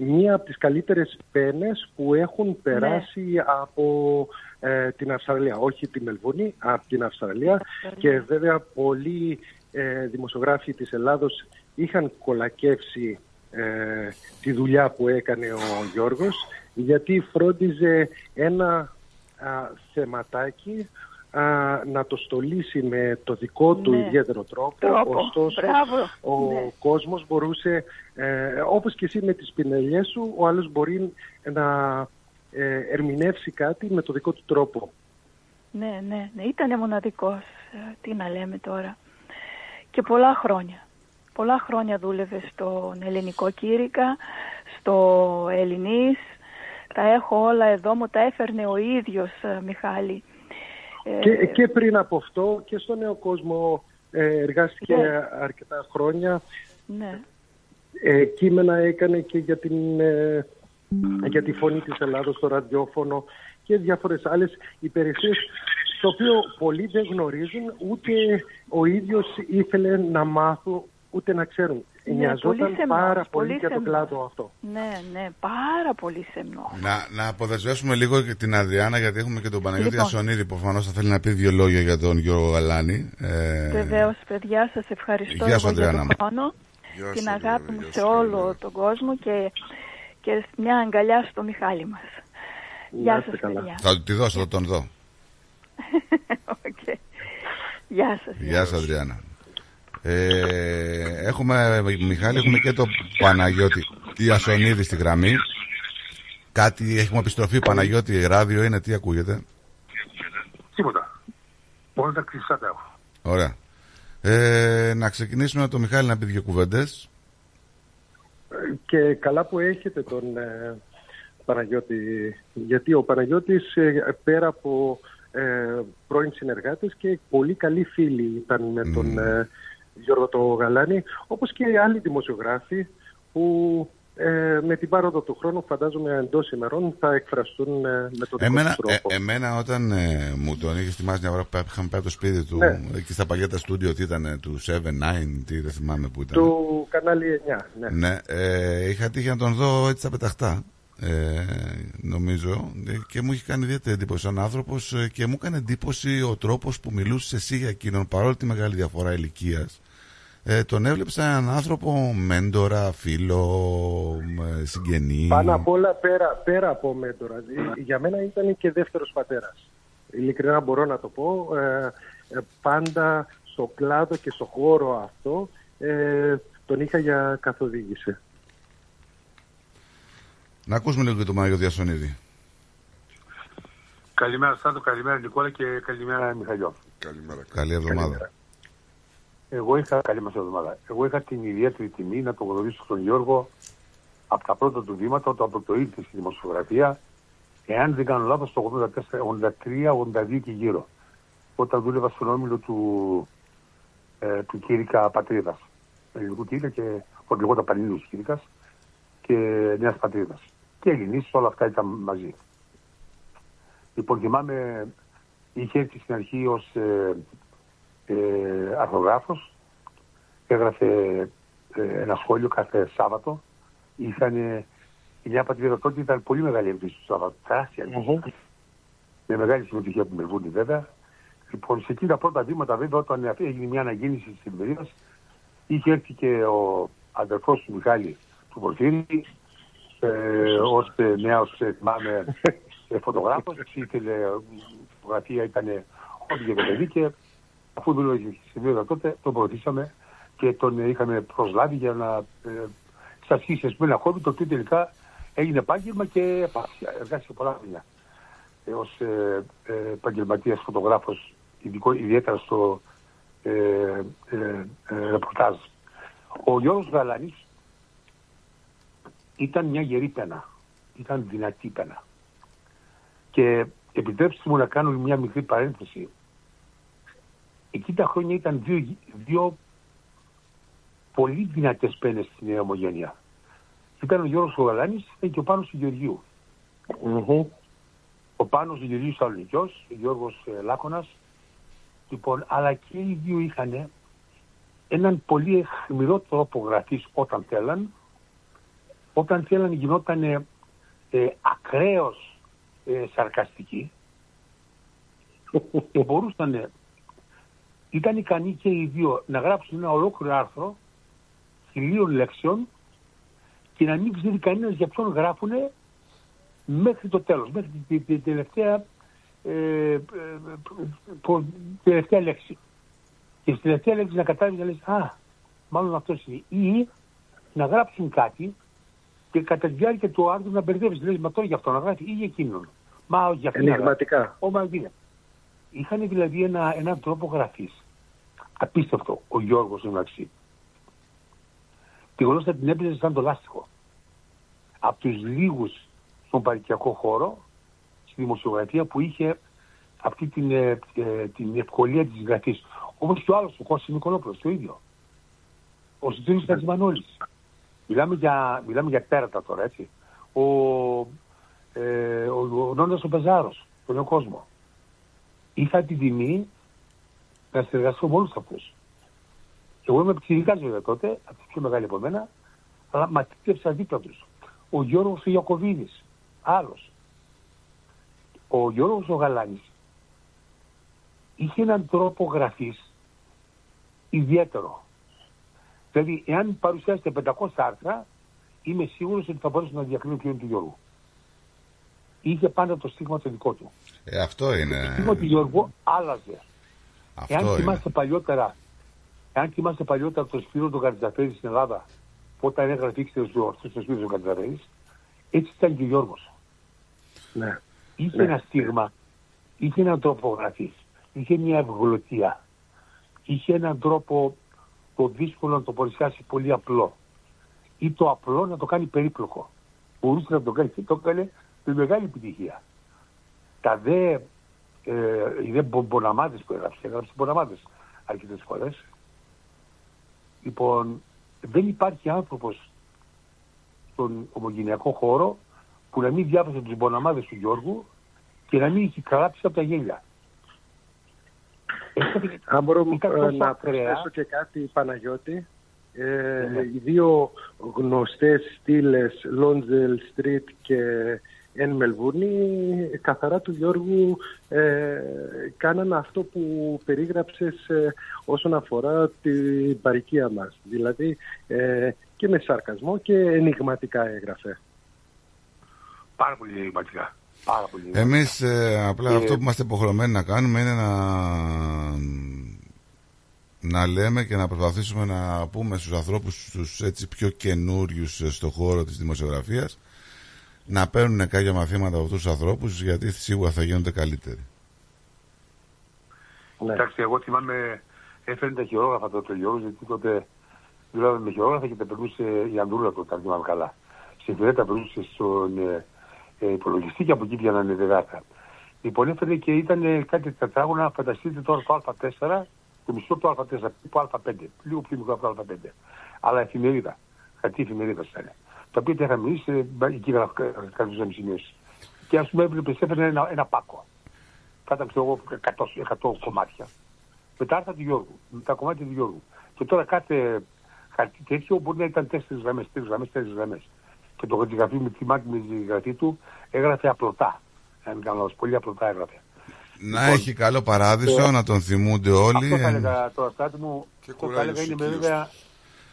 μία από τις καλύτερες πένες που έχουν περάσει από ε, την Αυστραλία. Όχι τη Μελβούνη, από την Αυστραλία. Και βέβαια πολλοί ε, δημοσιογράφοι της Ελλάδος είχαν κολακεύσει ε, τη δουλειά που έκανε ο Γιώργος γιατί φρόντιζε ένα α, θεματάκι α, να το στολίσει με το δικό του Ναι. ιδιαίτερο τρόπο. Τρόπο. Ωστόσο, Μπράβο. ο Ναι. κόσμος μπορούσε, ε, όπως και εσύ με τις πινελιές σου, ο άλλος μπορεί να ε, ερμηνεύσει κάτι με το δικό του τρόπο. Ναι, ναι, ναι. Ήταν μοναδικός. ε, Τι να λέμε τώρα. Και πολλά χρόνια. Πολλά χρόνια δούλευε στον ελληνικό κήρυκα, στο ελληνής. Τα έχω όλα εδώ, μου τα έφερνε ο ίδιος ε, Μιχάλη. Ε, Και, και πριν από αυτό και στο νέο κόσμο ε, εργάστηκε Ναι. αρκετά χρόνια. ναι. Ε, κείμενα έκανε και για, την, ε, για τη φωνή της Ελλάδος στο ραδιόφωνο και διάφορες άλλες υπηρεσίες το οποίο πολλοί δεν γνωρίζουν ούτε ο ίδιος ήθελε να μάθουν ούτε να ξέρουν. Ναι, Νοιαζόταν πολύ σεμνός, πάρα πολύ πολύ για τον σεμνός. κλάδο αυτό. Ναι, ναι, πάρα πολύ σεμνό. Να, να αποδεσμεύσουμε λίγο και την Αδριάνα γιατί έχουμε και τον Παναγιώτη Λοιπόν. Ασονίδη που προφανώς θα θέλει να πει δύο λόγια για τον Γιώργο Γαλάνη. Ε, Βεβαίως, παιδιά, σας ευχαριστώ Γεια σου, εγώ για Αντριάννα τον μου. χρόνο, Γεια την σου, αγάπη μου γεια σε σου, όλο τον κόσμο και, και μια αγκαλιά στο Μιχάλη μας. Γεια σας, παιδιά. Θα του τη δώσω, θα τον δω. Οκ. Γεια σας. Γεια σα, Αδριάνα. Ε, έχουμε, Μιχάλη, έχουμε και τον Παναγιώτη Ιασονίδη στη γραμμή. Κάτι έχουμε επιστροφή, Παναγιώτη, ράδιο είναι, τι ακούγεται; Τίποτα. Μόνο τα κλειστά τα έχω. Ωραία. Ε, να ξεκινήσουμε με τον Μιχάλη να πει δύο κουβέντες. Και καλά που έχετε τον ε, Παναγιώτη, γιατί ο Παναγιώτης ε, πέρα από ε, πρώην συνεργάτες και πολύ καλοί φίλοι ήταν με τον ε, Γιώργο το Γαλάνη, όπως και οι άλλοι δημοσιογράφοι που ε, με την πάροδο του χρόνου φαντάζομαι εντός ημερών θα εκφραστούν ε, με τον δικό Εμένα, τους τρόπο. ε, εμένα όταν ε, μου τον είχες θυμάσει μια ώρα που είχαμε πάει από το σπίτι του, Ναι. εκεί στα παλιά τα στούντιο, τι ήταν, του 7-9, τι δεν θυμάμαι που ήταν. Του κανάλι 9, ναι. Ναι, ε, είχα τύχει να τον δω έτσι στα πεταχτά. Ε, νομίζω ε, και μου είχε κάνει ιδιαίτερη εντύπωση σαν άνθρωπος και μου έκανε εντύπωση ο τρόπος που μιλούσες εσύ για εκείνον παρόλη τη μεγάλη διαφορά ηλικίας. Ε, τον έβλεψα σαν έναν άνθρωπο μέντορα, φίλο, ε, συγγενή. Πάνω απ' όλα πέρα, πέρα από μέντορα. Ε, Για μένα ήταν και δεύτερος πατέρας. Ειλικρινά μπορώ να το πω. Ε, ε, πάντα στο κλάδο και στο χώρο αυτό ε, τον είχα για καθοδήγηση. Να ακούσουμε λίγο και τον Μάγιο Διασονίδη. Καλημέρα Στάτο, καλημέρα Νικόλα και καλημέρα Μιχαλιό. Καλημέρα. Καλή εβδομάδα. Εγώ είχα, καλή μας εβδομάδα, εγώ είχα την ιδιαίτερη τιμή να τον γνωρίσω τον Γιώργο από τα πρώτα του βήματα όταν από το ήρθε στη δημοσιογραφία, εάν δεν κάνω λάθος, το 83-82 και γύρω. Όταν δούλευα στον όμιλο του, ε, του Κύρικα Πατρίδας. Ελληνικού Κύρικα και ο λεγόταν Πανελλήνιος Κύρικας και Νέας Πατρίδας. Και Ελληνής, όλα αυτά ήταν μαζί. Λοιπόν, θυμάμαι, είχε έρθει στην αρχή ως ε, ε, αρθογράφος, έγραφε ε, ένα σχόλιο κάθε Σάββατο. Είχαν η Νέα Πατρίδα τότε ήταν πολύ μεγάλη εμπειρία στο Σάββατο. Τεράστια εμπειρία. Με μεγάλη συμμετοχή από την Μελβούνη βέβαια. Λοιπόν, σε εκείνα τα πρώτα βήματα βέβαια όταν έγινε μια αναγέννηση στην περίοδο, είχε έρθει και ο αδερφός του Μιχάλη του Πορφύρη, ε, ως ε, νέος, ε, θυμάμαι, ε, φωτογράφος, ήθελε, η φωτογραφία ήταν ό,τι και το παιδί και αφού δούλευε στην περίοδο τότε, τον προωθήσαμε και τον ε, είχαμε προσλάβει για να ε, σα αρχίσει με ένα χόμπι, το οποίο τελικά έγινε επάγγελμα και επάξια. Εργάστηκε πολλά χρόνια ε, ως ε, ε, επαγγελματίας φωτογράφος, ιδιαίτερα στο ε, ε, ε, ρεπορτάζ. Ο Γιώργος Γαλανής ήταν μια γερή πένα. Ήταν δυνατή πένα. Και επιτρέψτε μου να κάνω μια μικρή παρένθεση. Εκεί τα χρόνια ήταν δύο, δύο πολύ δυνατές πένες στην Νέα Ομογένεια. Ήταν ο Γιώργος Γαλανής και ο Πάνος του Γεωργίου. Ο Πάνος του Γεωργίου Σαλονικιός, ο Γιώργος ε, Λάκωνας. Λοιπόν, αλλά και οι δύο είχαν έναν πολύ χμηρό τρόπο γραφής όταν θέλαν. Όταν θέλαν γινόταν ε, ε, ακραίος ε, σαρκαστικοί. και μπορούσαν, ήταν ικανοί και οι δύο να γράψουν ένα ολόκληρο άρθρο χιλίων λέξεων και να μην ξέρει κανένας για ποιον γράφουν μέχρι το τέλος, μέχρι την, την τελευταία, ε, ε, προ- τελευταία λέξη. Και στην τελευταία λέξη να καταλάβει να λες «Α, μάλλον αυτός είναι». Ή να γράψουν κάτι και κατά τη διάρκεια του άρθρου να μπερδεύεις. Λες, μα τώρα για αυτό να γράφει ή για εκείνον. Μα όχι για αυτόν. να γράφει. Ενηγματικά. Ω, μα δίνε. Είχαν δηλαδή ένα, έναν τρόπο γραφής. Απίστευτο. Ο Γιώργος μεταξύ. Τη γλώσσα την έπαιζε σαν το λάστιχο. Από τους λίγους στον παρικιακό χώρο, στη δημοσιογραφία που είχε αυτή την, ε, ε, την ευκολία της γραφής. Όπως και ο άλλος, ο Κώστας Νικολόπουλος, το ίδιο. Ο Συντήρης Χατζημανόλης. Μιλάμε για, μιλάμε για τέρατα τώρα, έτσι. Ο, ε, ο, ο Νόνας ο Πεζάρος, τον νέο κόσμο. Είχα την τιμή να συνεργαστώ με όλους αυτούς. Εγώ είμαι ψηφιακάς βέβαια τότε, από τους πιο μεγάλοι από μένα, αλλά ματίρεψα δίπλα τους. Ο Γιώργος ο Ιακωβίδης, άλλος. Ο Γιώργος ο Γαλάνης είχε έναν τρόπο γραφής ιδιαίτερο. Δηλαδή, εάν παρουσιάσετε 500 άρθρα, είμαι σίγουρος ότι θα μπορέσω να διακρίνω ποιο είναι του Γιώργου. Είχε πάντα το στίγμα το δικό του. Ε, αυτό Το είναι. στίγμα του Γιώργου άλλαζε. Αυτό Εάν είναι. θυμάστε παλιότερα, εάν θυμάστε παλιότερα το Σπύρο του Καρτζαφέρη στην Ελλάδα, που όταν έγραφε ήξερε στο στο Σπύρο του Καρτζαφέρη, έτσι ήταν και ο Γιώργος. Ναι. Είχε Ναι. ένα στίγμα, είχε έναν τρόπο γραφής, είχε μια ευγλωτία, είχε έναν τρόπο το δύσκολο να το παρουσιάσει πολύ απλό ή το απλό να το κάνει περίπλοκο. Μπορούσε να το κάνει και το έκανε με μεγάλη επιτυχία. Τα δε, ε, οι δε μπο- μποναμάδες που έγραψε, έγραψε μποναμάδες αρκετές φορές. Λοιπόν, δεν υπάρχει άνθρωπος στον ομογενειακό χώρο που να μην διάβασε τους μποναμάδες του Γιώργου και να μην είχε καλάψει από τα γέλια. Αν μπορώ Ήταν ε, τόσο να ακραία. προσθέσω και κάτι, Παναγιώτη. Ε, Ναι. Οι δύο γνωστές στήλες, Lonzel Street και Εν Μελβούρνη, καθαρά του Γιώργου ε, κάναν αυτό που περίγραψες ε, όσον αφορά την παροικία μας. Δηλαδή ε, και με σαρκασμό και ενηγματικά έγραφε. Πάρα πολύ ενηγματικά. Πάρα πολύ Εμείς ε, απλά Ε, αυτό που είμαστε υποχρεωμένοι να κάνουμε είναι να, να λέμε και να προσπαθήσουμε να πούμε στους ανθρώπους τους έτσι πιο καινούριους στο χώρο της δημοσιογραφίας να παίρνουν κάποια μαθήματα από αυτούς τους ανθρώπους γιατί σίγουρα θα γίνονται καλύτεροι. Εντάξει, εγώ θυμάμαι έφερε τα χειρόγραφα τότε ο Γιώργος, γιατί τότε δουλεύαμε με χειρόγραφα και τα περνούσε η Ανδρούλα τότε, αν θυμάμαι καλά. Στην Φερέ τα περνούσε στον ε, ε, υπολογιστή και από εκεί πιάνανε δεδάτα. Λοιπόν, έφερε και ήταν ε, κάτι τετράγωνα, φανταστείτε τώρα το Α4, το μισό από το Α4, τύπου Α5, λίγο πιο μικρό από το Α5. Αλλά εφημερίδα, χαρτί εφημερίδας ήταν. Τα οποία τα είχαμε εμεί, ε, εκεί κρατούσαμε σημειώσει. Και ας πούμε έβλεπε, έφερε ένα, ένα πάκο. Κάτα ξέρω εγώ 100, 100 κομμάτια. Με τα άρθρα του Γιώργου, με τα κομμάτια του Γιώργου. Και τώρα κάθε χαρτί τέτοιο μπορεί να ήταν τέσσερις γραμμές, τρεις γραμμές, τέσσερις γραμμές. Και το γραφείο με τη μάκη με τη γραφή του έγραφε απλωτά. Αν κάνω λάθος, πολύ απλωτά έγραφε. Να έχει καλό παράδεισο, ε, να τον θυμούνται όλοι. Αυτό θα έλεγα τώρα, Στάτη μου, αυτό θα έλεγα είναι βέβαια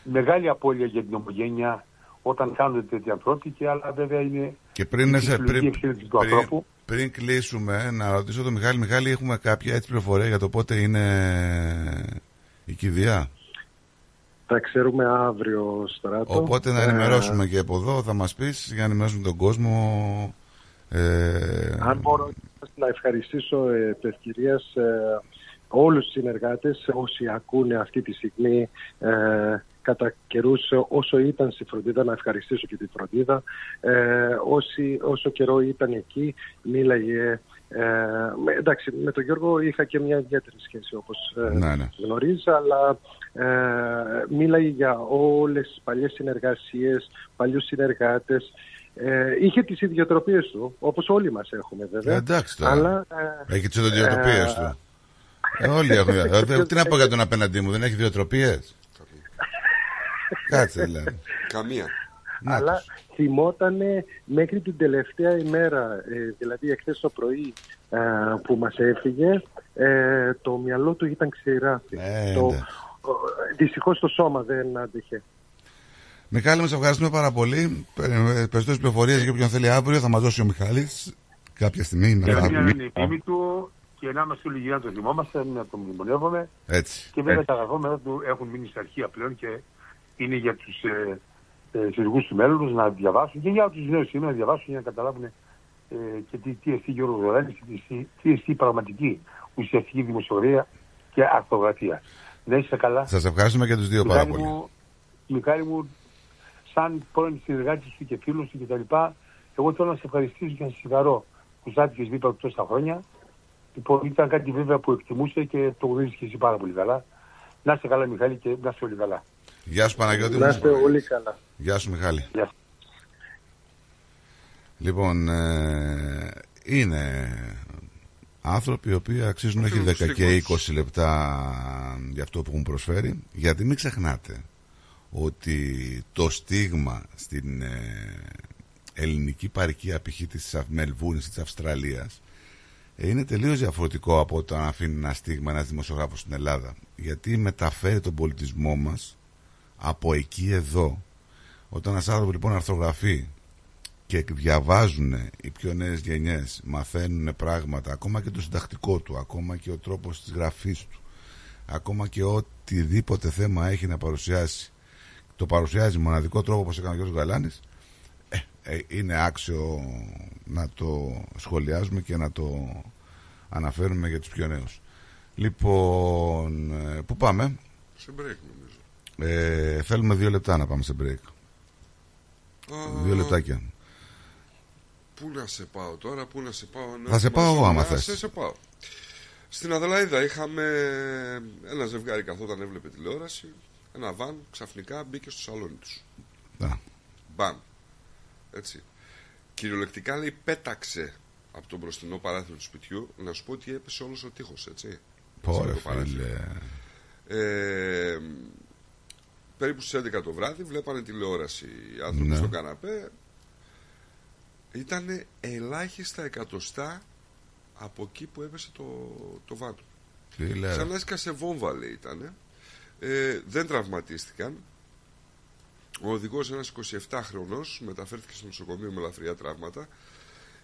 μεγάλη απώλεια για την ομογένεια όταν κάνουν τέτοιοι ανθρώποι και άλλα βέβαια είναι Και πριν, η σε, φυσιολογική πριν, εξέλιξη του πριν, ανθρώπου. πριν κλείσουμε, να ρωτήσω τον Μιχάλη. Μιχάλη, έχουμε κάποια έτσι πληροφορία για το πότε είναι η κηδεία; Τα ξέρουμε αύριο, Στράτο. Οπότε να Ε, ενημερώσουμε και από εδώ, θα μας πεις, για να ενημερώσουμε τον κόσμο. Ε, Αν μπορώ να ευχαριστήσω ε, επ' ευκαιρίας ε, όλους τους συνεργάτες όσοι ακούνε αυτή τη στιγμή ε, κατά καιρούς όσο ήταν στη φροντίδα να ευχαριστήσω και τη φροντίδα ε, όσοι, όσο καιρό ήταν εκεί μίλαγε ε, με- εντάξει με τον Γιώργο είχα και μια ιδιαίτερη σχέση όπως ε, Ναι, ναι. γνωρίζεις αλλά ε, μίλαγε για όλες τις παλιές συνεργασίες παλιούς συνεργάτες ε, είχε τις ιδιοτροπίες του όπως όλοι μας έχουμε βέβαια Ε, εντάξει τώρα. αλλά, ε, Έχει τις ιδιοτροπίες ε, του. Ε, όλοι έχουν. Ε, τι να πω για τον απέναντί μου, δεν έχει ιδιοτροπίες. Κάτσε δηλαδή. Καμία. αλλά θυμότανε μέχρι την τελευταία ημέρα, ε, δηλαδή εχθές το πρωί ε, που μας έφυγε, ε, το μυαλό του ήταν ξηρά. Ε, το, εντάξει. ο- δυστυχώς το σώμα δεν άντεχε. Μιχάλη, μας ευχαριστούμε πάρα πολύ. Περισσότερες πληροφορίες για όποιον θέλει αύριο θα μας δώσει ο Μιχάλης κάποια στιγμή. Και μετά. μία είναι η τιμή του και να είμαστε όλοι γύρω να το θυμόμαστε, να τον μνημονεύουμε. Έτσι. Και βέβαια τα αγαθόμενα του έχουν μείνει στα αρχεία πλέον και είναι για τους ε, ε, συζυγούς του μέλλοντος να διαβάσουν και για τους νέους σήμερα να διαβάσουν για να καταλάβουν ε, και τι, τι εστί Γιώργος Ζωράνης και τι, τι εστί πραγματική ουσιαστική δημοσιογραφία και αρθογραφία. Να είσαι καλά. Σας ευχαριστούμε και τους δύο πάρα Μιχάλη πολύ. μου, Μιχάλη μου, σαν πρώην συνεργάτη σου και φίλος σου κτλ., εγώ θέλω να σε ευχαριστήσω και να σε συγχαρώ που σάτηκες δίπλα του τόσα χρόνια. Λοιπόν, ήταν κάτι βέβαια που εκτιμούσε και το γνωρίζεις και εσύ πάρα πολύ καλά. Να είσαι καλά, Μιχάλη, και να είσαι όλοι καλά. Γεια σου Παναγιώτη. Να μου. είστε όλοι καλά. Γεια σου Μιχάλη. Γεια σου. Λοιπόν, ε, είναι άνθρωποι οι οποίοι αξίζουν όχι Οφείλουν 10 και τους 20 λεπτά για αυτό που έχουν προσφέρει. Γιατί μην ξεχνάτε ότι το στίγμα στην ε, ελληνική παροικία π.χ. της Αυ- Μελβούνης ή της Αυστραλίας ε, είναι τελείως διαφορετικό από όταν αφήνει ένα στίγμα ένας δημοσιογράφος στην Ελλάδα. Γιατί μεταφέρει τον πολιτισμό μας από εκεί εδώ. Όταν ένας άνθρωπος λοιπόν αρθρογραφεί και διαβάζουν οι πιο νέες γενιές, μαθαίνουν πράγματα, ακόμα και το συντακτικό του, ακόμα και ο τρόπος της γραφής του, ακόμα και οτιδήποτε θέμα έχει να παρουσιάσει, το παρουσιάζει με μοναδικό τρόπο όπως έκανε ο Γιώργος Γαλάνης, ε, ε, είναι άξιο να το σχολιάζουμε και να το αναφέρουμε για τους πιο νέους. Λοιπόν, ε, πού πάμε; Σε break νομίζω. Ε, θέλουμε δύο λεπτά να πάμε σε break. Α, Δύο λεπτάκια. Πού να σε πάω τώρα, πού να σε πάω. να Θα σε πάω μαζί εγώ, άμα να θες. Σε, σε πάω. Στην Αδελαίδα είχαμε ένα ζευγάρι καθόταν έβλεπε τηλεόραση. Ένα βαν ξαφνικά μπήκε στο σαλόνι τους. Α. Μπαμ. Έτσι. Κυριολεκτικά λέει πέταξε από το μπροστινό παράθυρο του σπιτιού να σου πω ότι έπεσε όλος ο τείχος, έτσι. Πόρε Σε αυτό το παράθυρο. φίλε. Ε, περίπου στις 11 το βράδυ βλέπανε τηλεόραση οι άνθρωποι Ναι. στο καναπέ. Ήταν ελάχιστα εκατοστά από εκεί που έπεσε το, το βάτο. Τι λέει, Σαν ρε. να έσκασε βόμβα λέει ήταν. Ε, δεν τραυματίστηκαν. Ο οδηγός ένας 27χρονος μεταφέρθηκε στο νοσοκομείο με ελαφριά τραύματα.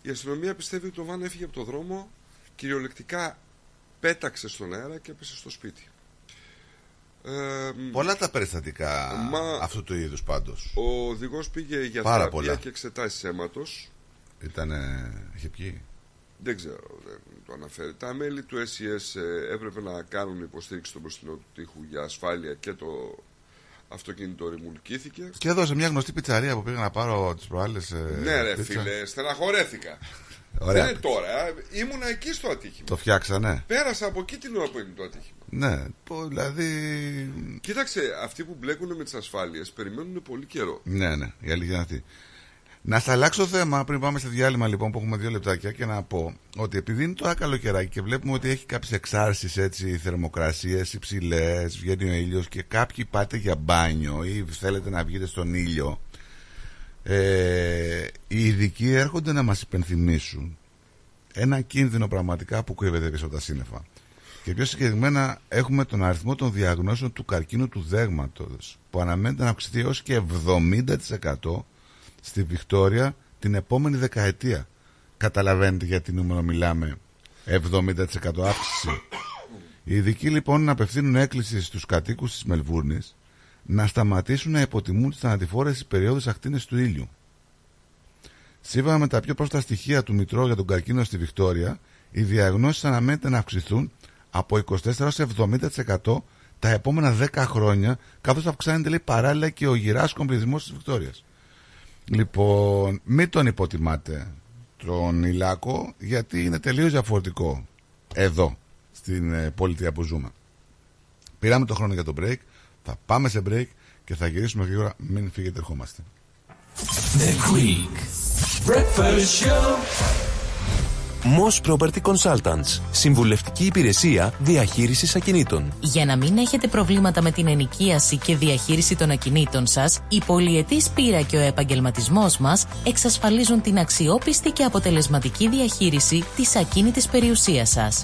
Η αστυνομία πιστεύει ότι το βάν έφυγε από το δρόμο, κυριολεκτικά πέταξε στον αέρα και έπεσε στο σπίτι. Ε, Πολλά τα περιστατικά Μα- αυτού του είδους πάντως. ο οδηγός πήγε για Πάρα θεραπεία πολλά. και εξετάσεις αίματος. Ήτανε... είχε πιει; Δεν ξέρω, δεν το αναφέρει. Τα μέλη του SES ε, έπρεπε να κάνουν υποστήριξη στον μπροστινό του τείχου για ασφάλεια και το αυτοκίνητο ρημουλκήθηκε. Και εδώ σε μια γνωστή πιτσαρία που πήγα να πάρω τις προάλλες. Ναι, ρε φίλε, στεναχωρέθηκα. Ωραία. Δεν είναι τώρα. ε, Ήμουνα εκεί στο ατύχημα. Το φτιάξανε. Πέρασα από εκεί την ώρα που έγινε το ατύχημα. Ναι, πω, δηλαδή. Κοίταξε, αυτοί που μπλέκουν με τις ασφάλειες περιμένουν πολύ καιρό. Ναι, ναι, η αλήθεια είναι αυτή. Να σας αλλάξω θέμα πριν πάμε σε διάλειμμα λοιπόν που έχουμε δύο λεπτάκια και να πω ότι επειδή είναι τώρα καλοκαιράκι και βλέπουμε ότι έχει κάποιες εξάρσεις έτσι, θερμοκρασίες υψηλές, βγαίνει ο ήλιος και κάποιοι πάτε για μπάνιο ή θέλετε να βγείτε στον ήλιο. Ε, οι ειδικοί έρχονται να μας υπενθυμίσουν ένα κίνδυνο πραγματικά που κρύβεται πίσω από τα σύννεφα. Και πιο συγκεκριμένα έχουμε τον αριθμό των διαγνώσεων του καρκίνου του δέγματος που αναμένεται να αυξηθεί έως και 70% στη Βικτόρια την επόμενη δεκαετία. Καταλαβαίνετε για τι νούμερο μιλάμε. 70% αύξηση. Οι ειδικοί λοιπόν να απευθύνουν έκκληση στους κατοίκους της Μελβούρνης να σταματήσουν να υποτιμούν τις θανατηφόρες περιόδους ακτίνες του ήλιου. Σύμφωνα με τα πιο πρόσφατα στοιχεία του Μητρώου για τον καρκίνο στη Βικτόρια, οι διαγνώσεις αναμένεται να αυξηθούν από 24% σε 70% τα επόμενα 10 χρόνια, καθώς αυξάνεται λέει, παράλληλα και ο γυράσκον πληθυσμός της Βικτόριας. Λοιπόν, μην τον υποτιμάτε τον Ιλάκο, γιατί είναι τελείως διαφορετικό εδώ, στην ε, πολιτεία που ζούμε. Πήραμε το χρόνο για το break, θα πάμε σε break και θα γυρίσουμε γρήγορα, μην φύγετε, ερχόμαστε. The Greek Breakfast Show. Moss Property Consultants. Συμβουλευτική υπηρεσία διαχείρισης ακινήτων. Για να μην έχετε προβλήματα με την ενοικίαση και διαχείριση των ακινήτων σας, η πολυετής πείρα και ο επαγγελματισμός μας εξασφαλίζουν την αξιόπιστη και αποτελεσματική διαχείριση της ακίνητης περιουσίας σας.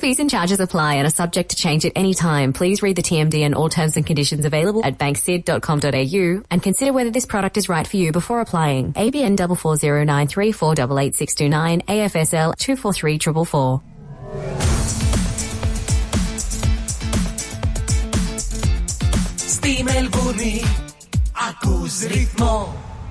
Fees and charges apply and are subject to change at any time. Please read the TMD and all terms and conditions available at banksid.com.au and consider whether this product is right for you before applying. ABN 44093488629 AFSL 243444. Στη Μελβούνι ακούς ρυθμό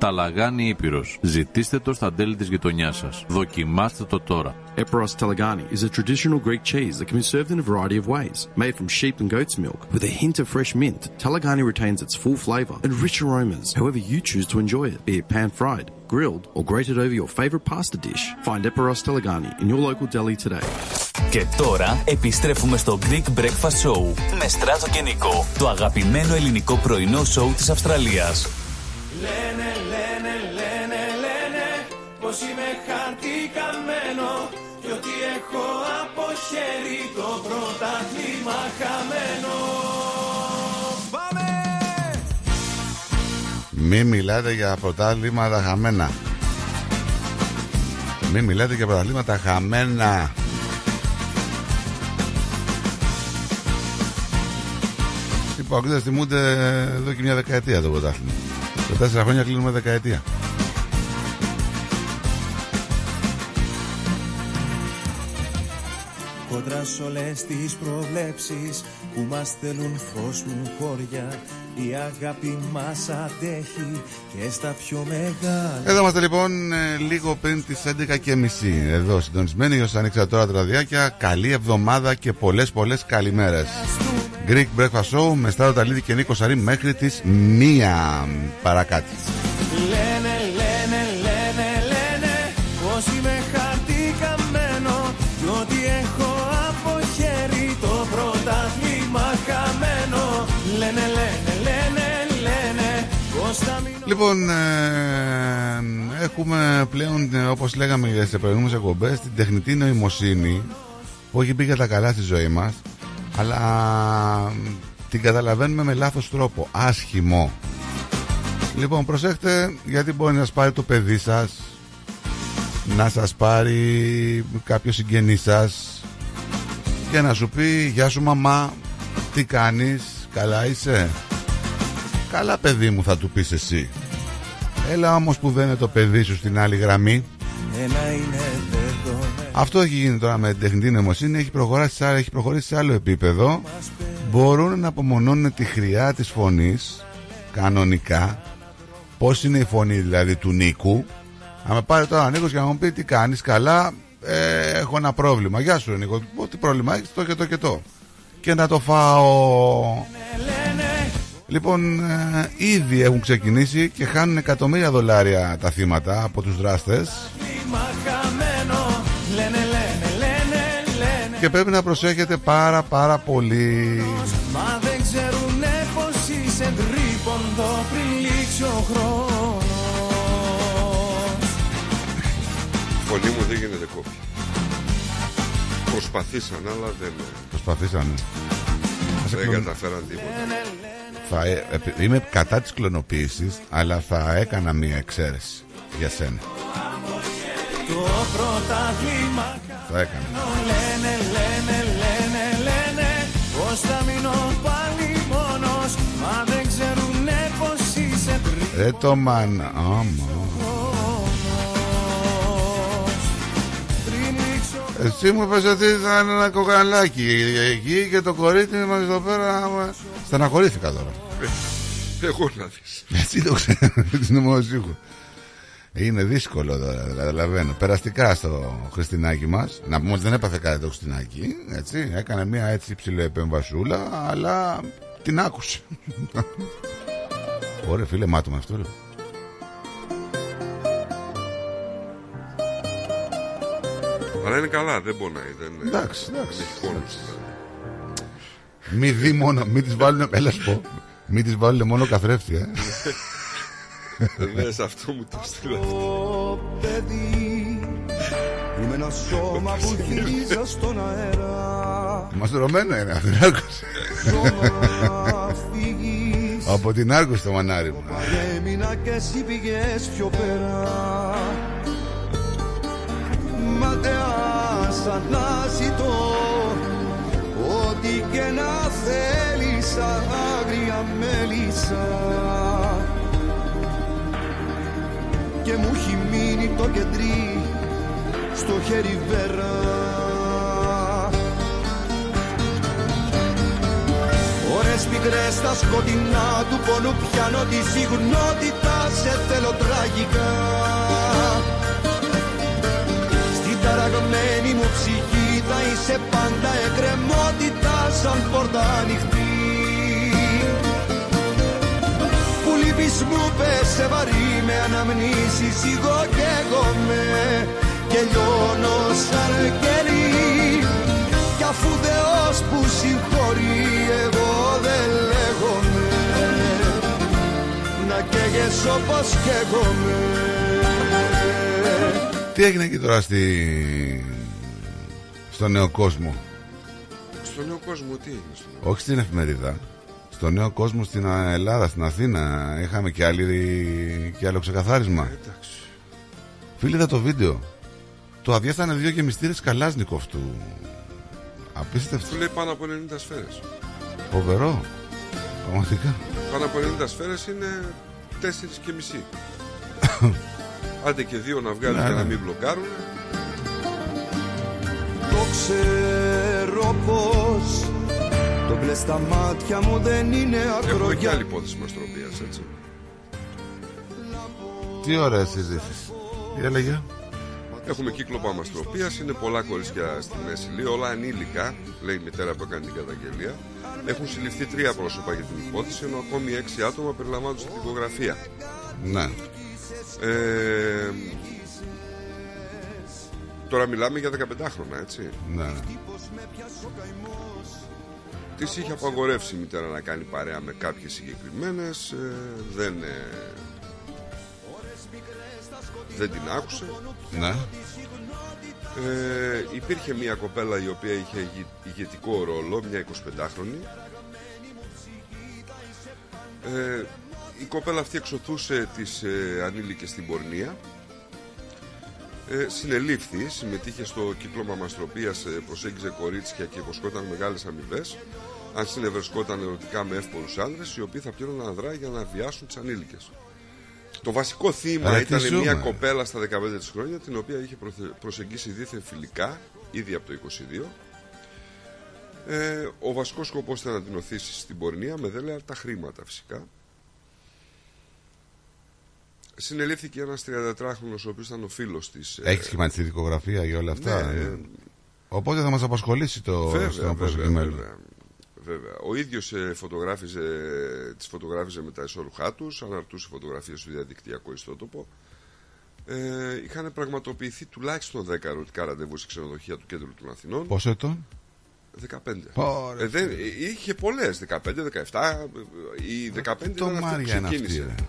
Ταλαγάνι Ήπειρος. Ζητήστε το στα τέλη της γειτονιάς σας. Δοκιμάστε το τώρα. Eperos Talagani is a traditional Greek cheese that can be served in a variety of ways. Made from sheep and goat's milk with a hint of fresh mint, Talagani retains its full flavour and rich aromas however you choose to enjoy it, be it pan-fried, grilled or grated over your favourite pasta dish. Find Eperos Talagani in your local deli today. Και τώρα επιστρέφουμε στο Greek Breakfast Show με Στράτο και Νικό, το αγαπημένο ελληνικό πρωινό σοου της Αυστραλίας. Λένε, λένε, λένε, λένε Πως είμαι χαρτικαμένο Κι ότι έχω από χέρι το πρωτάθλημα χαμένο Πάμε! Μην μιλάτε για πρωτάθληματα χαμένα. Μην μιλάτε για πρωταθλήματα χαμένα. Οι παγκόσμιες θυμούνται εδώ και μια δεκαετία το πρωτάθλημα. Σε τέσσερα χρόνια κλείνουμε δεκαετία. Κόντρα σ' όλες τις προβλέψεις που μας στέλνουν φως μου χώρια. Η αγάπη μας αντέχει και στα πιο μεγάλα. Εδώ είμαστε λοιπόν ε, λίγο πριν τις 11 και μισή. Εδώ συντονισμένοι ως ανοίξα τώρα τα ραδιάκια Καλή εβδομάδα και πολλές πολλές καλημέρες. Greek Breakfast Show με Στάρο Ταλίδη και Νίκο Σαρή μέχρι τις μία. Παρακάτι Λένε, λένε, Λοιπόν, ε, έχουμε πλέον, ε, όπως λέγαμε σε προηγούμενες εκπομπές, την τεχνητή νοημοσύνη που έχει μπει για τα καλά στη ζωή μας, αλλά ε, την καταλαβαίνουμε με λάθος τρόπο, άσχημο. Λοιπόν, προσέχτε γιατί μπορεί να σας πάρει το παιδί σας, να σας πάρει κάποιος συγγενής σας και να σου πει «Γεια σου μαμά, τι κάνεις, καλά είσαι» Καλά παιδί μου θα του πεις εσύ Έλα όμως που δεν είναι το παιδί σου στην άλλη γραμμή. Ένα είναι δεδομένο Αυτό έχει γίνει τώρα με την τεχνητή νοημοσύνη Έχει προχωρήσει, σε άλλο- έχει προχωρήσει σε άλλο επίπεδο. Μπορούν να απομονώνουν τη χρειά της φωνής Κανονικά. Πώς είναι η φωνή δηλαδή του Νίκου; Αν με πάρει τώρα ο Νίκος και να μου πει τι κάνεις καλά ε, Έχω ένα πρόβλημα Γεια σου Νίκο Πω, Τι πρόβλημα έχεις το και το και το Και να το φάω Λοιπόν, ε, ήδη έχουν ξεκινήσει και χάνουν εκατομμύρια δολάρια τα θύματα από τους δράστες Μα χαμένο Λένε, λένε, λένε, λένε και πρέπει να προσέχετε πάρα πάρα πολύ. Μα δεν ξέρουνε πως είσαι τρίποντο πριν λήξει ο χρόνος Η φωνή μου δεν γίνεται κόπη. Προσπαθήσαν, αλλά δεν, Προσπαθήσανε. σε δεν κλον- καταφέραν τίποτα. Θα, ε, επει- είμαι κατά της κλωνοποίησης, αλλά θα έκανα μία εξαίρεση για σένα. Το πρωτάθλημα Θα έκανα. Λένε, λένε, λένε, λένε Πως θα μείνω πάλι μόνος Μα δεν ξέρουνε πως είσαι Ρε το μαν... Άμα. Εσύ μου είπες ότι ήταν ένα κοκαλάκι εκεί και το κορίτσι μας εδώ πέρα άμα- Στεναχωρήθηκα τώρα Εγώ να δεις. Έτσι το ξέρω την νομοσύχου. Είναι δύσκολο τώρα, καταλαβαίνω. Περαστικά στο Χριστινάκι μας. Να πούμε ότι δεν έπαθε κάτι το Χριστινάκι. Έτσι. Έκανε μια έτσι ψηλή επεμβασούλα, αλλά την άκουσε. Ωραία, φίλε, μάτω με αυτό. Ρε. Αλλά είναι καλά, δεν πονάει. Δεν, Εντάξει, εντάξει. δεν έχει κόλληση. Μη δει μόνο, μην τη βάλουν. Έλα σου πω. Μην τη βάλουν μόνο καθρέφτη, ε. Ναι, σε αυτό μου το στείλα. παιδί Είμαι ένα σώμα που γυρίζα στον αέρα Μαστρωμένο είναι, από την άκουσε. Φύγεις από την άκουσε το μανάρι μου. Έμεινα και εσύ πήγες πιο πέρα Μα δεν άσα να ζητώ Ό,τι και να θέλεις άγρια μέλισσα. Και μου έχει μείνει το κεντρί στο χέρι βέρα. Ώρες μικρές στα σκοτεινά του πόνου πιάνω τη συγνότητα σε θέλω τραγικά ψυχή θα είσαι πάντα εκκρεμότητα σαν πόρτα ανοιχτή. Που λείπεις μου πέσε βαρύ με αναμνήσεις εγώ και εγώ με και λιώνω σαν κερί κι αφού Θεός που συγχωρεί εγώ δεν λέγομαι. Να καίγες όπως καίγομαι. Τι έγινε εκεί τώρα στη... στο νέο κόσμο. Στον νέο κόσμο τι έγινε στον νέο Όχι στην εφημερίδα. Στο νέο κόσμο στην Ελλάδα, στην Αθήνα. Είχαμε και, άλλη, και άλλο ξεκαθάρισμα. Εντάξει. Φίλοι, είδα το βίντεο. Το αδιάστανε δύο και μυστήρες Καλάζνικοφ του. Απίστευτο. Του λέει πάνω από 90 σφαίρες. Φοβερό. Πραγματικά. Πάνω από 90 σφαίρες είναι 4 και μισή. Άντε και δύο να βγάλουν Ναι, για να ναι. μην μπλοκάρουν. Το ξέρω πως Το μπλε στα μάτια μου δεν είναι Έχουμε και ακρογιά άλλη υπόθεση μαστροπίας, έτσι. Τι ωραία συζήτηση. Τι έλεγε; Έχουμε κύκλο μαστροπίας, είναι πολλά κορίτσια στη Μέση Λία, όλα ανήλικα, λέει η μητέρα που έκανε την καταγγελία. Έχουν συλληφθεί τρία πρόσωπα για την υπόθεση, ενώ ακόμη έξι άτομα περιλαμβάνονται στην τυπογραφία. Ναι. Ε, τώρα μιλάμε για 15 έτσι. Ναι. Τη είχε απαγορεύσει η μητέρα να κάνει παρέα με κάποιες συγκεκριμένες ε, δεν, ε, δεν την άκουσε; Ναι. ε, υπήρχε μια κοπέλα η οποία είχε ηγε- ηγετικό ρόλο μια 25χρονη ε, η κοπέλα αυτή εξωθούσε τις ε, ανήλικες στην πορνεία ε, συνελήφθη, συμμετείχε στο κύκλωμα μαστροπίας, ε, προσέγγιζε κορίτσια και υποσχόταν μεγάλες αμοιβές. Αν συνευρισκόταν ερωτικά με εύπορους άνδρες, οι οποίοι θα πλήρωναν αδρά για να βιάσουν τις ανήλικες. Το βασικό θύμα Αλλά τι ήταν ζούμε. μια κοπέλα στα 15 της χρόνια, την οποία είχε προθε- προσεγγίσει δίθεν φιλικά, ήδη από το 22. Ε, ο βασικός σκοπός ήταν να την οθήσει στην πορνεία με δέλεα τα χρήματα φυσικά. Συνελήφθηκε ένας 34χρονος ο οποίος ήταν ο φίλος της. ε, Έχεις σχηματιστεί δικογραφία για όλα αυτά; Ναι, ε. Οπότε θα μας απασχολήσει το Βέβαια, στο βέβαια, προσεκειμένο. βέβαια, βέβαια. Ο ίδιος ε, φωτογράφιζε, τις φωτογράφιζε με τα ισόρουχά τους, αναρτούσε φωτογραφίες στο διαδικτυακό ιστότοπο. Ε, είχαν πραγματοποιηθεί τουλάχιστον 10 ερωτικά ραντεβού σε ξενοδοχεία του κέντρου των Αθηνών. Πόσο ετών; 15. Ωραία. Ε, δεν, ε, είχε πολλές, 15, 17. Η 15 Το ήταν αυτή που Μάρια είναι αυτή, ξεκίνησε. ρε.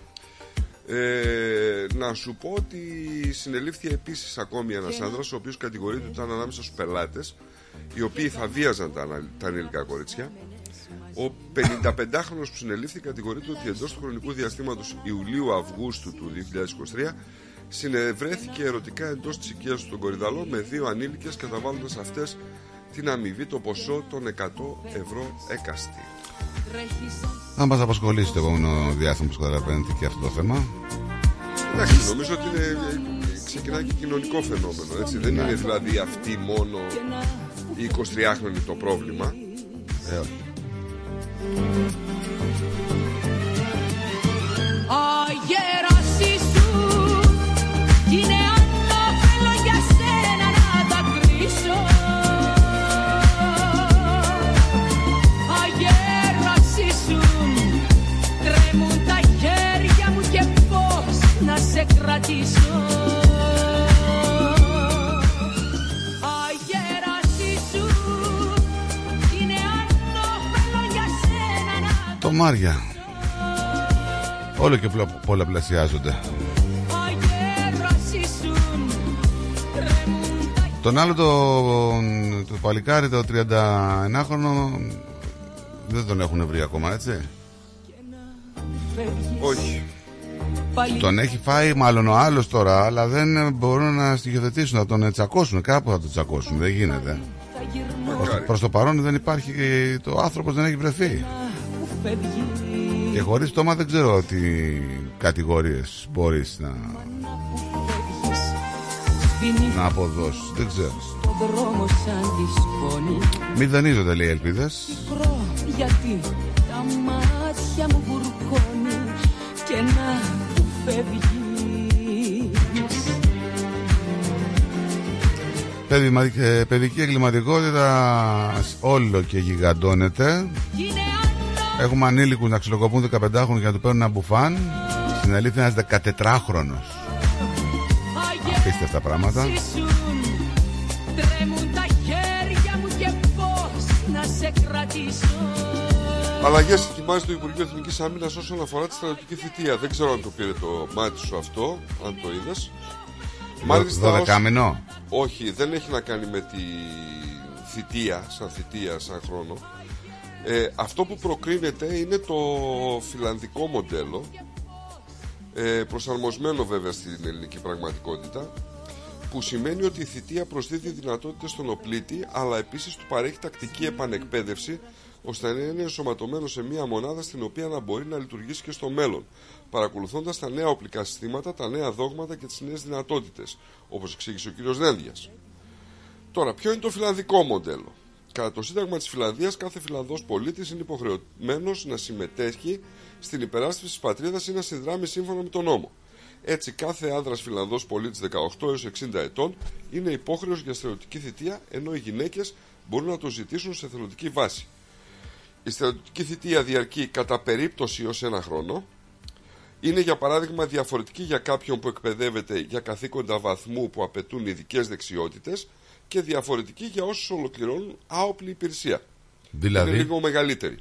Ε, να σου πω ότι συνελήφθη επίσης ακόμη ένας άνδρας ο οποίος κατηγορείται ότι ήταν ανάμεσα στους πελάτες οι οποίοι θα βίαζαν τα, ανα- τα ανήλικα κορίτσια. Ο 55χρονος που συνελήφθη κατηγορείται ότι εντός του χρονικού διαστήματος Ιουλίου-Αυγούστου του 2023 συνευρέθηκε ερωτικά εντός της οικίας του στον Κορυδαλό με δύο ανήλικες καταβάλλοντας αυτές την αμοιβή το ποσό των 100 ευρώ έκαστη. Θα μας απασχολήσει το επόμενο διάστημα που καταλαβαίνετε και αυτό το θέμα. Εντάξει, νομίζω ότι είναι, ε, ξεκινάει και κοινωνικό φαινόμενο. Έτσι. Δεν είναι δηλαδή αυτή μόνο η 23χρονη το πρόβλημα. Ε, όχι. Αγέρασή σου να Το Μάρια. Όλο και πλο- πολλαπλασιάζονται. Αγέρασή σου τρέμουν τα Τον άλλο το, το παλικάρι, το 31χρονο, δεν τον έχουν βρει ακόμα, έτσι; Όχι. Τον έχει φάει μάλλον ο άλλος τώρα, αλλά δεν μπορούν να στοιχειοθετήσουν, να τον τσακώσουν. Κάπου θα τον τσακώσουν, δεν γίνεται. Προς, προς το παρόν δεν υπάρχει, το άνθρωπος δεν έχει βρεθεί. Και χωρίς στόμα δεν ξέρω τι κατηγορίες μπορείς να, να αποδώσεις. Δεν ξέρω. στον δρόμο σαν της σκόνη Μην δανείζονται λέει οι ελπίδες. Μικρό γιατί τα μάτια μου βουρκώνει και να που φεύγεις Παιδι- ε, παιδική εγκληματικότητα όλο και γιγαντώνεται. Έχουμε ανήλικους να ξυλοκοπούν 15χρονους για να του παίρνουν ένα μπουφάν. Στην αλήθεια ένας 14χρονος. Απίστευτα πράγματα. Ζήσουν, τρέμουν τα χέρια μου και πώς να σε κρατήσω Αλλαγέ ετοιμάζει το Υπουργείο Εθνικής Άμυνας όσον αφορά τη στρατιωτική θητεία. Δεν ξέρω αν το πήρε το μάτι σου αυτό, αν το είδες. δωδεκάμινο. Όχι, δεν έχει να κάνει με τη θητεία, σαν θητεία, σαν χρόνο. Ε, αυτό που προκρίνεται είναι το φιλανδικό μοντέλο, ε, προσαρμοσμένο βέβαια στην ελληνική πραγματικότητα, που σημαίνει ότι η θητεία προσδίδει δυνατότητες στον οπλίτη, αλλά επίσης του παρέχει τακτική επανεκπαίδευση, ώστε να είναι ενσωματωμένο σε μια μονάδα στην οποία να μπορεί να λειτουργήσει και στο μέλλον, παρακολουθώντας τα νέα οπλικά συστήματα, τα νέα δόγματα και τις νέες δυνατότητες, όπως εξήγησε ο κ. Δένδιας. Τώρα, ποιο είναι το φιλανδικό μοντέλο; Κατά το Σύνταγμα της Φιλανδίας, κάθε Φιλανδός πολίτης είναι υποχρεωμένος να συμμετέχει στην υπεράσπιση της πατρίδας ή να συνδράμει σύμφωνα με τον νόμο. Έτσι, κάθε άνδρας Φιλανδός πολίτης 18 έως 60 ετών είναι υπόχρεος για στρατιωτική θητεία, ενώ οι γυναίκες μπορούν να το ζητήσουν σε θελοντική βάση. Η στρατιωτική θητεία διαρκεί κατά περίπτωση ω ένα χρόνο. Είναι για παράδειγμα διαφορετική για κάποιον που εκπαιδεύεται για καθήκοντα βαθμού που απαιτούν ειδικές δεξιότητες και διαφορετική για όσους ολοκληρώνουν άοπλη υπηρεσία. Δηλαδή; Είναι λίγο μεγαλύτερη.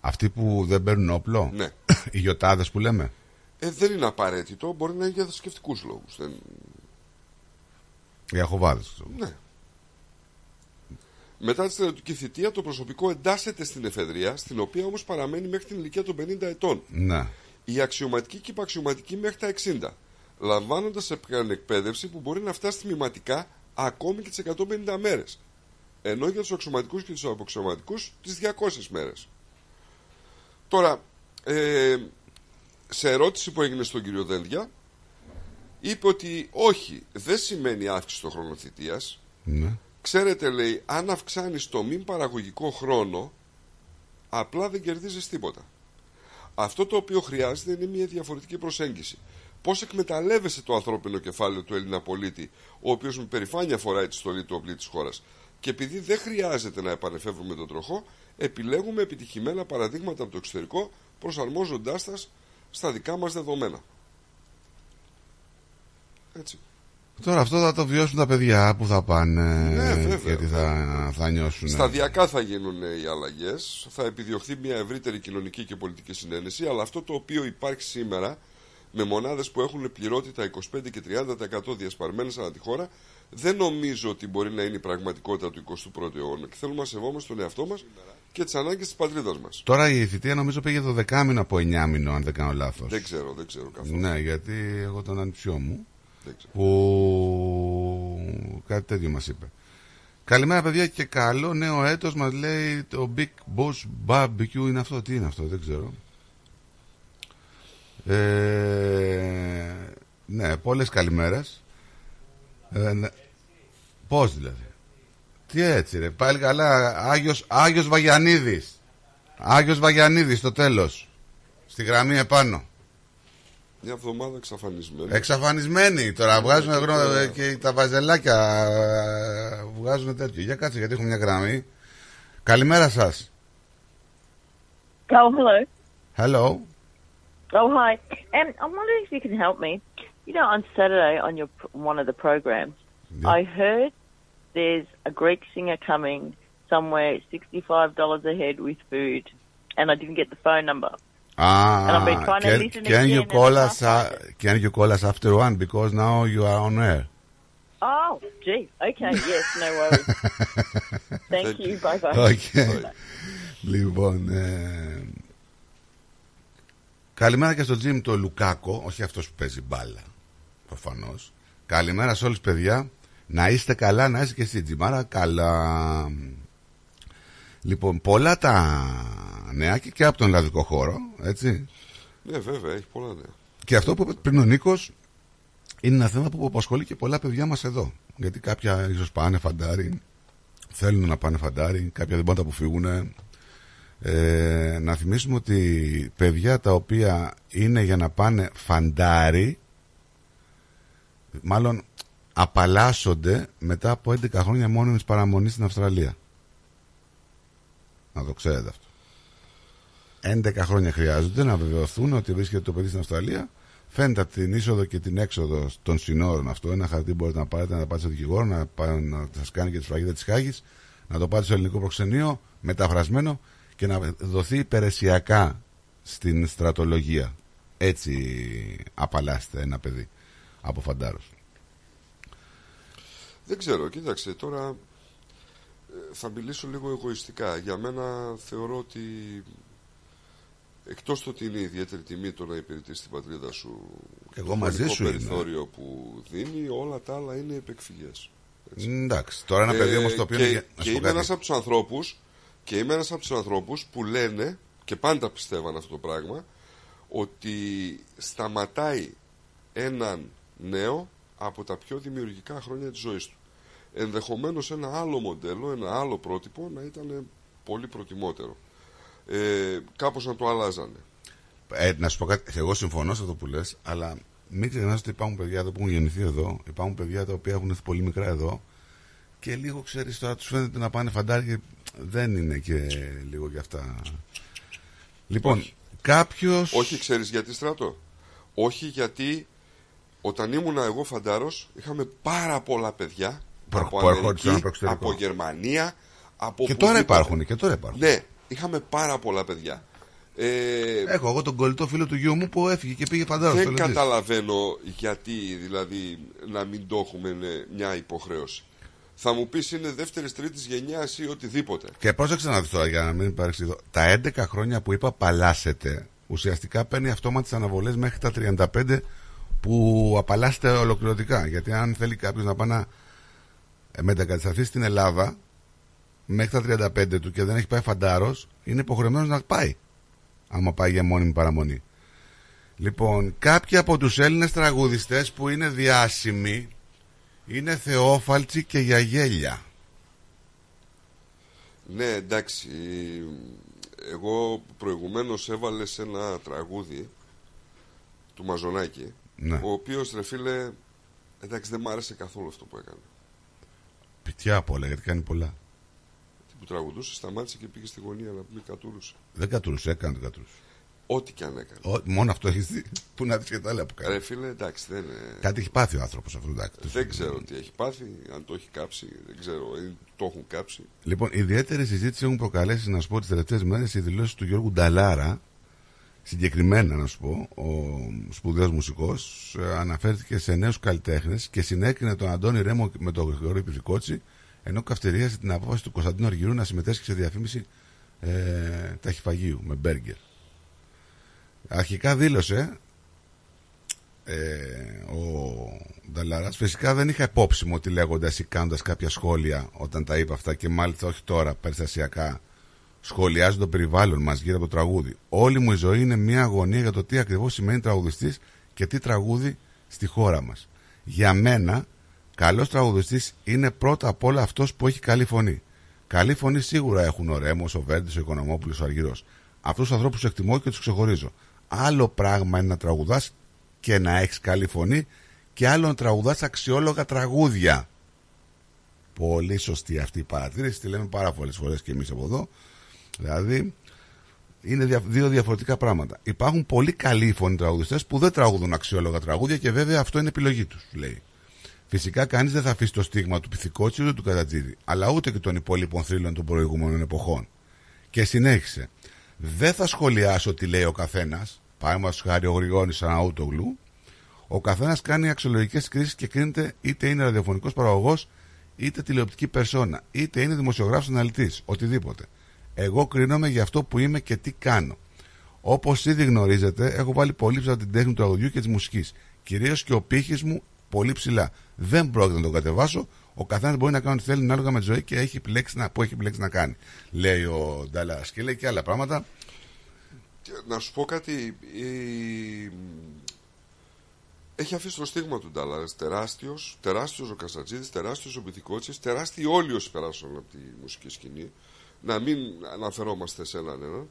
Αυτοί που δεν παίρνουν όπλο; Ναι. Οι γιοτάδες που λέμε; Ε, δεν είναι απαραίτητο, μπορεί να είναι για θρησκευτικούς λόγους. Δεν... Οι αχοβάδε. Ναι. Μετά τη στρατιωτική θητεία, το προσωπικό εντάσσεται στην εφεδρεία, στην οποία όμως παραμένει μέχρι την ηλικία των 50 ετών. Ναι. Η αξιωματική και η υπαξιωματική μέχρι τα 60. Λαμβάνοντας εκπαίδευση που μπορεί να φτάσει τμηματικά ακόμη και τις 150 μέρες. Ενώ για τους αξιωματικούς και τους αποξιωματικούς τις 200 μέρες. Τώρα, ε, σε ερώτηση που έγινε στον κύριο Δένδια, είπε ότι όχι, δεν σημαίνει αύξηση των χρόνων θητείας. Ναι. Ξέρετε, λέει, αν αυξάνεις το μη παραγωγικό χρόνο, απλά δεν κερδίζεις τίποτα. Αυτό το οποίο χρειάζεται είναι μια διαφορετική προσέγγιση. Πώς εκμεταλλεύεσαι το ανθρώπινο κεφάλαιο του Έλληνα πολίτη, ο οποίος με περηφάνεια φοράει τη στολή του οπλή της χώρας. Και επειδή δεν χρειάζεται να επανεφεύρουμε τον τροχό, επιλέγουμε επιτυχημένα παραδείγματα από το εξωτερικό, προσαρμόζοντάς τα στα δικά μας δεδομένα. Έτσι. Τώρα αυτό θα το βιώσουν τα παιδιά που θα πάνε. Ναι, βέβαια. γιατί θα, θα νιώσουν. Σταδιακά θα γίνουν οι αλλαγές, θα επιδιωχθεί μια ευρύτερη κοινωνική και πολιτική συνένεση, αλλά αυτό το οποίο υπάρχει σήμερα με μονάδες που έχουν πληρότητα 25 και 30% διασπαρμένες ανά τη χώρα, δεν νομίζω ότι μπορεί να είναι η πραγματικότητα του 21ου αιώνα. Και θέλουμε να σεβόμαστε τον εαυτό μας και τις ανάγκες της πατρίδας μας. Τώρα η θητεία νομίζω πήγε το δεκάμινο από 9 μήνο, αν δεν κάνω λάθος. Δεν ξέρω, δεν ξέρω καθόλου. Ναι, γιατί εγώ τον ανιψιό μου Δεν ξέρω. που κάτι τέτοιο μας είπε. Καλημέρα παιδιά και καλό νέο έτος μας λέει το Big Boss Barbecue είναι αυτό, τι είναι αυτό δεν ξέρω. Ε, ναι, πολλές καλημέρες. Ε, ναι. Πώς δηλαδή; Τι έτσι ρε, πάλι καλά, Άγιος, Άγιος Βαγιανίδης. Άγιος Βαγιανίδης στο τέλος. Στη γραμμή επάνω. Μια εβδομάδα εξαφανισμένη. Εξαφανισμένοι τώρα βγάζουν γνω- και τα βαζελάκια ε, βγάζουν τέτοιο. Για κάτσε γιατί έχουμε μια γραμμή. Καλημέρα σας. Oh, hello. Hello. Oh, hi. Um, I'm wondering if you can help me. You know, on Saturday on your one of the programs, I heard there's a Greek singer coming somewhere, sixty-five dollars a head with food, and I didn't get the phone number. And I've been Ah, trying to can, listen can you again call and I us? Uh, can you call us after one because now you are on air. Oh, gee. Okay. Yes. No worries. Thank you. Bye bye. Okay. λοιπόν, ε, καλημέρα και στο Τζιμ το Λουκάκο, όχι αυτός που παίζει μπάλα, προφανώς. Καλημέρα σε όλους παιδιά. Να είστε καλά, να είστε και εσύ Τζιμάρα, καλά. Λοιπόν, πολλά τα νέα και, και από τον ελλαδικό χώρο, έτσι. Ναι, βέβαια, έχει πολλά νέα. Και αυτό που είπε πριν ο Νίκος είναι ένα θέμα που απασχολεί και πολλά παιδιά μας εδώ. Γιατί κάποια ίσως πάνε φαντάρι, θέλουν να πάνε φαντάρι, κάποια δεν μπορούν να αποφύγουν. Ε, να θυμίσουμε ότι παιδιά τα οποία είναι για να πάνε φαντάρι, μάλλον απαλλάσσονται μετά από 11 χρόνια μόνιμης παραμονής στην Αυστραλία. Να το ξέρετε αυτό. 11 χρόνια χρειάζονται να βεβαιωθούν ότι βρίσκεται το παιδί στην Αυστραλία. Φαίνεται από την είσοδο και την έξοδο των συνόρων αυτό. Ένα χαρτί μπορείτε να πάρετε, να το πάτε στο δικηγόρο, να, πά- να σας κάνει και τη σφραγίδα της Χάγης, να το πάτε στο ελληνικό προξενείο, μεταφρασμένο και να δοθεί υπηρεσιακά στην στρατολογία. Έτσι απαλλάσσεται ένα παιδί από φαντάρος. Δεν ξέρω, κοίταξε, τώρα ε, θα μιλήσω λίγο εγωιστικά. Για μένα θεωρώ ότι εκτός το ότι είναι ιδιαίτερη τιμή το να υπηρετείς την πατρίδα σου Και εγώ το μαζί χρονικό σου είμαι. περιθώριο που δίνει, όλα τα άλλα είναι επεκφυγές. Έτσι. Εντάξει, τώρα ένα παιδί όμως το οποίο και, είναι για- να και σου πω είμαι κάτι. ένας από τους ανθρώπους και είμαι ένας από τους ανθρώπους που λένε και πάντα πιστεύαν αυτό το πράγμα ότι σταματάει έναν νέο από τα πιο δημιουργικά χρόνια της ζωής του. ενδεχομένως ένα άλλο μοντέλο, ένα άλλο πρότυπο να ήταν πολύ προτιμότερο. Ε, κάπως να το αλλάζανε. Ε, να σου πω κάτι, εγώ συμφωνώ σε αυτό που λες, αλλά μην ξεχνάς ότι υπάρχουν παιδιά εδώ που έχουν γεννηθεί εδώ, υπάρχουν παιδιά τα οποία έχουν έρθει πολύ μικρά εδώ και λίγο ξέρεις τώρα τους φαίνεται να πάνε φαντάρια δεν είναι και λίγο για αυτά. Λοιπόν, κάποιο. Όχι, ξέρεις γιατί στράτο; Όχι γιατί όταν ήμουνα εγώ φαντάρος είχαμε πάρα πολλά παιδιά Που- από, που ερχόντουσαν Αμερική, από εξωτερικό. από Γερμανία, από Και τώρα οπουδήποτε. υπάρχουν, και τώρα υπάρχουν. Ναι, είχαμε πάρα πολλά παιδιά. Ε, Έχω εγώ τον κολλητό φίλο του γιού μου που έφυγε και πήγε φαντάρος. δεν καταλαβαίνω γιατί δηλαδή να μην το έχουμε είναι μια υποχρέωση. Θα μου πεις είναι δεύτερης, τρίτης γενιάς ή οτιδήποτε. Και πρόσεξε να δεις τώρα για να μην υπάρξει εδώ. Τα 11 χρόνια που είπα παλάσετε, ουσιαστικά παίρνει αυτόματε αναβολές μέχρι τα 35 που απαλλάσσεται ολοκληρωτικά. Γιατί αν θέλει κάποιος να πάει να ε, μετακατασταθεί στην Ελλάδα μέχρι τα 35 του και δεν έχει πάει φαντάρος, είναι υποχρεωμένος να πάει. Άμα πάει για μόνιμη παραμονή. Λοιπόν, κάποιοι από τους Έλληνες τραγουδιστές που είναι διάσημοι είναι θεόφαλτσοι και για γέλια. Ναι, εντάξει. Εγώ προηγουμένως έβαλες ένα τραγούδι του Μαζονάκη, Ναι. ο οποίος ρε φίλε, εντάξει δεν μ' άρεσε καθόλου αυτό που έκανε. Πιτιά απ' όλα, γιατί κάνει πολλά. Τι που τραγουδούσε, σταμάτησε και πήγε στη γωνία να μην κατούρουσε. Δεν κατουρούσε, έκανε το κατουρούσε. Ό,τι και αν έκανε. Ο, μόνο αυτό έχεις δει. Πού να δεις και τα άλλα που κάνει. Ρε φίλε, εντάξει, δεν, είναι- Κάτι έχει πάθει ο άνθρωπος αυτό. Εντάξει. δεν ξέρω τι έχει πάθει, αν το έχει κάψει, δεν ξέρω, ή το έχουν κάψει. Λοιπόν, ιδιαίτερη συζήτηση έχουν προκαλέσει, να σου πω, τις τελευταίες μέρες οι δηλώσεις του Γιώργου Νταλάρα. Συγκεκριμένα, να σου πω, ο σπουδαίος μουσικός αναφέρθηκε σε νέους καλλιτέχνες και συνέκρινε τον Αντώνη Ρέμο με τον Γρηγόρη Πιφικότσι, ενώ καυτερίασε την απόφαση του Κωνσταντίνου Αργυρού να συμμετέσχει σε διαφήμιση ε, ταχυφαγείου με μπέργκερ. Αρχικά δήλωσε ε, ο Νταλαράς φυσικά δεν είχα υπόψη μου ότι λέγοντας ή κάνοντας κάποια σχόλια όταν τα είπα αυτά και μάλιστα όχι τώρα περιστασιακά σχολιάζουν το περιβάλλον μας γύρω από το τραγούδι. Όλη μου η ζωή είναι μια αγωνία για το τι ακριβώς σημαίνει τραγουδιστής και τι τραγούδι στη χώρα μας. Για μένα, καλός τραγουδιστής είναι πρώτα απ' όλα αυτός που έχει καλή φωνή. Καλή φωνή σίγουρα έχουν ο Ρέμος, ο Βέρντης, ο Οικονομόπουλος, ο Αργυρός. Αυτούς τους ανθρώπους τους εκτιμώ και τους ξεχωρίζω. Άλλο πράγμα είναι να τραγουδάς και να έχεις καλή φωνή και άλλο να τραγουδάς αξιόλογα τραγούδια. Πολύ σωστή αυτή η παρατήρηση, τη λέμε πάρα πολλές φορές και εμείς από εδώ. Δηλαδή, είναι δια- δύο διαφορετικά πράγματα. Υπάρχουν πολύ καλοί φωνή τραγουδιστές που δεν τραγουδούν αξιόλογα τραγούδια και βέβαια αυτό είναι επιλογή τους, λέει. Φυσικά κανείς δεν θα αφήσει το στίγμα του Πυθικότσι ούτε του Κατατζίδη, αλλά ούτε και των υπόλοιπων θρύλων των προηγούμενων εποχών. Και συνέχισε. Δεν θα σχολιάσω τι λέει ο καθένας. Παραδείγματο χάρη ο Γρηγόνη Αναούτογλου. Ο καθένας κάνει αξιολογικές κρίσεις και κρίνεται είτε είναι ραδιοφωνικός παραγωγός, είτε τηλεοπτική περσόνα, είτε είναι δημοσιογράφος αναλυτής, οτιδήποτε. Εγώ κρίνομαι για αυτό που είμαι και τι κάνω. Όπως ήδη γνωρίζετε, έχω βάλει πολύ ψηλά την τέχνη του τραγουδιού και της μουσικής. Κυρίως και ο πύχης μου πολύ ψηλά. Δεν πρόκειται να τον κατεβάσω. Ο καθένας μπορεί να κάνει ό,τι θέλει ανάλογα με τη ζωή και έχει επιλέξει να, που έχει επιλέξει να κάνει. Λέει ο Ντάλα και λέει και άλλα πράγματα. Και Να σου πω κάτι. η- Έχει αφήσει το στίγμα του Ντάλλα. Τεράστιος, τεράστιος ο Κασατζίδη, τεράστιος ο Μπιθικότση, τεράστιοι όλοι όσοι περάσαν από τη μουσική σκηνή. Να μην αναφερόμαστε σε έναν έναν.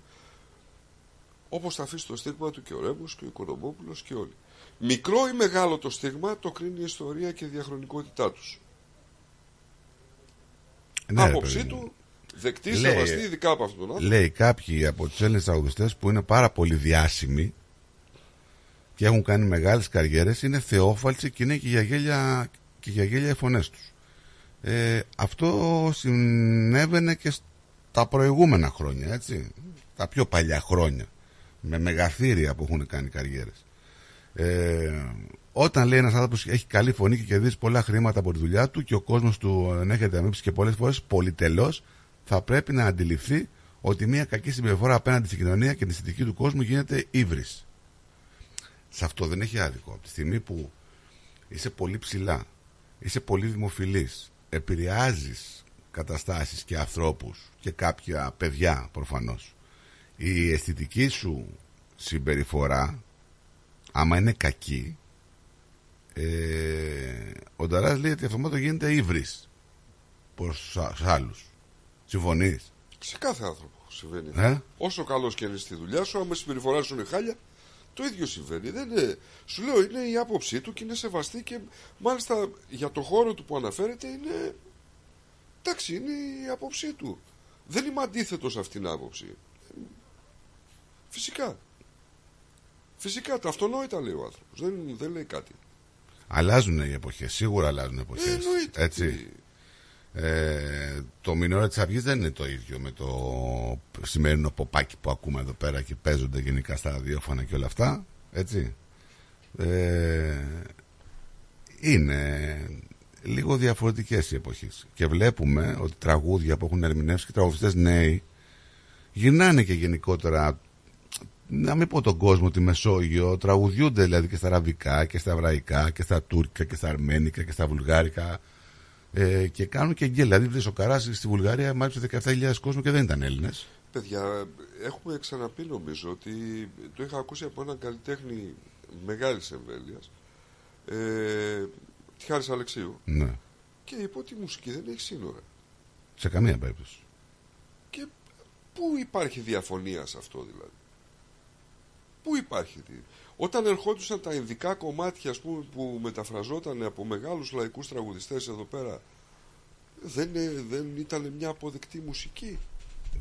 Όπως θα αφήσει το στίγμα του και ο Ρέμος και ο Οικονομόπουλος και όλοι. Μικρό ή μεγάλο το στίγμα το κρίνει η ιστορία και η διαχρονικότητά τους. Ναι, ρε Άποψή παιδί μου. του, δεκτή, Λέει- σεβαστή, ειδικά από αυτόν τον άνθρωπο. Λέει κάποιοι από τους Έλληνες τραγουδιστέ που είναι πάρα πολύ διάσημοι και έχουν κάνει μεγάλες καριέρες είναι θεόφαλτσοι και είναι και για γέλια, και για γέλια οι φωνές τους. Ε, αυτό συνέβαινε και στα προηγούμενα χρόνια, έτσι. Τα πιο παλιά χρόνια. Με μεγαθύρια που έχουν κάνει καριέρες. Ε, όταν λέει ένας άνθρωπος έχει καλή φωνή και κερδίζει πολλά χρήματα από τη δουλειά του και ο κόσμος του ενέχεται αμύψει και πολλές φορές πολυτελώς, θα πρέπει να αντιληφθεί ότι μια κακή συμπεριφορά απέναντι στην κοινωνία και την αισθητική του κόσμου γίνεται ύβρις. Σε αυτό δεν έχει άδικο. Από τη στιγμή που είσαι πολύ ψηλά, είσαι πολύ δημοφιλής, επηρεάζεις καταστάσεις και ανθρώπους και κάποια παιδιά προφανώς. Η αισθητική σου συμπεριφορά, άμα είναι κακή, ε, ο Νταράς λέει ότι αυτομάτω γίνεται ύβρις. προς άλλους. Συμφωνείς; Σε κάθε άνθρωπο συμβαίνει. Ε; Όσο καλός και είναι στη δουλειά σου, άμα η συμπεριφορά σου είναι χάλια, το ίδιο συμβαίνει. Δεν είναι... Σου λέω, είναι η άποψή του και είναι σεβαστή και μάλιστα για το χώρο του που αναφέρεται είναι. Εντάξει, είναι η άποψή του. Δεν είμαι αντίθετος σε αυτήν την άποψη. Φυσικά. Φυσικά, τα αυτονόητα λέει ο άνθρωπος. Δεν, δεν λέει κάτι. Αλλάζουν οι εποχές, σίγουρα αλλάζουν οι εποχές. Ε, εννοείται. Έτσι. Ε, το μηνόρα της Αυγής δεν είναι το ίδιο με το σημερινό ποπάκι που ακούμε εδώ πέρα και παίζονται γενικά στα ραδιόφωνα και όλα αυτά. Έτσι. Ε, είναι λίγο διαφορετικές οι εποχές. Και βλέπουμε ότι τραγούδια που έχουν ερμηνεύσει και τραγουδιστές νέοι γυρνάνε και γενικότερα να μην πω τον κόσμο τη Μεσόγειο, τραγουδιούνται δηλαδή και στα αραβικά και στα εβραϊκά και στα τουρκικά και στα αρμένικα και στα βουλγάρικα ε, και κάνουν και γκέλ. Δηλαδή, βλέπεις ο Καράς στη Βουλγαρία μάλιστα 17.000 κόσμο και δεν ήταν Έλληνες. Παιδιά, έχουμε ξαναπεί νομίζω ότι το είχα ακούσει από έναν καλλιτέχνη μεγάλης εμβέλειας. Ε, τη Χάρης Αλεξίου. Ναι. Και είπε ότι η μουσική δεν έχει σύνορα. Σε καμία περίπτωση. Και πού υπάρχει διαφωνία σε αυτό δηλαδή; Πού υπάρχει. δι- Όταν ερχόντουσαν τα ειδικά κομμάτια ας πούμε, που μεταφραζόταν από μεγάλους λαϊκούς τραγουδιστές εδώ πέρα δεν, ε, δεν ήταν μια αποδεκτή μουσική.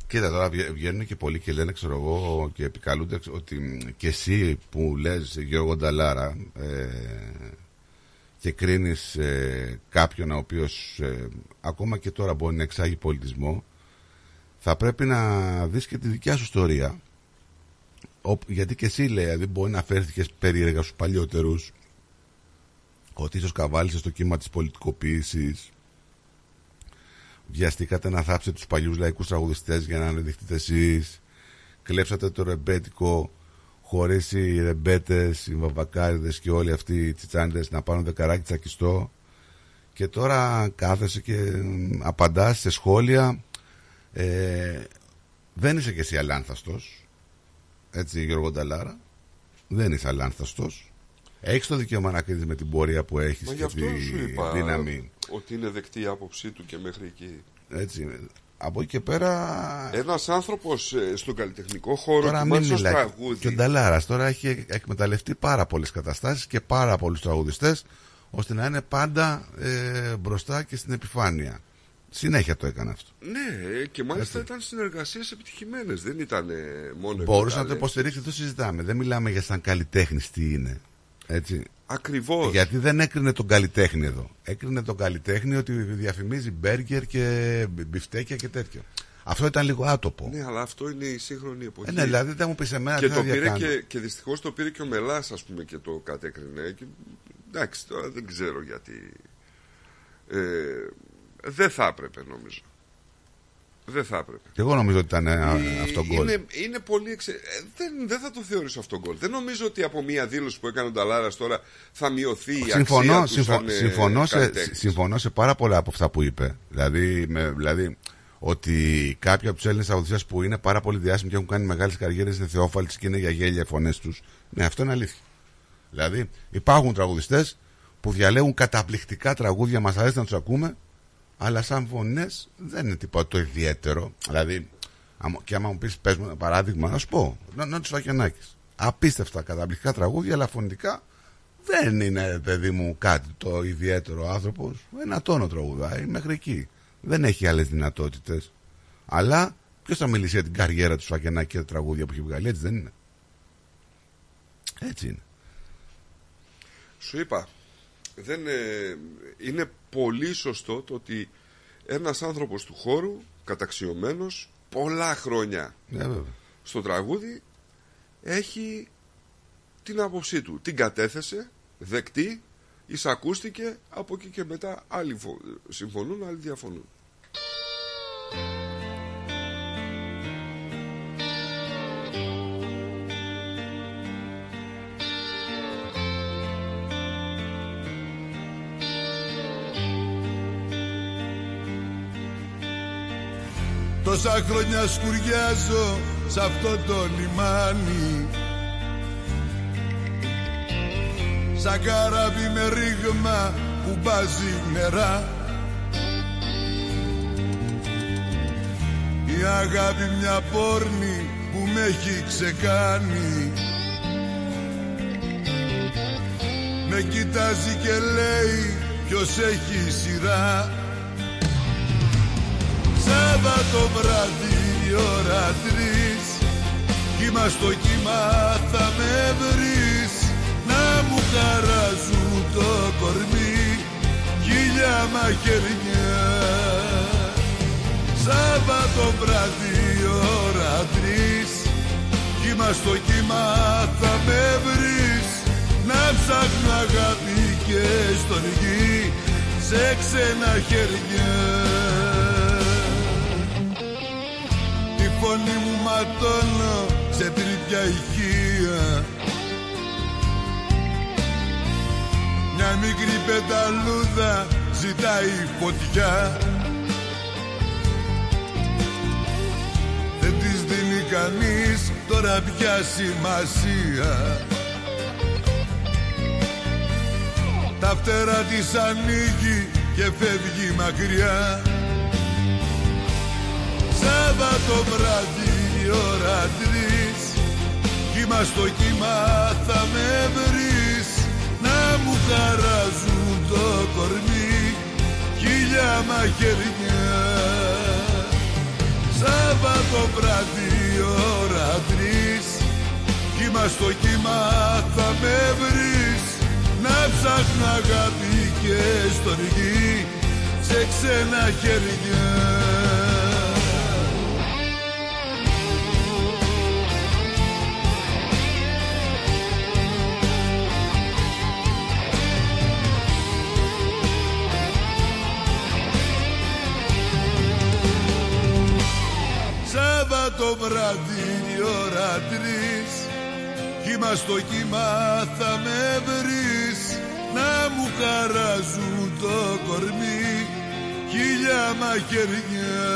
Κοίτα τώρα βγα- βγαίνουν και πολλοί και λένε, ξέρω εγώ, και επικαλούνται ότι μ, και εσύ που λες Γιώργο Νταλάρα ε, και κρίνεις ε, κάποιον ο οποίος ε, ακόμα και τώρα μπορεί να εξάγει πολιτισμό θα πρέπει να δεις και τη δικιά σου ιστορία Οπ- γιατί και εσύ λέει, δηλαδή μπορεί να φέρθηκες περίεργα στους παλιότερους ότι ίσως καβάλισες στο κύμα της πολιτικοποίησης βιαστήκατε να θάψετε τους παλιούς λαϊκούς τραγουδιστές για να αναδειχτείτε εσείς κλέψατε το ρεμπέτικο χωρίς οι ρεμπέτες, οι βαβακάριδες και όλοι αυτοί οι τσιτσάνιδες να πάρουν δεκαράκι τσακιστό. Και τώρα κάθεσαι και μ, απαντάς σε σχόλια. Ε, δεν είσαι και εσύ αλάνθαστος έτσι Γιώργο Νταλάρα δεν είσαι αλάνθαστος έχεις το δικαίωμα να κρίνεις με την πορεία που έχεις Μα γι' και αυτός τη σου είπα δύναμη ότι είναι δεκτή η άποψή του και μέχρι εκεί. έτσι από εκεί και πέρα Ένας άνθρωπος ε, στον καλλιτεχνικό χώρο Τώρα και μην μάλιστα ως μιλάει. τραγούδι Και ο Νταλάρας τώρα έχει εκμεταλλευτεί πάρα πολλές καταστάσεις και πάρα πολλούς τραγουδιστές ώστε να είναι πάντα ε, μπροστά και στην επιφάνεια. Συνέχεια το έκανε αυτό. Ναι, και μάλιστα Έτσι. ήταν συνεργασίες επιτυχημένες. Δεν ήταν ε, μόνο Μπορούσε να το εκμετάλλευση. υποστηρίξει, δεν το συζητάμε. Δεν μιλάμε για σαν καλλιτέχνης τι είναι. Έτσι. Ακριβώς. Γιατί δεν έκρινε τον καλλιτέχνη εδώ. Έκρινε τον καλλιτέχνη ότι διαφημίζει μπέργκερ και μπιφτέκια και τέτοια. Αυτό ήταν λίγο άτοπο. Ναι, αλλά αυτό είναι η σύγχρονη εποχή. Ε, ναι, δηλαδή δεν μου πεις εμένα και τι το να πήρε διακάνω. και, και δυστυχώς το πήρε και ο Μελάς, ας πούμε, και το κατέκρινε. Και, εντάξει, τώρα δεν ξέρω γιατί. Ε, δεν θα έπρεπε, νομίζω. Δεν θα έπρεπε. Και εγώ νομίζω ότι ήταν ε, Η- αυτό γκολ. Είναι, είναι πολύ εξε... ε, δεν, δεν θα το θεωρήσω αυτό γκολ. Δεν νομίζω ότι από μία δήλωση που έκανε ο Νταλάρας τώρα θα μειωθεί η Συμφωνώ, αξία του συμφω- σαν, ε, συμφωνώ, σε, καλλιτέχνης. συμφωνώ σε πάρα πολλά από αυτά που είπε. Δηλαδή, με, δηλαδή ότι κάποιοι από τους Έλληνες τραγουδιστές που είναι πάρα πολύ διάσημοι και έχουν κάνει μεγάλες καριέρες είναι θεόφαλοι και είναι για γέλια οι φωνές τους. Ναι, αυτό είναι αλήθεια. Δηλαδή, υπάρχουν τραγουδιστές που διαλέγουν καταπληκτικά τραγούδια, μας αρέσει να τους ακούμε, αλλά σαν φωνές δεν είναι τίποτα το ιδιαίτερο. Δηλαδή, άμα- και άμα μου πεις, πες μου ένα παράδειγμα, να σου πω, να, να του Φακιανάκη. Απίστευτα καταπληκτικά τραγούδια, αλλά φωνητικά δεν είναι, παιδί μου, κάτι το ιδιαίτερο άνθρωπος. Ένα τόνο τραγουδάει μέχρι εκεί. Δεν έχει άλλες δυνατότητες. Αλλά ποιος θα μιλήσει για την καριέρα του Σφακενάκη και τα τραγούδια που έχει βγάλει, έτσι δεν είναι. Έτσι είναι. Σου είπα, δεν, ε, είναι πολύ σωστό το ότι ένας άνθρωπος του χώρου, καταξιωμένος, πολλά χρόνια Ναι, βέβαια. στο τραγούδι, έχει την άποψή του. Την κατέθεσε, δεκτή, εισακούστηκε, από εκεί και μετά άλλοι φο- συμφωνούν, άλλοι διαφωνούν. Τόσα χρόνια σκουριάζω σε αυτό το λιμάνι. Σαν καράβι με ρήγμα που μπάζει νερά. Μια αγάπη, μια πόρνη που με έχει ξεκάνει Με κοιτάζει και λέει ποιος έχει σειρά Σάββατο βράδυ η ώρα τρεις. Κύμα στο κύμα θα με βρεις. Να μου χαράζουν το κορμί. Χίλια μαχαιριά Σάββατο βράδυ η ώρα τρεις. Κύμα στο κύμα θα με βρεις. Να ψάχνω αγάπη και στον γη Σε ξένα χέρια φωνή μου ματώνω σε τρίπια ηχεία. Μια μικρή πεταλούδα ζητάει φωτιά. Δεν της δίνει κανείς τώρα πια σημασία. Τα φτερά της ανοίγει και φεύγει μακριά Σάββατο βράδυ η ώρα τρεις Κύμα στο κύμα θα με βρεις. Να μου χαράζουν το κορμί. Χίλια μαχαιριά Σάββατο βράδυ η ώρα τρεις Κύμα στο κύμα θα με βρεις. Να ψάχνω αγάπη και στον γη. Σε ξένα χέρια Σάββατο βράδυ η ώρα τρεις. Κύμα στο κύμα θα με βρεις Να μου χαράζουν το κορμί. Χίλια μαχαιριά.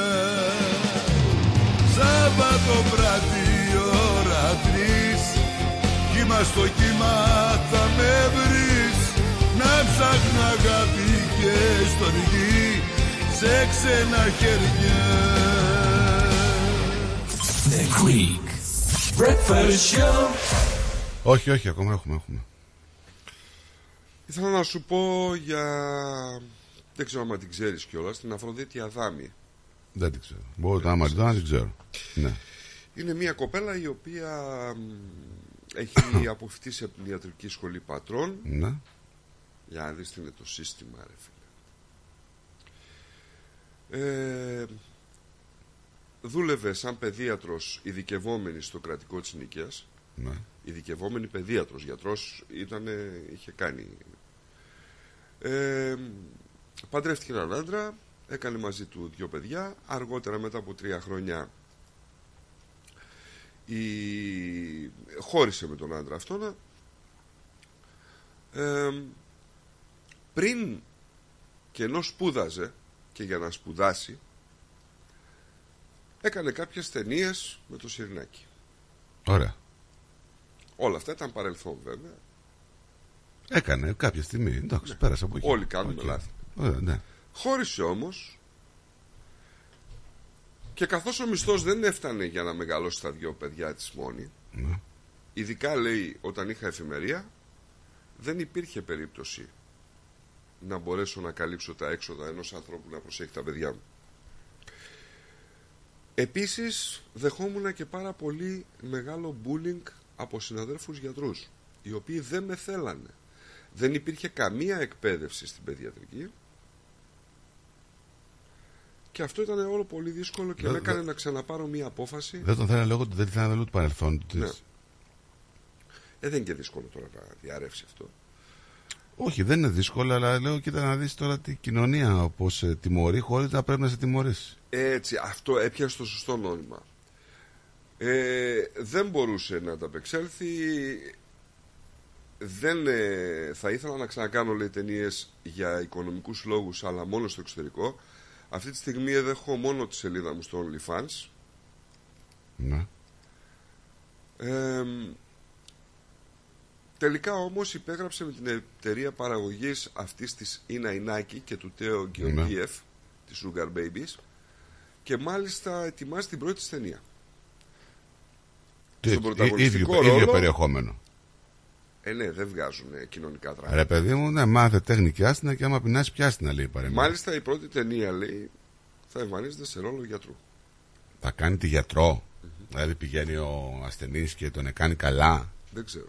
Σάββατο βράδυ η ώρα τρεις. Κύμα στο κύμα θα με βρεις Να ψάχνω αγάπη και στον γη Σε ξένα χέρια The Greek Breakfast Show. Όχι, όχι, ακόμα έχουμε, έχουμε. Ήθελα να σου πω για... Δεν ξέρω αν την ξέρεις κιόλας, την Αφροδίτη Αδάμη. Δεν την ξέρω. Μπορώ να την δεν την ξέρω. Ναι. Είναι μια κοπέλα η οποία μ, έχει αποφυτίσει από την ιατρική σχολή πατρών. Ναι. Για να δεις τι είναι το σύστημα, ρε φίλε. Ε, δούλευε σαν παιδίατρος ειδικευόμενη στο κρατικό της Νίκαιας. Ναι. Ειδικευόμενη παιδίατρος, γιατρός ήταν, είχε κάνει. Ε, παντρεύτηκε έναν άντρα, έκανε μαζί του δύο παιδιά. Αργότερα μετά από τρία χρόνια η... χώρισε με τον άντρα αυτόν. Ε, πριν και ενώ σπούδαζε και για να σπουδάσει έκανε κάποιες ταινίες με το Σειρηνάκη. Ωραία. Όλα αυτά ήταν παρελθόν βέβαια. Έκανε κάποια στιγμή. Εντάξει, πέρασε από εκεί. Όλοι κάνουμε Οκ. λάθη. Ωραία, ναι. Χώρισε όμως και καθώς ο μισθός δεν έφτανε για να μεγαλώσει τα δυο παιδιά της μόνη Ναι. ειδικά λέει όταν είχα εφημερία δεν υπήρχε περίπτωση να μπορέσω να καλύψω τα έξοδα ενός άνθρωπου να προσέχει τα παιδιά μου. Επίσης δεχόμουν και πάρα πολύ μεγάλο bullying από συναδέλφους γιατρούς οι οποίοι δεν με θέλανε. Δεν υπήρχε καμία εκπαίδευση στην παιδιατρική και αυτό ήταν όλο πολύ δύσκολο και Δεν- με έκανε δεν- να ξαναπάρω μία απόφαση. Δεν τον θέλανε λόγω ότι δεν θέλανε λόγω του παρελθόντου της. Ναι. Ε, δεν είναι και δύσκολο τώρα να διαρρεύσει αυτό. Όχι, δεν είναι δύσκολο, αλλά λέω κοίτα να δεις τώρα τη κοινωνία όπως τιμωρεί χωρίς να πρέπει να σε τιμωρήσει. Έτσι, αυτό έπιασε το σωστό νόημα. Ε, δεν μπορούσε να ανταπεξέλθει. Δεν ε, θα ήθελα να ξανακάνω λέει ταινίες για οικονομικούς λόγους αλλά μόνο στο εξωτερικό. Αυτή τη στιγμή έχω μόνο τη σελίδα μου στο OnlyFans. Ναι. Ε, τελικά όμως υπέγραψε με την εταιρεία παραγωγής αυτής της Ινα Ινάκη και του Τέο Γεωργίεφ, της Sugar Babies και μάλιστα ετοιμάζει την πρώτη της ταινία. Τι, Στον ί- πρωταγωνιστικό ίδιο, ίδιο ρόλο- περιεχόμενο. Ε, ναι, δεν βγάζουν ε, κοινωνικά δράματα. Ρε παιδί μου, ναι, μάθε τέχνη και άστινα και άμα πεινάσει πιάστηνα λέει η παρέμβαση. Μάλιστα η πρώτη ταινία λέει θα εμφανίζεται σε ρόλο γιατρού. Θα κάνει τη γιατρο Δηλαδή πηγαίνει ο ασθενής και τον κάνει καλά. Δεν ξέρω.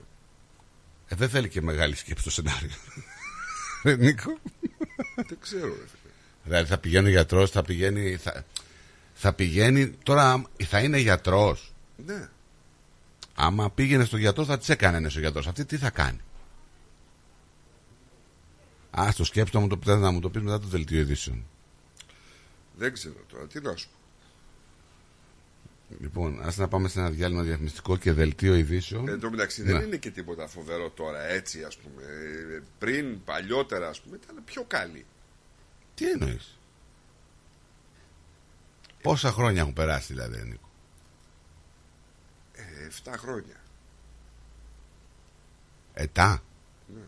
Ε, δεν θέλει και μεγάλη σκέψη στο σενάριο. Ρε Νίκο. Δεν ξέρω, ρε φίλε. Δηλαδή θα πηγαίνει ο γιατρός, θα πηγαίνει. Θα, θα πηγαίνει. Τώρα θα είναι γιατρός. Ναι. Άμα πήγαινε στο γιατρό, θα της έκανε ο γιατρός. Αυτή τι θα κάνει; Α, το σκέψω να μου το, να μου το πεις μετά το δελτίο ειδήσεων. Δεν ξέρω τώρα. Τι να σου πω. Λοιπόν, ας να πάμε σε ένα διάλειμμα διαφημιστικό και δελτίο ειδήσεων. Εν τω μεταξύ Ναι. δεν είναι και τίποτα φοβερό τώρα έτσι ας πούμε. Ε, Πριν, παλιότερα ας πούμε ήταν πιο καλή. Τι εννοείς; Πόσα χρόνια έχουν περάσει δηλαδή, Νίκο; Ε, 7 χρόνια. Ετά; Ναι.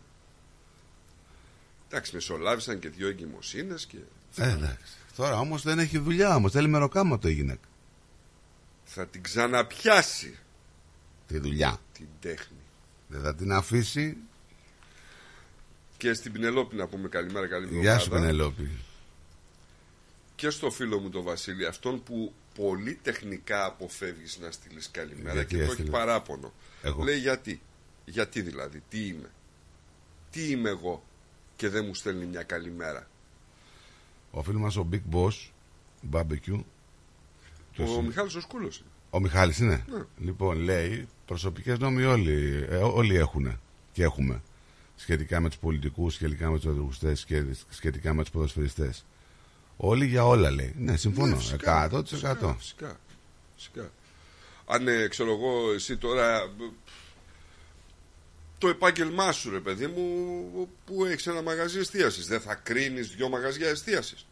Εντάξει, μεσολάβησαν και δύο εγκυμοσύνες και Ε, εντάξει. Τώρα όμως δεν έχει δουλειά όμως. Θέλει μεροκάματο η γυναίκα. Θα την ξαναπιάσει Τη δουλειά. την τέχνη. Δεν θα την αφήσει. Και στην Πινελόπη να πούμε καλημέρα, καλή Γεια σου, εβδομάδα. Πενελόπη. Και στο φίλο μου τον Βασίλη, αυτόν που πολύ τεχνικά αποφεύγεις να στείλεις καλημέρα Γιατί και το έχει έστειλε; παράπονο. Εγώ. Λέει γιατί; Γιατί δηλαδή, τι είμαι; Τι είμαι εγώ και δεν μου στέλνει μια καλημέρα; Ο φίλος μας ο Big Boss Barbecue. Ο Ποιος είναι; Μιχάλης ο Σκούλος. Ο Μιχάλης είναι. Ναι. Λοιπόν, λέει, προσωπικές νόμοι όλοι, ε, όλοι έχουν και έχουμε. Σχετικά με τους πολιτικούς, σχετικά με τους οδηγουστές και σχετικά με τους ποδοσφαιριστές. Όλοι για όλα λέει. Ναι, συμφωνώ. Ναι, φυσικά, 100%. Φυσικά, φυσικά, φυσικά. Αν ε, ξέρω εγώ, εσύ τώρα ε, το επάγγελμά σου, ρε παιδί μου, που έχεις ένα μαγαζί εστίασης, δεν θα κρίνεις δύο μαγαζιά εστίασης.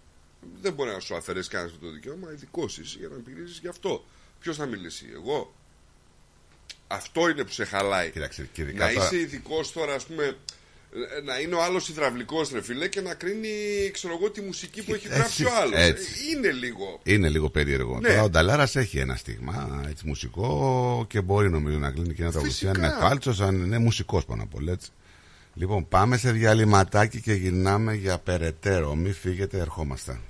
Δεν μπορεί να σου αφαιρέσει κανένας αυτό το δικαίωμα, ειδικός είσαι για να μιλήσεις γι' αυτό. Ποιος θα μιλήσει, εγώ; Αυτό είναι που σε χαλάει. Κοίταξε, και ειδικά να τώρα- είσαι ειδικός τώρα, ας πούμε, ε, να είναι ο άλλος υδραυλικός ρε φίλε και να κρίνει, ξέρω εγώ, τη μουσική που έχει γράψει ο Έτσι, άλλος. έτσι. Είναι λίγο. Είναι λίγο περίεργο. Ναι. Τώρα ο Νταλάρας έχει ένα στίγμα έτσι, μουσικό και μπορεί νομίζω να κλείνει και ένα τραγουδιστή. Αν είναι Φυσικά. φάλτσο, αν είναι μουσικός πάνω απ' όλα. Έτσι. Λοιπόν, πάμε σε διαλυματάκι και γυρνάμε για περαιτέρω. Μην φύγετε, ερχόμαστε.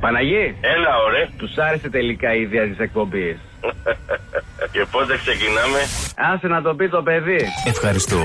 Παναγί. Έλα, ωραία. Τους άρεσε τελικά η ιδέα της εκπομπής. Και πότε ξεκινάμε; Άσε να το πει το παιδί. Ευχαριστώ.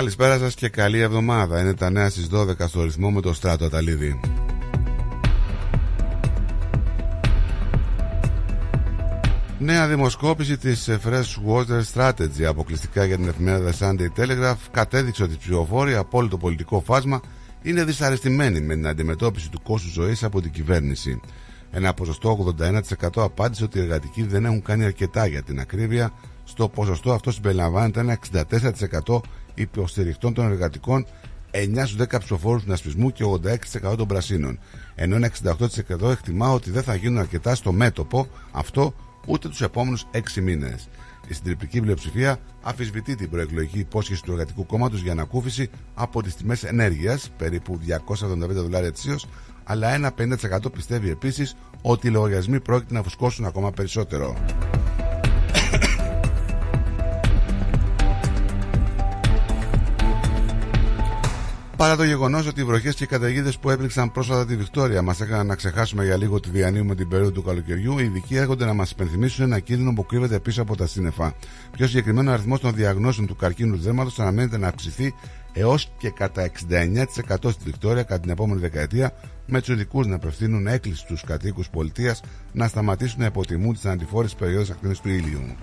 Καλησπέρα σας και καλή εβδομάδα. Είναι τα νέα στις 12 στο ρυθμό με το Στράτο Αταλίδη. Νέα δημοσκόπηση της Fresh Water Strategy αποκλειστικά για την εφημερίδα Sunday Telegraph κατέδειξε ότι οι ψηφοφόροι από όλο το πολιτικό φάσμα είναι δυσαρεστημένοι με την αντιμετώπιση του κόστους ζωής από την κυβέρνηση. Ένα ποσοστό 81% απάντησε ότι οι εργατικοί δεν έχουν κάνει αρκετά για την ακρίβεια. Στο ποσοστό αυτό συμπεριλαμβάνεται ένα 64% υποστηριχτών των εργατικών 9 στους 10 ψηφοφόρους του συνασπισμού και 86% των πρασίνων. Ενώ ένα 68% εκτιμά ότι δεν θα γίνουν αρκετά στο μέτωπο αυτό ούτε τους επόμενους 6 μήνες. Η συντριπτική πλειοψηφία αφισβητεί την προεκλογική υπόσχεση του Εργατικού Κόμματος για ανακούφιση από τις τιμές ενέργειας, περίπου 275 δολάρια ετησίως, αλλά ένα 50% πιστεύει επίσης ότι οι λογαριασμοί πρόκειται να φουσκώσουν ακόμα περισσότερο. Παρά το γεγονός ότι οι βροχές και οι καταιγίδες που έπληξαν πρόσφατα τη Βικτόρια μας έκαναν να ξεχάσουμε για λίγο τη διανύουμε την περίοδο του καλοκαιριού, οι ειδικοί έρχονται να μας υπενθυμίσουν ένα κίνδυνο που κρύβεται πίσω από τα σύννεφα. Πιο συγκεκριμένο, ο αριθμός των διαγνώσεων του καρκίνου του δέρματος αναμένεται να αυξηθεί έως και κατά 69% στη Βικτόρια κατά την επόμενη δεκαετία, με τους ειδικούς να απευθύνουν έκκληση στους κατοίκους πολιτείας να σταματήσουν να υποτιμούν τις αντιφόρε περιόδους ακτίνε του ήλιου.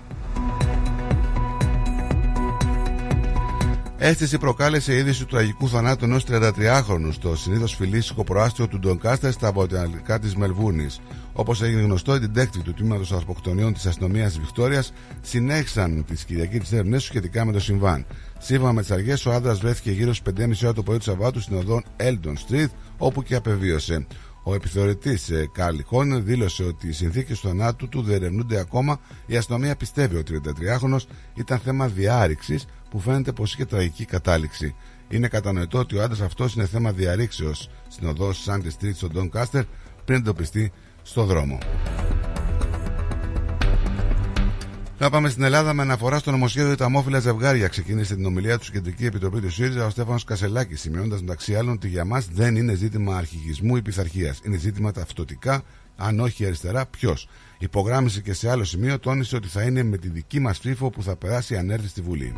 Αίσθηση προκάλεσε η είδηση του τραγικού θανάτου ενός 33χρονου στο συνήθως φιλήσικο προάστιο του Ντονκάστερ στα βορειοανατολικά της Μελβούρνη. Όπως έγινε γνωστό, οι detective του τμήματος Ασποκτονιών της αστυνομίας Βικτόριας συνέχισαν τη Κυριακή της έρευνες σχετικά με το συμβάν. Σύμφωνα με τις αρχές, ο άντρας βρέθηκε γύρω στις 5.30 ώρα το πρωί του Σαββάτου στην οδόν Eldon Street, όπου και απεβίωσε. Ο επιθεωρητής Καρλ Χόνερ δήλωσε ότι οι συνθήκες του θανάτου του δεν ερευνούνται ακόμα. Η αστυνομία πιστεύει ότι ο 33χρονο ήταν θέμα διάρρηξης που φαίνεται πως είχε τραγική κατάληξη. Είναι κατανοητό ότι ο άντρας αυτός είναι θέμα διαρρήξεως στην οδό Σάντι Street στον Don Κάστερ πριν εντοπιστεί στο δρόμο. Να πάμε στην Ελλάδα με αναφορά στο νομοσχέδιο για τα αμόφυλα ζευγάρια. Ξεκίνησε την ομιλία του στην Κεντρική Επιτροπή του ΣΥΡΙΖΑ ο Στέφανος Κασελάκης, σημειώνοντας μεταξύ άλλων ότι για μας δεν είναι ζήτημα αρχηγισμού ή πειθαρχίας. Είναι ζήτημα ταυτοτικά, αν όχι αριστερά, ποιος. Υπογράμμισε και σε άλλο σημείο, τόνισε ότι θα είναι με τη δική μας ψήφο που θα περάσει αν έρθει στη Βουλή.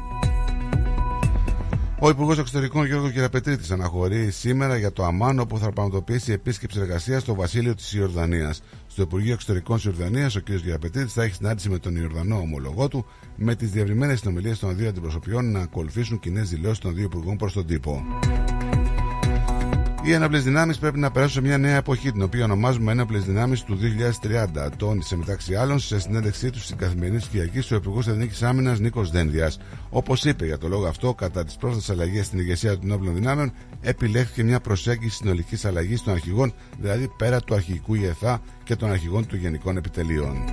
Ο Υπουργός Εξωτερικών Γιώργος Κυραπετρίτης αναχωρεί σήμερα για το Αμάν, όπου θα πραγματοποιήσει επίσκεψη εργασίας στο βασίλειο της Ιορδανίας. Στο Υπουργείο Εξωτερικών της Ιορδανίας, ο κ. Κυραπετρίτης θα έχει συνάντηση με τον Ιορδανό ομολογό του, με τις διευρυμένες συνομιλίες των δύο αντιπροσωπιών να ακολουθήσουν κοινές δηλώσεις των δύο υπουργών προς τον τύπο. Οι ένοπλες δυνάμεις πρέπει να περάσουν σε μια νέα εποχή, την οποία ονομάζουμε ένοπλες δυνάμεις του 2030. Τόνισε μεταξύ άλλων σε συνέντευξή του στην καθημερινή Κυριακή ο Υπουργό Εθνικής Άμυνας Νίκος Δένδιας. Όπως είπε για το λόγο αυτό, κατά τις πρόσφατες αλλαγές στην ηγεσία των ενόπλων δυνάμεων, επιλέχθηκε μια προσέγγιση συνολικής αλλαγής των αρχηγών, δηλαδή πέρα του αρχηγικού ΙΕΘΑ και των αρχηγών του Γενικών Επιτελείων.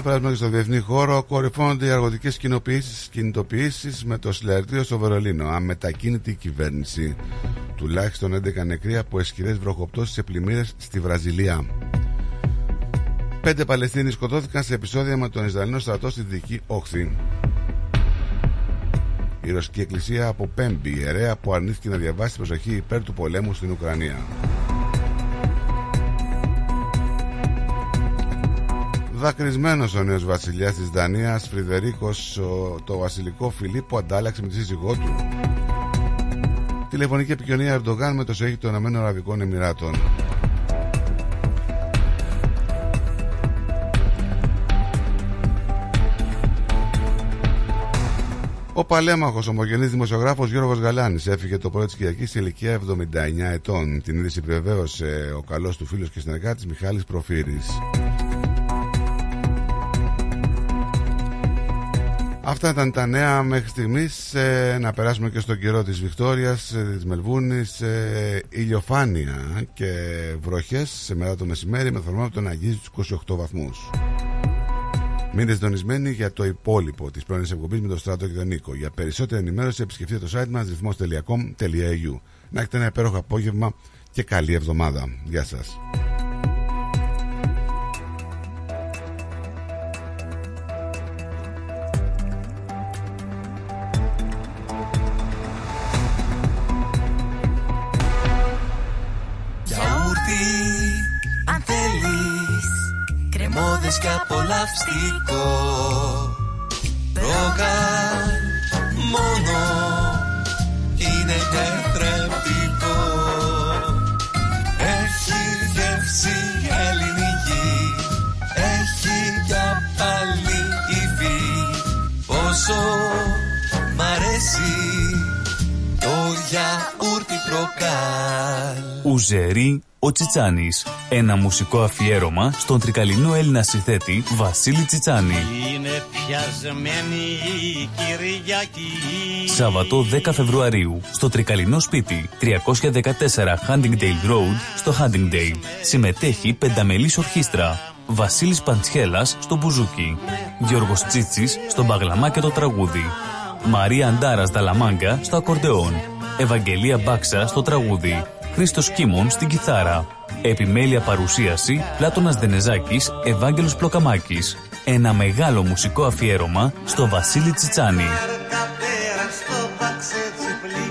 Να περάσουμε και στο διεθνή χώρο. Κορυφώνονται οι αργοτικές κινητοποιήσεις με το συλλαλητήριο στο Βερολίνο. Αμετακίνητη κυβέρνηση. Τουλάχιστον 11 νεκροί από εσχηρέ βροχοπτώσεις σε πλημμύρες στη Βραζιλία. Πέντε Παλαιστίνοι σκοτώθηκαν σε επεισόδια με τον Ισραηλινό στρατό στη Δυτική Όχθη. Η Ρωσική Εκκλησία αποπέμπει ιερέα που αρνήθηκε να διαβάσει την προσοχή υπέρ του πολέμου στην Ουκρανία. Δακρυσμένος ο νέος βασιλιάς της Δανίας, Φρυδερίκος, το βασιλικό φιλί που αντάλλαξε με τη σύζυγό του. Τηλεφωνική επικοινωνία Ερντογάν με το Σέχη των Ηνωμένων Αραβικών Εμμυράτων. Ο παλέμαχος ομογενής δημοσιογράφος Γιώργος Γαλάνης έφυγε το πρωί της Κυριακής σε ηλικία 79 ετών. Την είδηση επιβεβαίωσε ο καλός του φίλος και συνεργάτης Μιχάλης Προφύρης. Αυτά ήταν τα νέα μέχρι στιγμής. Ε, να περάσουμε και στον καιρό της Βικτόριας, ε, της Μελβούνης. Ε, ηλιοφάνεια και βροχές σε μέρα το μεσημέρι με θερμόμετρο να αγγίζει τους 28 βαθμούς. Μείνετε συντονισμένοι για το υπόλοιπο της πρώην εκπομπής με τον Στράτο και τον Νίκο. Για περισσότερη ενημέρωση επισκεφτείτε το site μας ρυθμό.com.au. Να έχετε ένα υπέροχο απόγευμα και καλή εβδομάδα. Γεια σας. Κρεμόδες και απολαυστικό. Ρόγαν μόνο Είναι τετρεπτικό Έχει γεύση ελληνική Έχει για πάλι υφή. Πόσο γιαούρτι προκάλ Ουζερί ο Τσιτσάνης. Ένα μουσικό αφιέρωμα στον τρικαλινό Έλληνα συνθέτη Βασίλη Τσιτσάνη. Είναι πιασμένη η Κυριακή Σάββατο 10 Φεβρουαρίου στο τρικαλινό σπίτι 314 Huntingdale Road στο Huntingdale. Συμμετέχει πενταμελής ορχήστρα. Βασίλης Παντσχέλας στο μπουζούκι. Γιώργος Τσίτσης στο μπαγλαμά και το τραγούδι. Μαρία Αντάρας Δαλαμάγκα στο ακορντεόν. Ευαγγελία Μπάξα στο τραγούδι. Χρήστος Κίμων στην κιθάρα. Επιμέλεια παρουσίαση Πλάτωνας Δενεζάκης, Ευάγγελος Πλοκαμάκης. Ένα μεγάλο μουσικό αφιέρωμα στο Βασίλη Τσιτσάνη.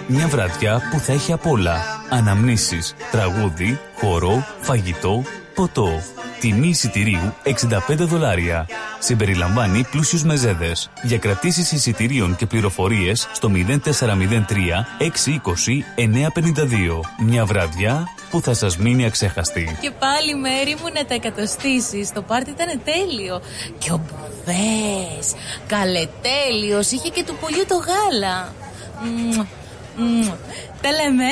Μια βραδιά που θα έχει απ' όλα. Αναμνήσεις, τραγούδι, χορό, φαγητό, ποτό. Τιμή εισιτηρίου 65 δολάρια. Συμπεριλαμβάνει πλούσιους μεζέδες. Για κρατήσεις εισιτηρίων και πληροφορίες στο 0403 620 952. Μια βραδιά που θα σας μείνει αξέχαστη. Και πάλι μέρη μου να τα εκατοστήσεις. Το πάρτι ήταν τέλειο. Και ο Μπουβές, καλετέλειος, είχε και του πολιού το γάλα. Μμμ, μμμ. Τα λέμε.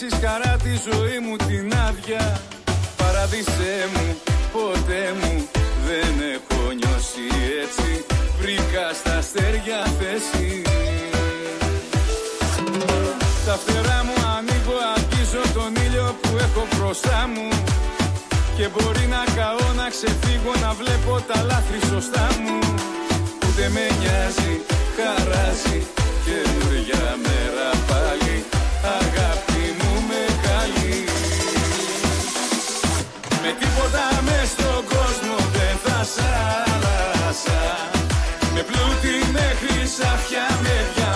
να γεμίσεις χαρά τη ζωή μου την άδεια. Παραδείσέ μου, ποτέ μου δεν έχω νιώσει έτσι. Βρήκα στα αστέρια θέση. Τα φτερά μου ανοίγω, αγγίζω τον ήλιο που έχω μπροστά μου. Και μπορεί να καώ να ξεφύγω να βλέπω τα λάθη σωστά μου. Ούτε με νοιάζει, χαράζει καινούρια μέρα μέχρι σαφιά με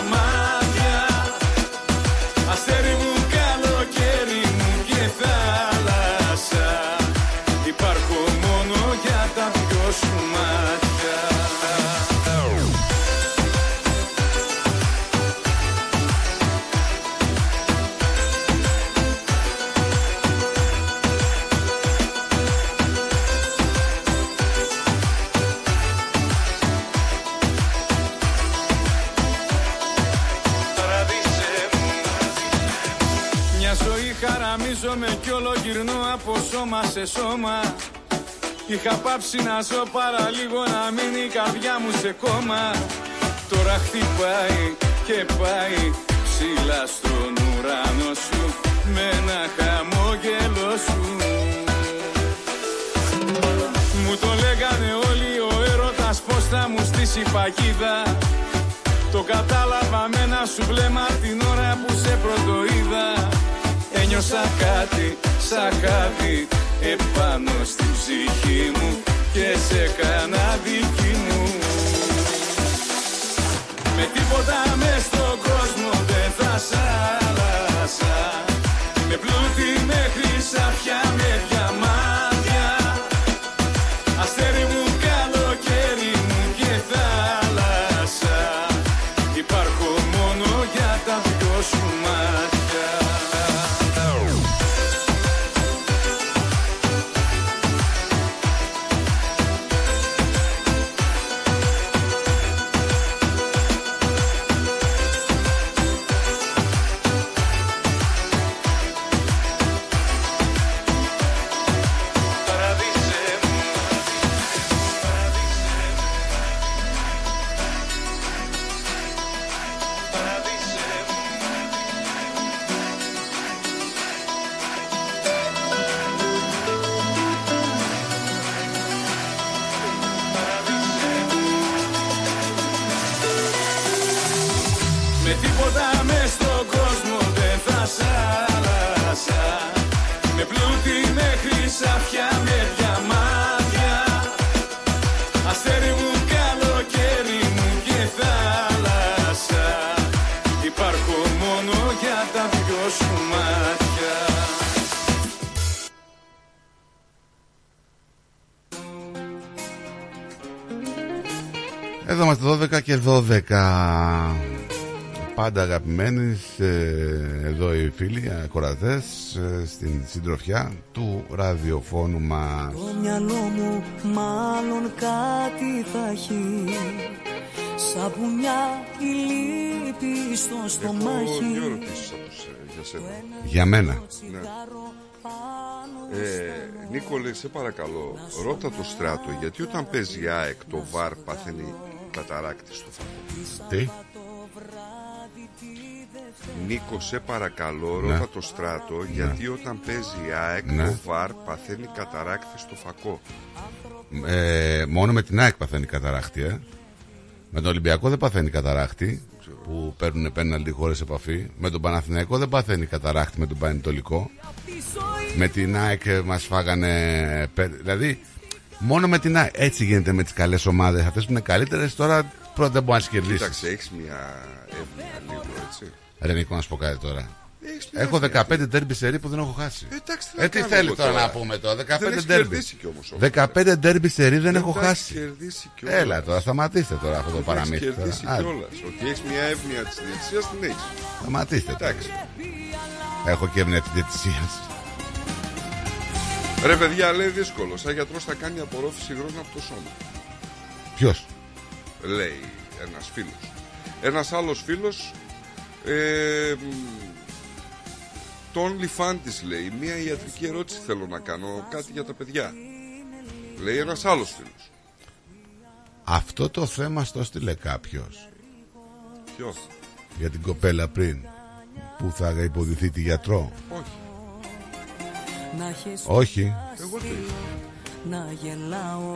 σε σώμα. Είχα πάψει να ζω παραλίγο να μείνει η καρδιά μου σε κόμμα. Τώρα χτυπάει και πάει ψηλά στον ουρανό σου Με ένα χαμόγελο σου. Μου το λέγανε όλοι ο έρωτας πως θα μου στήσει παγίδα. Το κατάλαβα με ένα σου βλέμμα την ώρα που σε πρωτοείδα. Ένιωσα κάτι σαν χάδι επάνω στην ψυχή μου και σε κάνα δική μου. Με τίποτα μες στον κόσμο δεν θα σ' άλλασα. Με πλούτη μέχρι σαφιά με διαμάντια 12 και 12. Πάντα αγαπημένοι, ε, εδώ οι φίλοι ακροατές ε, στην συντροφιά του ραδιοφώνου μας. Το μυαλό μου μάλλον κάτι θα έχει Σαπουνιά η λύπη στο Έχω στομάχι δύο ερωτήσεις από σέ- για σένα. Για μένα. Ναι. Ε, Νίκολε, σε παρακαλώ, ρώτα το στράτο γιατί όταν παίζει η ΑΕΚ το βαρ παθαίνει καταράκτη στο φακό. Τι; Νίκο, σε παρακαλώ, Ναι. ρώτα το στράτο γιατί όταν παίζει η ΑΕΚ Ναι. το βαρ παθαίνει καταράκτη στο φακό. Ε, μόνο με την ΑΕΚ παθαίνει καταράχτη, ε. Με τον Ολυμπιακό δεν παθαίνει καταράχτη που παίρνουν πέναλτι χωρίς επαφή. Με τον Παναθηναϊκό δεν παθαίνει καταράχτη με τον Πανετολικό. Με την ΑΕΚ ε, μας φάγανε. πέ- Δηλαδή, μόνο με την ΑΕΚ. Έτσι γίνεται με τις καλές ομάδες. Αυτές που είναι καλύτερες τώρα πρώτα δεν μπορείς να τις κερδίσεις. Κοίταξε, έχεις μια εύνοια λίγο έτσι. Ρε Νίκο, να σου πω κάτι τώρα. Έχεις μια Έχω εύνοια. 15 ντέρμπι σερί που δεν έχω χάσει. Εντάξει, τι Ε, να τι κάνω θέλει εγώ τώρα, τώρα. να πούμε τώρα. 15 Δεν έχεις ντέρμπι. κερδίσει κι όμως, όμως. 15 ντέρμπι σερί δεν, Δεν έχω τα έχεις χάσει. κερδίσει κιόλας. Έλα τώρα, σταματήστε τώρα αυτό το Έχεις παραμύθι. τώρα. κερδίσει Άντε, κιόλα. Ότι έχεις μια εύνοια της διαιτησίας την έχεις. Σταματήστε τώρα. Εντάξει. Έχω και έμεινε της διαιτησίας. Ρε παιδιά, λέει δύσκολο. Σαν γιατρός θα κάνει απορρόφηση υγρών από το σώμα. Ποιος; Λέει ένας φίλος. Ένας άλλος φίλος. Ε, μ, το OnlyFans της λέει. Μία ιατρική ερώτηση θέλω να κάνω. Κάτι για τα παιδιά. Λέει ένας άλλος φίλος. Αυτό το θέμα στο στείλε κάποιος. Ποιος; Για την κοπέλα πριν. Που θα υποδηθεί τη γιατρό. Όχι. Να έχεις Όχι. Εγώ το είπα. να γελάω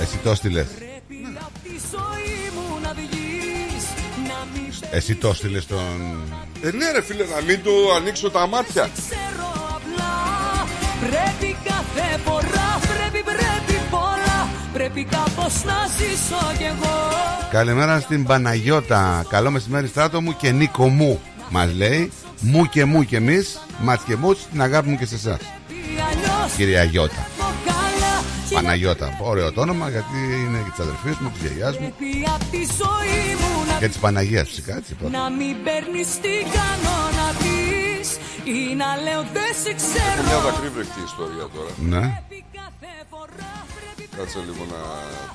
Εσύ το στείλε. Πρέπει απ' τη ζωή μου να βγεις Να μην Εσύ το στείλε στον. Ε, ναι, ρε φίλε, να μην του ανοίξω τα μάτια. ξέρω απλά Πρέπει κάθε φορά Πρέπει πρέπει πολλά Πρέπει κάπως να ζήσω κι εγώ Καλημέρα στην Παναγιώτα. Καλό μεσημέρι, στράτο μου και Νίκο μου. Μας λέει. Μου και μου και εμείς. Μας και μου την αγάπη μου και σε εσάς. Αλλιώς Κυρία Γιώτα. το καλά Παναγιώτα. Ωραίο το όνομα γιατί είναι και της αδερφής μου, της γιαγιάς μου Πρέπει απ' τη ζωή μου να και της Παναγίας φυσικά. Έτσι, πρώτα. Να μην παίρνεις τι κάνω να πεις Ή να λέω δεν σε Έχω ξέρω μια δακρύβρεχτη ιστορία τώρα. Ναι. Κάτσε λίγο να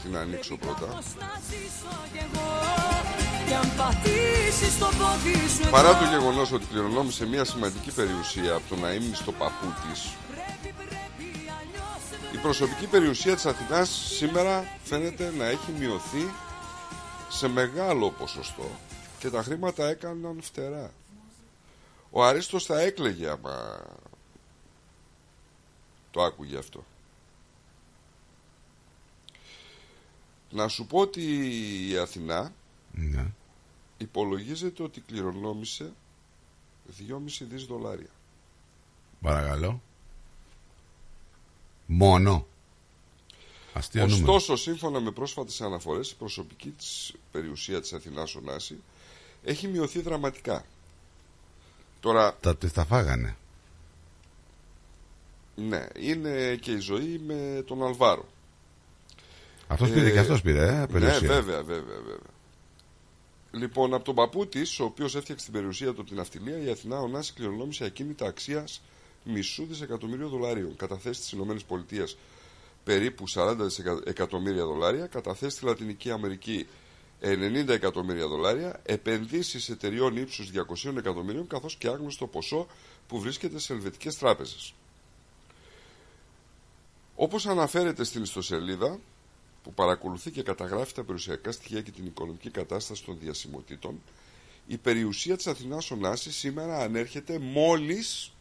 την ανοίξω πρώτα. Να ζήσω κι εγώ Κι αν πατήσεις το πόδι σου εδώ Παρά το γεγονός ότι κληρονόμησε μια σημαντική περιουσία από το να ήμουν στο παππού της, η προσωπική περιουσία της Αθηνάς σήμερα φαίνεται να έχει μειωθεί σε μεγάλο ποσοστό και τα χρήματα έκαναν φτερά. Ο Αρίστος θα έκλεγε άμα το άκουγε αυτό. Να σου πω ότι η Αθηνά Ναι. υπολογίζεται ότι κληρονόμησε 2,5 δις δολάρια. Παρακαλώ. Μόνο. Αστείο νούμερο. Ωστόσο, σύμφωνα με πρόσφατες αναφορές, η προσωπική της περιουσία της Αθηνάς Ωνάση έχει μειωθεί δραματικά. Τώρα, Τα τις τα φάγανε; ναι, είναι και η ζωή με τον Αλβάρο. Αυτός πήρε και αυτός πήρε, ε, Ναι, περιουσία. βέβαια, βέβαια, βέβαια. Λοιπόν, από τον παππού της, ο οποίος έφτιαξε την περιουσία του από την αυτιλία, η Αθηνά Ωνάση κληρονόμησε ακίνητα αξίας μισού δισεκατομμύριου δολαρίων. Καταθέσει στις ΗΠΑ περίπου 40 δισεκα- εκατομμύρια δολάρια, καταθέσει στη Λατινική Αμερική 90 εκατομμύρια δολάρια, επενδύσεις εταιριών ύψους 200 εκατομμυρίων, καθώς και άγνωστο ποσό που βρίσκεται σε ελβετικές τράπεζες. Όπως αναφέρεται στην ιστοσελίδα, που παρακολουθεί και καταγράφει τα περιουσιακά στοιχεία και την οικονομική κατάσταση των διασημοτήτων, η περιουσία της Αθηνάς Ωνάσης σήμερα ανέρχεται μόλις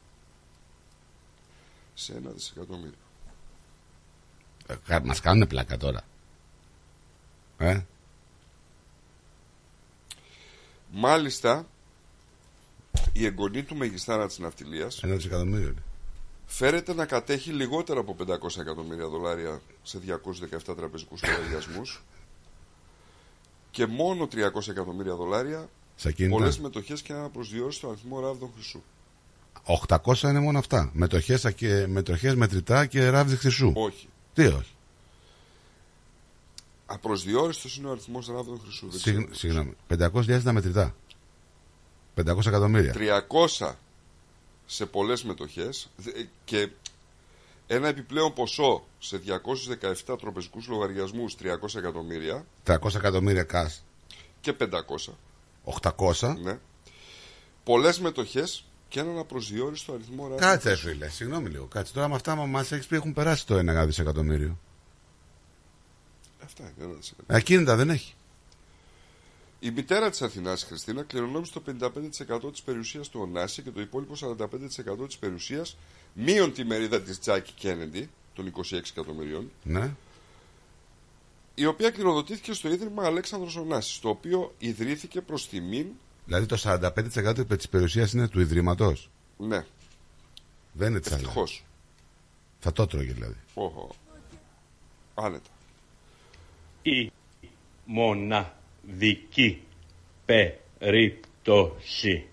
σε ένα δισεκατομμύριο. Ε, κα- Μας κάνουν πλάκα τώρα. Ε, Μάλιστα, η εγγονή του μεγιστάνα της ναυτιλίας ένα δισεκατομμύριο. φέρεται να κατέχει λιγότερα από 500 εκατομμύρια δολάρια σε 217 τραπεζικούς λογαριασμούς και μόνο 300 εκατομμύρια δολάρια Σε ακίνητα. πολλές μετοχές και ένα προσδιορίσει το αριθμό ράβδων χρυσού. 800 είναι μόνο αυτά. Μετοχές, ακε- μετοχές μετρητά και ράβδι χρυσού. Όχι. Τι όχι. Απροσδιόριστος είναι ο αριθμός ράβδων χρυσού. δεν Συγγ- ξέρω. Συγγνώμη. 500.000 τα μετρητά. 500 εκατομμύρια. 300 σε πολλές μετοχές δε- και ένα επιπλέον ποσό σε 217 τροπεζικούς λογαριασμούς 300 εκατομμύρια 300 εκατομμύρια κας. και 500. 800. Ναι. Πολλές μετοχές και έναν απροσδιόριστο αριθμό ράβδων. Κάτσε, φίλε. Συγγνώμη λίγο. Κάτσε. Τώρα με αυτά που μας έχει πει έχουν περάσει το 1 δισεκατομμύριο. Αυτά είναι ένα δισεκατομμύριο. Ακίνητα δεν έχει. Η μητέρα της Αθηνάς, η Χριστίνα, κληρονόμησε το 55% της περιουσίας του Ωνάση και το υπόλοιπο 45% της περιουσίας μείον τη μερίδα της Τζάκη Κέννεντι των 26 εκατομμυρίων Ναι. η οποία κληροδοτήθηκε στο Ίδρυμα Αλέξανδρος Ωνάσης, το οποίο ιδρύθηκε προς τιμήν, Δηλαδή το 45% της περιουσίας είναι του Ιδρύματος; ναι, Δεν είναι της άλλη. ευτυχώς, Θα το τρώγε δηλαδή. Οχο. άνετα. Η μοναδική περίπτωση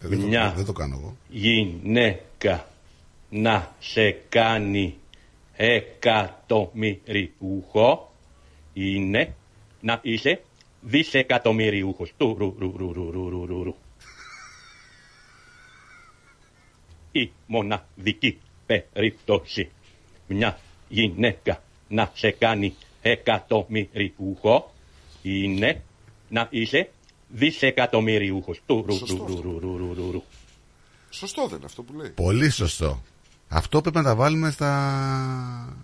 Ε, δεν, μια το, δεν το κάνω εγώ. γυναίκα να σε κάνει εκατομμυριούχο είναι να είσαι δισεκατομμυριούχος. Του ρου ρου ρου ρου ρου ρου ρου ρου. Η μοναδική περίπτωση μια γυναίκα να σε κάνει εκατομμυριούχο είναι να είσαι δισεκατομμυριούχος. Σωστό. σωστό δεν είναι αυτό που λέει. Πολύ σωστό. Αυτό πρέπει να τα βάλουμε στα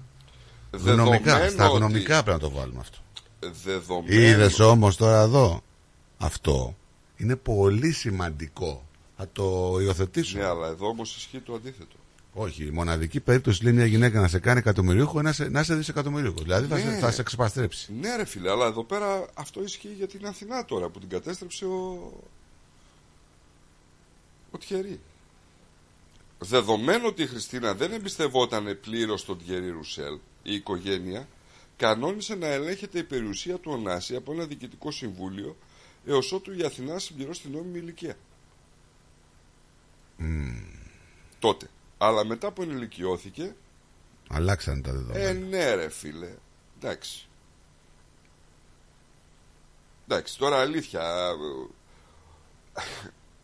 οικονομικά. Στα γνωμικά πρέπει να το βάλουμε αυτό. Δεδομένο... Είδες όμως τώρα εδώ. Αυτό είναι πολύ σημαντικό. Θα το υιοθετήσουμε. Ναι, αλλά εδώ όμως ισχύει το αντίθετο. Όχι. Η μοναδική περίπτωση λέει μια γυναίκα να σε κάνει εκατομμυρίουχο να σε, να είσαι δισεκατομμυρίουχος. Δηλαδή θα, Ναι. σε, θα σε ξεπαστρέψει. Ναι ρε φίλε, αλλά εδώ πέρα αυτό ισχύει για την Αθηνά τώρα που την κατέστρεψε ο... ο Τιερή. Δεδομένου ότι η Χριστίνα δεν εμπιστευόταν πλήρως τον Τιερή Ρουσέλ, η οικογένεια κανόνισε να ελέγχεται η περιουσία του Ωνάση από ένα διοικητικό συμβούλιο έως ότου η Αθηνά συμπληρώσει την νόμιμη ηλικία. Τότε. Αλλά μετά που ενηλικιώθηκε, Αλλάξανε τα δεδομένα. ε, ναι, ρε φίλε. Εντάξει. Εντάξει, τώρα αλήθεια. ε,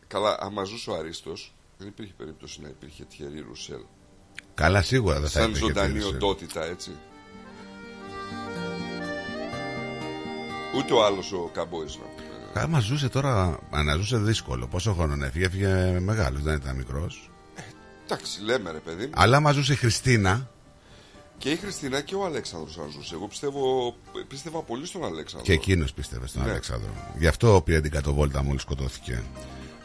Καλά, άμα ζούσε ο Αρίστος, δεν υπήρχε περίπτωση να υπήρχε Τιερή Ρουσέλ. Καλά, σίγουρα δεν θα Σαν υπήρχε ζωντανή τέτοιος, ε. οντότητα, έτσι. Ούτε ο άλλος ο Καμπόης να πούμε. Άμα ζούσε τώρα, αν ζούσε δύσκολο. Πόσο χρόνο έφυγε, έφυγε μεγάλος, δεν ήταν μικρός. Εντάξει, λέμε ρε παιδί μου. Αλλά άμα ζούσε η Χριστίνα, Και η Χριστίνα και ο Αλέξανδρος αν ζούσε. Εγώ πιστεύω, πίστευα πολύ στον Αλέξανδρο. και εκείνος πίστευε στον Ναι. Αλέξανδρο. Γι' αυτό πήρε την κατοβόλτα μόλις σκοτώθηκε.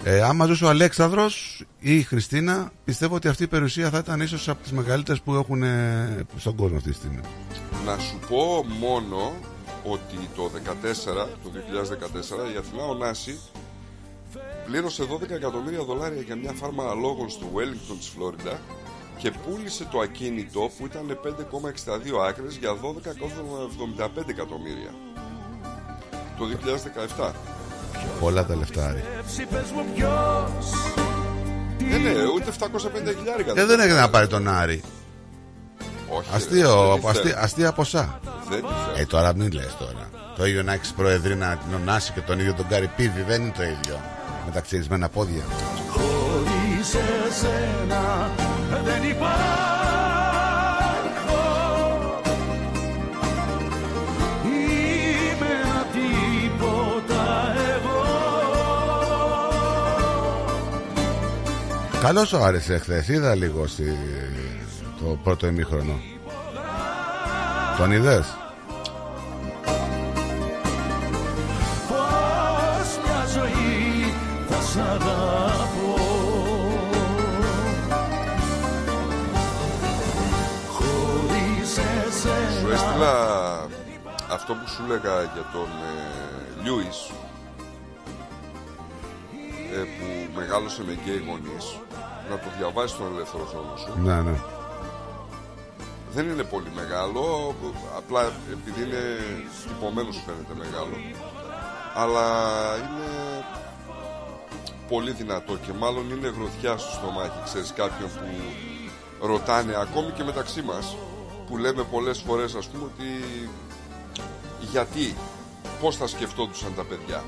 Ε, άμα ζούσε ο Αλέξανδρος ή η Χριστίνα, πιστεύω ότι αυτή η περιουσία θα ήταν ίσως από τις μεγαλύτερες που έχουν ε, στον κόσμο αυτή τη στιγμή. Να σου πω μόνο ότι το 2014, το 2014 η Αθηνά Ωνάση πλήρωσε 12 εκατομμύρια δολάρια για μια φάρμα αλόγων στο Wellington της Φλόριντα και πούλησε το ακίνητο που ήταν 5,62 άκρες για 12,75 εκατομμύρια το 2017. Πολλά τα λεφτά. ρε. Ναι, ναι, ούτε 750 χιλιάρικα. Ε, δεν έκανε να πάρει τον Άρη. Όχι, ρε, Αστείο, δεν αστεία, ήθελε. αστεία ποσά. Δεν ήθελε. Ε, τώρα μην λες τώρα. Το ίδιο να έχεις προεδρίνα την Ωνάση και τον ίδιο τον Καρυπίδη δεν είναι το ίδιο. Με τα ξυρισμένα πόδια. Χωρίς εσένα δεν υπάρχω Είμαι ένα τίποτα εγώ Καλό σου άρεσε χθε. Είδα λίγο στη... το πρώτο ημίχρονο. Τον είδες; Αυτό που σου έλεγα για τον ε, Λιούις ε, που μεγάλωσε με γκέι γονείς να το διαβάσεις τον ελεύθερο χρόνο σου Ναι, ναι. δεν είναι πολύ μεγάλο απλά επειδή είναι τυπωμένο σου φαίνεται μεγάλο αλλά είναι πολύ δυνατό και μάλλον είναι γροθιά στο στομάχι ξέρεις κάποιον που ρωτάνε ακόμη και μεταξύ μας που λέμε πολλές φορές ας πούμε ότι Γιατί, πώς θα σκεφτόντουσαν τα παιδιά;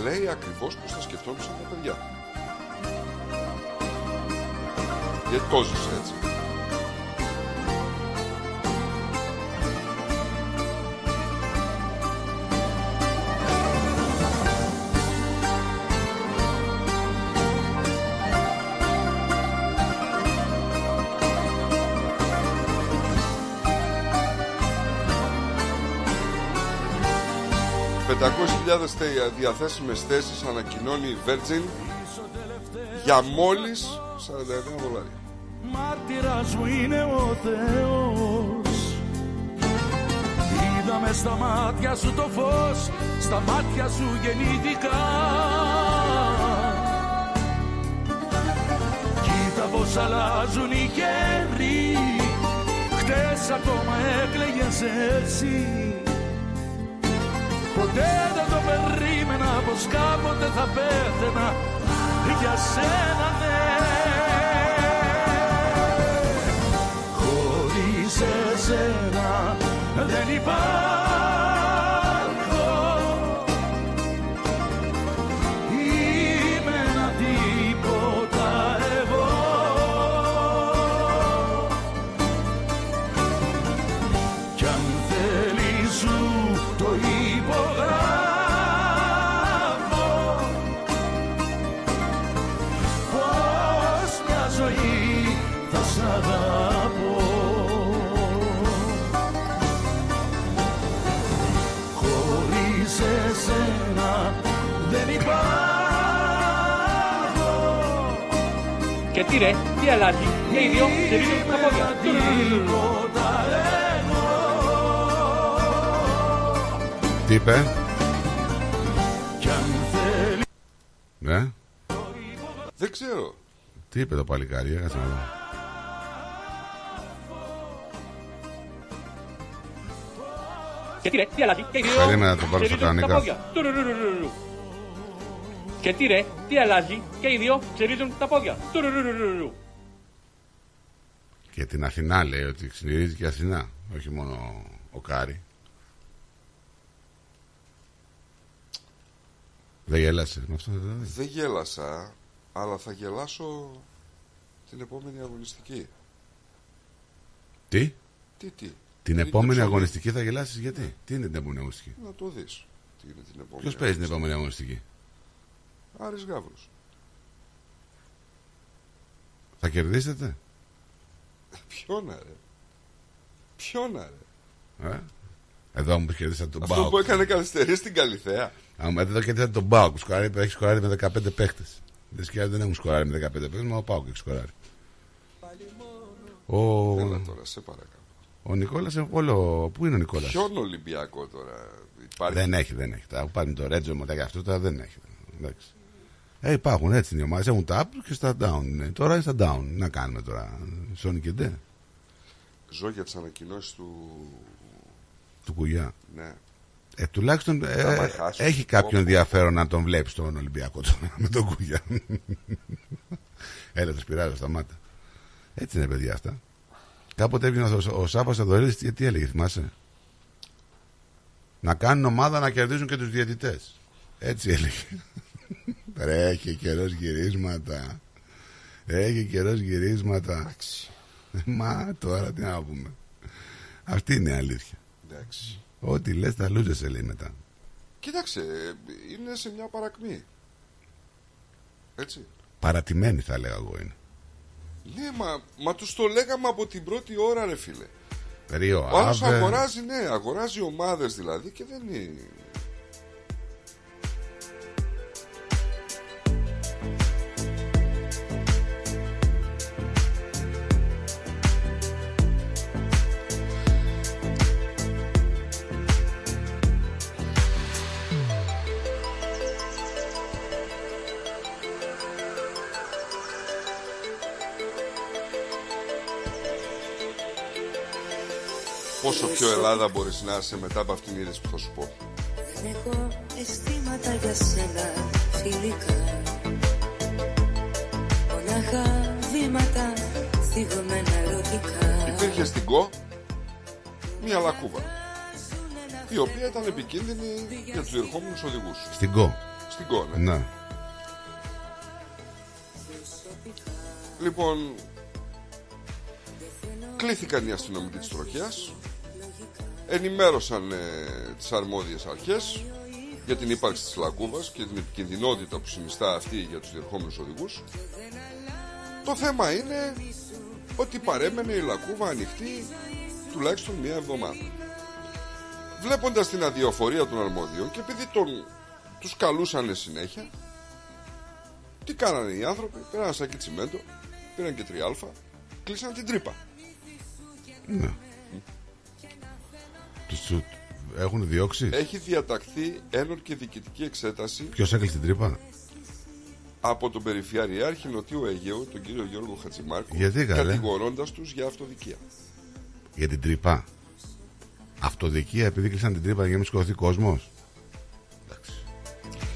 Λέει ακριβώς πώς θα σκεφτόντουσαν τα παιδιά. Γιατί το ζεις έτσι. Διαθέσιμες θέσεις ανακοινώνει η Virgin για μόλις 49 δολάρια. Μάρτυρας μου είναι ο Θεός. Είδα μες στα μάτια σου το φως Στα μάτια σου γεννήθηκα. Κοίτα πως αλλάζουν οι καιροί. Χτες ακόμα έκλαιγες εσύ Ποτέ δεν το περίμενα πως κάποτε θα πέθαινα. Για σένα ναι Χωρίς εσένα δεν υπάρχω τι ρε, τι αλλάζει, και οι δυο σε βρίσκουν τα πόδια. Τίποτα εγώ Τι είπε, Κι αν θέλεις ναι, Δεν ξέρω. τι είπε το παλικάρι, έκανα να δω. Και τι ρε, τι αλλάζει, και οι δυο Περίμενα να το πάρω σε στα βρίσκουν τα κανονικά. πόδια. Τουρουρουρουρουρου. Και τι ρε, τι αλλάζει, και οι δυο σε βρίσκουν τα πόδια. Τουρουρουρουρουρου. Και την Αθηνά λέει ότι συνειρίζει και η Αθηνά, όχι μόνο ο Κάρι. Δεν γέλασε με αυτό, δηλαδή. Δεν γέλασα, αλλά θα γελάσω την επόμενη αγωνιστική. Τι, Τι, τι; την Ρίγε επόμενη ψωμί. αγωνιστική θα γελάσεις γιατί, τι είναι την επόμενη αγωνιστική; Να το δεις. Τι είναι την επόμενη Ποιος παίζει την επόμενη αγωνιστική; Άρης Γαύρος. Θα κερδίσετε; Ποιον ρε. Ποιον ρε. Ε; Εδώ μου κερδίσατε τον Αυτό Μπάουκ. που έκανε καθυστερή στην Καλυθέα. Άμα εδώ κερδίσατε τον Μπάουκ. Σκοράρει, έχει σκοράρει με 15 παίχτες. Δεν σκιάζει, δεν έχουν σκοράρει με 15 παίχτες, μα ο Πάουκ έχει σκοράρει. Ο, Έλα τώρα, σε παρακαλώ. ο Νικόλας, όλο. Πού είναι ο Νικόλας; Ποιον Ολυμπιακό τώρα; Υπάρχει. Δεν έχει, δεν έχει. Τα πάρει το Ρέτζο μετά και αυτό τώρα δεν έχει. Εντάξει. Ε, υπάρχουν έτσι είναι οι ομάδε. Έχουν τα up και στα down. Ναι. Τώρα είναι στα down. Να κάνουμε τώρα. Σόνι και ντε. Ζω για τις ανακοινώσεις του... Του κουγιά. Ναι. Ε, τουλάχιστον ε, Άμα χάσουν, έχει κάποιο ενδιαφέρον να τον βλέπει τον Ολυμπιακό τώρα με τον κουγιά. Έλα, το πειράζω, σταμάτα. Έτσι είναι, παιδιά αυτά. Κάποτε έβγαινε ο, ο Σάβα Αδωρίδη, τι, τι έλεγε, θυμάσαι; Να κάνουν ομάδα να κερδίζουν και τους διαιτητές. Έτσι έλεγε. Ρε, έχει καιρός γυρίσματα. Έχει καιρός γυρίσματα. Μα τώρα τι να πούμε. Αυτή είναι η αλήθεια. Εντάξει. Ό,τι λες τα λούζεσαι λέει μετά. Κοίταξε, είναι σε μια παρακμή. Έτσι. Παρατημένη θα λέγα εγώ είναι. Ναι, μα, μα τους το λέγαμε από την πρώτη ώρα, ρε φίλε. Ρίο, Ο άλλος Άβε. αγοράζει, ναι, αγοράζει ομάδες δηλαδή και δεν είναι... πιο Ελλάδα μπορείς να είσαι μετά από αυτήν την είδηση που θα σου πω. Δεν έχω αισθήματα για σένα φιλικά Μονάχα βήματα θυγμένα ερωτικά Υπήρχε στην ΚΟ μία λακκούβα. η οποία ήταν επικίνδυνη για τους διερχόμενους οδηγούς. Στην ΚΟ. Στην ΚΟ, ναι. Ναι. Λοιπόν, κλήθηκαν οι αστυνομικοί της τροχιάς, ενημέρωσαν ε, τις αρμόδιες αρχές για την ύπαρξη της λακκούβας και την επικινδυνότητα που συνιστά αυτή για τους διερχόμενους οδηγούς. Το θέμα είναι ότι παρέμενε η λακκούβα ανοιχτή τουλάχιστον μία εβδομάδα. Βλέποντας την αδιαφορία των αρμόδιων και επειδή τον, τους καλούσαν συνέχεια, τι κάνανε οι άνθρωποι, πήραν ένα σακί τσιμέντο, πήραν και τριάλφα, κλείσαν την τρύπα. Ναι. Τους του- έχουν διώξει; Έχει διαταχθεί ένορκη διοικητική εξέταση Ποιος έκλεισε την τρύπα; από τον Περιφερειάρχη Νοτιού Αιγαίου, τον κύριο Γιώργο Χατζημάρκο, Γιατί, καλέ; κατηγορώντας τους για αυτοδικία. Για την τρύπα. Αυτοδικία επειδή κλείσαν την τρύπα για να μην σκοτωθεί κόσμος.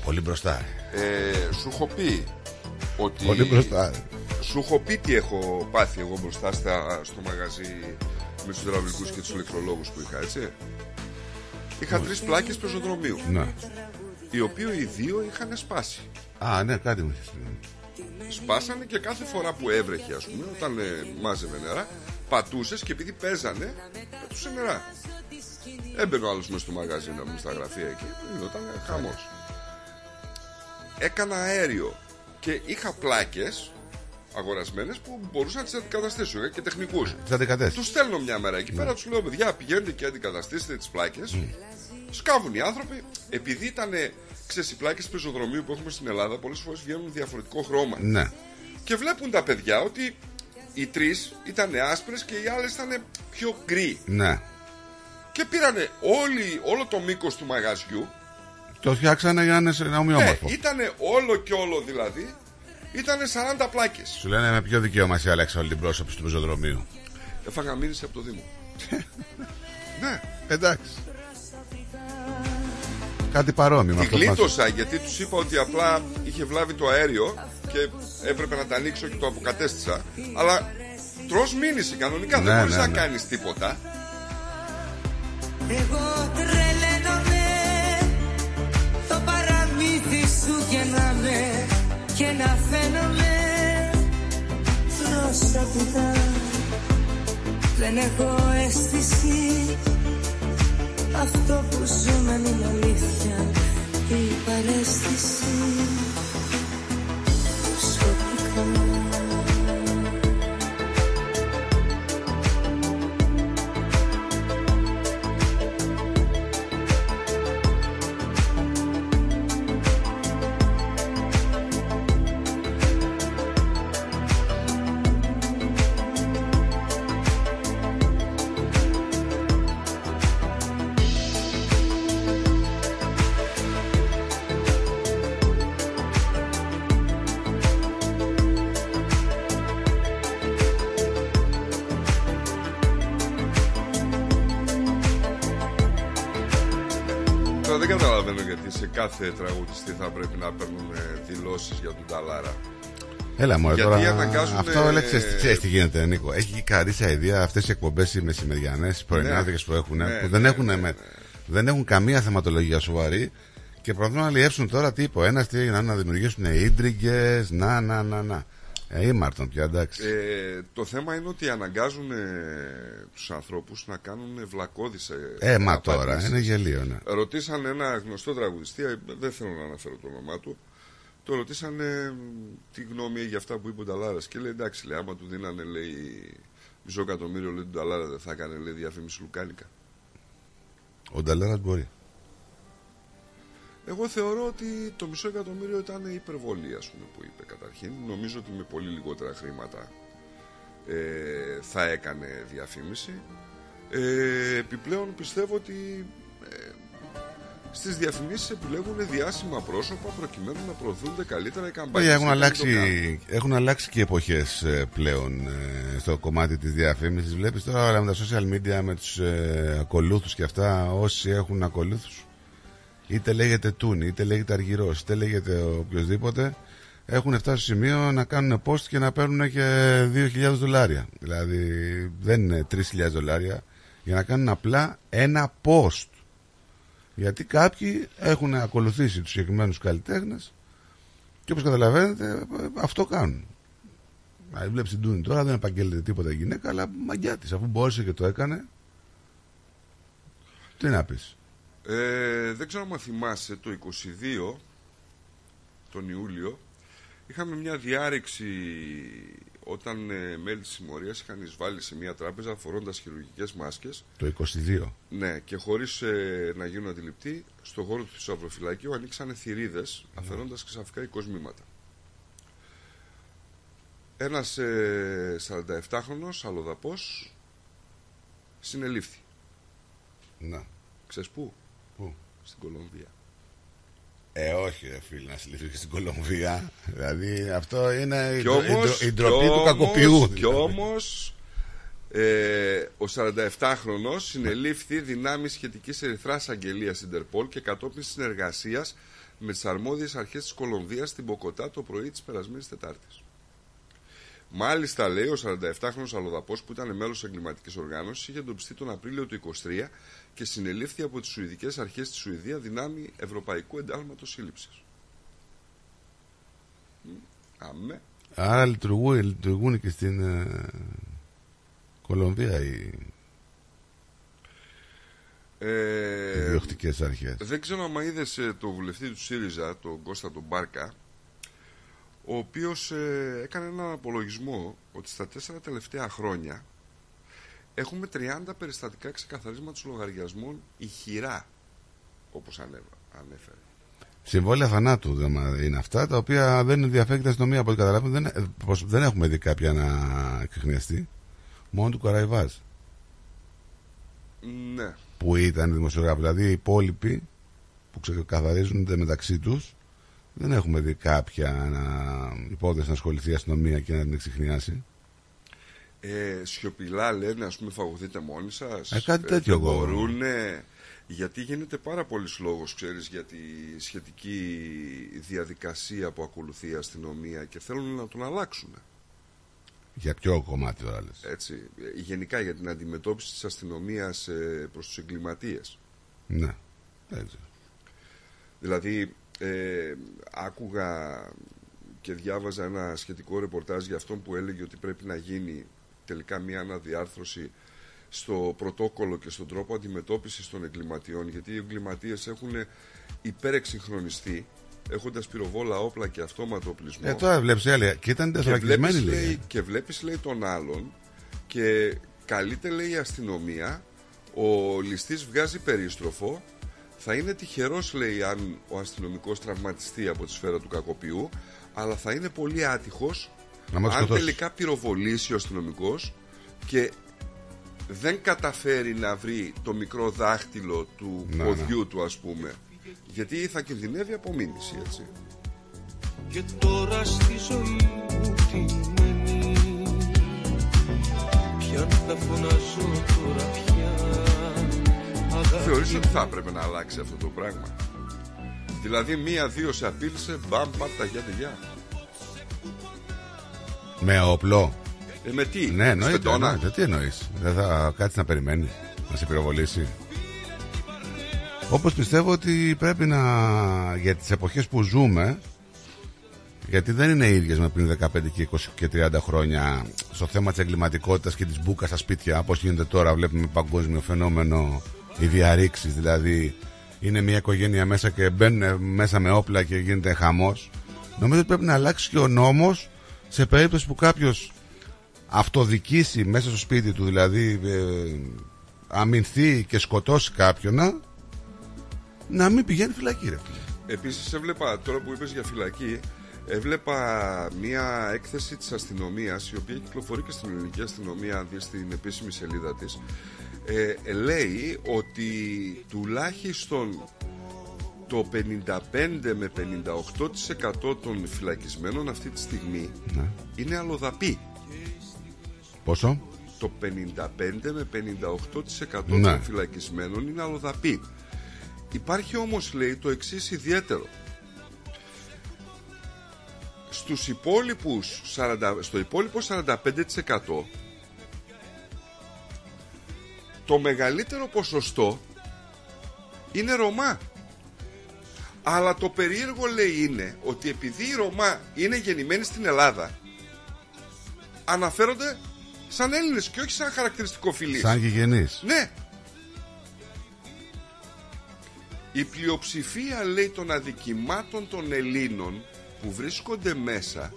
Πολύ μπροστά. Ε, σου έχω πει ότι. Πολύ μπροστά. Σου έχω πει τι έχω πάθει εγώ μπροστά στα, στο μαγαζί με τους υδραυλικούς και τους ηλεκτρολόγους που είχα, έτσι. Είχα τρεις πλάκες πεζοδρομίου. Ναι. Οι οποίοι οι δύο είχαν σπάσει. Α, ναι, κάτι μου έχεις πει. Σπάσανε και κάθε φορά που έβρεχε, ας πούμε, όταν ε, μάζευε νερά, πατούσες και επειδή παίζανε, πετούσε νερά. Έμπαινε ο άλλος μέσα στο μαγαζί να μου στα γραφεία εκεί, γινόταν χαμός. Έκανα αέριο και είχα πλάκες αγορασμένες που μπορούσα να τις αντικαταστήσω. Είχα και τεχνικούς. Τις αντικατέστησες. Τους στέλνω μια μέρα εκεί πέρα, τους λέω: Παιδιά, πηγαίνετε και αντικαταστήστε τις πλάκες. Σκάβουν οι άνθρωποι, επειδή ήταν ξέρεις, οι πλάκες πεζοδρομίου που έχουμε στην Ελλάδα, πολλές φορές βγαίνουν διαφορετικό χρώμα. Ναι. Και βλέπουν τα παιδιά ότι οι τρεις ήταν άσπρες και οι άλλες ήταν πιο γκρι. Ναι. Και πήρανε όλη, όλο το μήκος του μαγαζιού. Το φτιάξανε για να είναι σε ένα ομοιόμορφο. Ναι, ήταν όλο και όλο δηλαδή. Ήταν 40 πλάκες. Σου λένε με ποιο δικαίωμα εσύ άλλαξες όλη την πρόσωπη του πεζοδρομίου; Έφαγα μήνυση από το Δήμο. ναι. Εντάξει. Κάτι παρόμοιο με Τη αυτό που μας- γλίτωσα γιατί τους είπα ότι απλά είχε βλάβει το αέριο και έπρεπε να τα ανοίξω και το αποκατέστησα. Αλλά τρως μήνυση κανονικά, δεν Ναι, μπορείς ναι, να ναι. κάνεις τίποτα. Εγώ τρελαίνομαι Το παραμύθι σου γεννάμε Και να φαίνομαι. Προσωπικά Δεν έχω αίσθηση. Αυτό που ζούμε είναι αλήθεια. Η παρέστηση να παίρνουν δηλώσεις για τον Ταλάρα. Έλα μωρέ Γιατί τώρα. αναγκάζουνε- Αυτό λέξε, ξέρεις τι γίνεται, Νίκο. Έχει καρύσα ιδέα αυτές οι εκπομπές οι μεσημεριανές, οι πρωινάδικες που έχουν, Ναι, που δεν, ναι, έχουν με, δεν έχουν καμία θεματολογία σοβαρή και προσπαθούν να αλλιεύσουν τώρα τι είπε ο ένας, τι έγινε, να δημιουργήσουν ίντριγκες, να, να, να, να. Ε, ήμαρτον πια, εντάξει. Ε, το θέμα είναι ότι αναγκάζουν ε, τους ανθρώπους να κάνουν βλακώδεις Ε, μα τώρα, είναι γελίο, ναι. Ρωτήσαν ένα γνωστό τραγουδιστή, ε, δεν θέλω να αναφέρω το όνομά του, το ρωτήσαν ε, τι γνώμη έχει για αυτά που είπε ο Νταλάρας και λέει εντάξει, λέει, άμα του δίνανε λέει, μισό εκατομμύριο λέει, του Νταλάρα δεν θα έκανε λέει, διαφήμιση λουκάνικα. Ο Νταλέρα μπορεί. Εγώ θεωρώ ότι το μισό εκατομμύριο ήταν υπερβολή, ας πούμε, που είπε καταρχήν. Νομίζω ότι με πολύ λιγότερα χρήματα ε, θα έκανε διαφήμιση. Ε, επιπλέον πιστεύω ότι ε, στις διαφημίσεις επιλέγουν διάσημα πρόσωπα προκειμένου να προωθούνται καλύτερα οι καμπάνιες. Έχουν Και δεν το κάνουν. αλλάξει, έχουν αλλάξει και εποχές ε, πλέον ε, στο κομμάτι της διαφήμισης. Βλέπεις τώρα όλα με τα social media, με τους ε, ακολούθους και αυτά, όσοι έχουν ακολούθους, είτε λέγεται Τούνι, είτε λέγεται Αργυρός, είτε λέγεται οποιοδήποτε, έχουν φτάσει στο σημείο να κάνουν post και να παίρνουν και 2.000 δολάρια. Δηλαδή δεν είναι 3.000 δολάρια για να κάνουν απλά ένα post. Γιατί κάποιοι έχουν ακολουθήσει τους συγκεκριμένους καλλιτέχνες και όπως καταλαβαίνετε αυτό κάνουν. Δηλαδή βλέπεις την Τούνη τώρα δεν επαγγέλλεται τίποτα η γυναίκα αλλά μαγιά της αφού μπόρεσε και το έκανε. Τι να πεις. Ε, δεν ξέρω αν θυμάσαι το 22 τον Ιούλιο είχαμε μια διάρρηξη όταν ε, μέλη της συμμορίας είχαν εισβάλει σε μια τράπεζα φορώντας χειρουργικές μάσκες Το 22. ναι, και χωρίς ε, να γίνουν αντιληπτοί στο χώρο του θησαυροφυλακίου ανοίξανε θηρίδες αφαιρώντας ξαφνικά οικοσμήματα ένας ε, 47χρονος αλλοδαπός συνελήφθη Να. Ξέρεις πού; Πού; Στην Κολομβία. Ε, όχι, ρε φίλε, να συλληφθεί και στην Κολομβία. δηλαδή αυτό είναι η, Κι ντρο- η όμως, ντρο- η ντροπή κι του όμως, κακοποιού. Κι δηλαδή. όμως, ε, ο 47χρονος συνελήφθη δυνάμεις σχετικής ερυθράς αγγελίας Ιντερπολ και κατόπιν συνεργασίας με τις αρμόδιες αρχές της Κολομβίας στην Ποκοτά το πρωί της περασμένης Τετάρτης. Μάλιστα, λέει, ο 47χρονος αλλοδαπός που ήταν μέλος εγκληματικής οργάνωσης είχε εντοπιστεί τον Απρίλιο του 23 και συνελήφθη από τις Σουηδικές αρχές στη Σουηδία δυνάμει Ευρωπαϊκού Εντάλματος Σύλληψης. Μ, Αμέ. Άρα λειτουργούν, λειτουργούν και στην ε, Κολομβία οι, Ε, οι διοκτικές αρχές. Δεν ξέρω αν είδες το βουλευτή του ΣΥΡΙΖΑ, τον Κώστα τον Μπάρκα, ο οποίος ε, έκανε έναν απολογισμό ότι στα τέσσερα τελευταία χρόνια έχουμε 30 περιστατικά ξεκαθαρίσματος λογαριασμών ηχηρά, όπως ανέβα- ανέφερε. Συμβόλαια θανάτου δεν μα- είναι αυτά τα οποία δεν ενδιαφέρει την αστυνομία από ό,τι καταλάβουμε. Δεν, ε, πως δεν έχουμε δει κάποια να εκκρινιαστεί. Μόνο του Καραϊβάζ Ναι. που ήταν δημοσιογράφος. Δηλαδή οι υπόλοιποι που ξεκαθαρίζονται μεταξύ τους δεν έχουμε δει κάποια να, υπόθεση να ασχοληθεί η αστυνομία και να την εξηχνιάσει. Ε, σιωπηλά λένε, ας πούμε, φαγωθείτε μόνοι σας. Ε, κάτι τέτοιο δεν εγώ. μπορούν, γιατί γίνεται πάρα πολλής λόγος, ξέρεις, για τη σχετική διαδικασία που ακολουθεί η αστυνομία και θέλουν να τον αλλάξουν. Για ποιο κομμάτι τώρα λες. Έτσι, ε, γενικά για την αντιμετώπιση της αστυνομίας ε, προς τους εγκληματίες. Ναι. Δεν ξέρω. Δηλαδή, ε, άκουγα και διάβαζα ένα σχετικό ρεπορτάζ για αυτόν που έλεγε ότι πρέπει να γίνει τελικά μια αναδιάρθρωση στο πρωτόκολλο και στον τρόπο αντιμετώπισης των εγκληματιών γιατί οι εγκληματίες έχουν υπερεξυγχρονιστεί έχοντας πυροβόλα όπλα και αυτόματο οπλισμό Ε, τώρα βλέπεις άλλη. Και ήταν και τεσσαρακισμένοι βλέπεις, λέει. λέει, και βλέπεις λέει τον άλλον και καλείται λέει η αστυνομία ο ληστής βγάζει περίστροφο θα είναι τυχερός λέει αν ο αστυνομικός τραυματιστεί από τη σφαίρα του κακοποιού αλλά θα είναι πολύ άτυχος Να μας αν σκοτώσει. τελικά πυροβολήσει ο αστυνομικός και δεν καταφέρει να βρει το μικρό δάχτυλο του Να, ποδιού του ας πούμε. Γιατί θα κινδυνεύει από μήνυση έτσι. Και τώρα στη ζωή μου τι μένει; Ποιαν θα φωνάζω τώρα πια αγάπη Θεωρείς ότι θα έπρεπε να αλλάξει αυτό το πράγμα; Δηλαδή μία-δύο σε απείλησε, μπαμ, μπαμ, τα γεια, γεια. Με όπλο. Ε, με τι, Ναι, εννοείται. σφεντόνα; εννοείται. Τι εννοείς; Δεν θα κάτσεις να περιμένεις να σε πυροβολήσει. Όπως πιστεύω ότι πρέπει να για τις εποχές που ζούμε γιατί δεν είναι ίδιες με πριν 15 και 20 και 30 χρόνια στο θέμα της εγκληματικότητας και της μπούκας στα σπίτια όπως γίνεται τώρα βλέπουμε παγκόσμιο φαινόμενο οι διαρρήξεις δηλαδή είναι μια οικογένεια μέσα και μπαίνουν μέσα με όπλα και γίνεται χαμός νομίζω ότι πρέπει να αλλάξει και ο νόμος σε περίπτωση που κάποιος αυτοδικήσει μέσα στο σπίτι του δηλαδή ε, αμυνθεί και σκοτώσει κάποιον να, να μην πηγαίνει φυλακή ρε φίλε. Επίσης έβλεπα, τώρα που είπες για φυλακή, έβλεπα μία έκθεση της αστυνομίας, η οποία κυκλοφορεί και στην ελληνική αστυνομία, αν δεις στην επίσημη σελίδα της, ε, λέει ότι τουλάχιστον το 55 με 58% των φυλακισμένων αυτή τη στιγμή Ναι. είναι αλλοδαποί. Πόσο; Το 55 με 58% Ναι. των φυλακισμένων είναι αλλοδαποί. Υπάρχει όμως λέει το εξής ιδιαίτερο. Στους υπόλοιπους 40, στο υπόλοιπο 45% το μεγαλύτερο ποσοστό είναι Ρωμά. Αλλά το περίεργο λέει είναι ότι επειδή οι Ρωμά είναι γεννημένοι στην Ελλάδα, αναφέρονται σαν Έλληνες και όχι σαν χαρακτηριστικό φιλής. Σαν γηγενείς. Ναι. Η πλειοψηφία λέει των αδικημάτων των Ελλήνων που βρίσκονται μέσα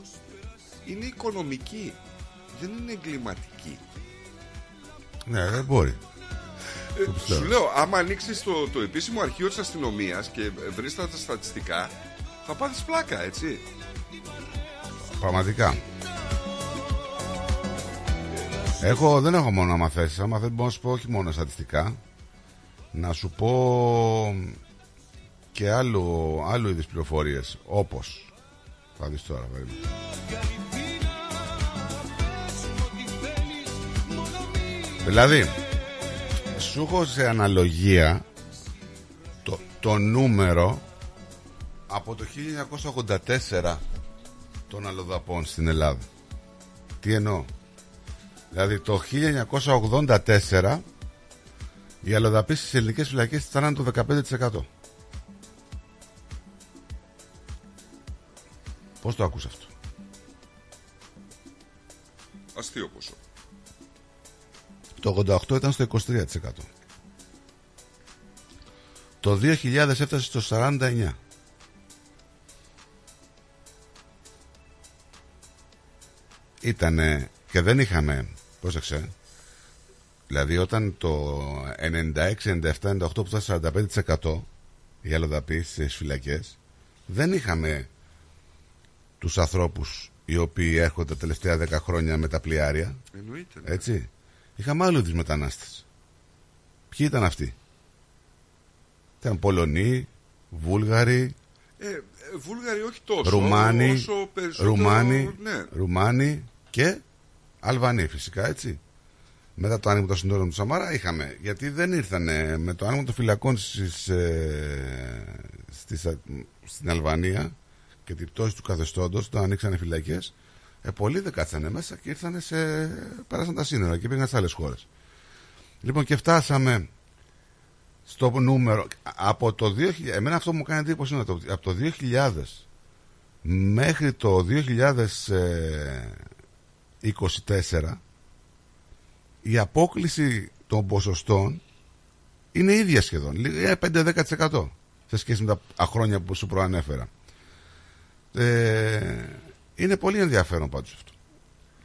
είναι οικονομική, δεν είναι εγκληματική. Ναι, δεν μπορεί. Ε, Το πιστεύω. σου λέω, άμα ανοίξεις το, το επίσημο αρχείο της αστυνομίας και βρεις τα στατιστικά, θα πάθεις πλάκα, έτσι. Πραγματικά. Έχω, δεν έχω μόνο άμα θέσεις, άμα δεν μπορώ να σου πω όχι μόνο στατιστικά. Να σου πω και άλλο, άλλο είδους πληροφορίες, όπως. Θα δεις τώρα, περίμενε. Δηλαδή, σου έχω σε αναλογία το, το νούμερο από το 1984 των αλλοδαπών στην Ελλάδα. Τι εννοώ; Δηλαδή το 1984 οι αλλοδαποί στις ελληνικές φυλακές ήταν το 15%. Πώς το ακούς αυτό; Αστείο ποσό. Το 88 ήταν στο 23%. Το 2000 έφτασε στο 49%. Ήτανε και δεν είχαμε, πρόσεξε, δηλαδή όταν το 96, 97, 98 που ήταν 45% οι αλλοδαποί στις φυλακές, δεν είχαμε τους ανθρώπους οι οποίοι έρχονται τα τελευταία 10 χρόνια με τα πλοιάρια. Εννοείται. ναι. Έτσι. Είχαμε άλλου είδους μετανάστες. Ποιοι ήταν αυτοί; Ήταν Πολωνοί, Βούλγαροι, Ε, ε, Βούλγαροι όχι τόσο. Ρουμάνοι, όσο περισσότερο, Ρουμάνοι, Ναι. Ρουμάνοι και Αλβανοί φυσικά έτσι. Μετά το άνοιγμα των συνόρων του Σαμάρα είχαμε. Γιατί δεν ήρθαν με το άνοιγμα των φυλακών στις, ε, στις, ε, στην Αλβανία και την πτώση του καθεστώτος, όταν ανοίξανε φυλακές, ε, πολλοί δεν κάτσανε μέσα και ήρθαν σε. πέρασαν τα σύνορα και πήγαν σε άλλες χώρες. Λοιπόν, και φτάσαμε στο νούμερο. Από το 2000, εμένα αυτό που μου κάνει εντύπωση είναι το- από το 2000 μέχρι το 2024 η απόκληση των ποσοστών είναι ίδια σχεδόν. Λίγα- είναι 5-10% σε σχέση με τα χρόνια που σου προανέφερα. Ε, είναι πολύ ενδιαφέρον πάντως αυτό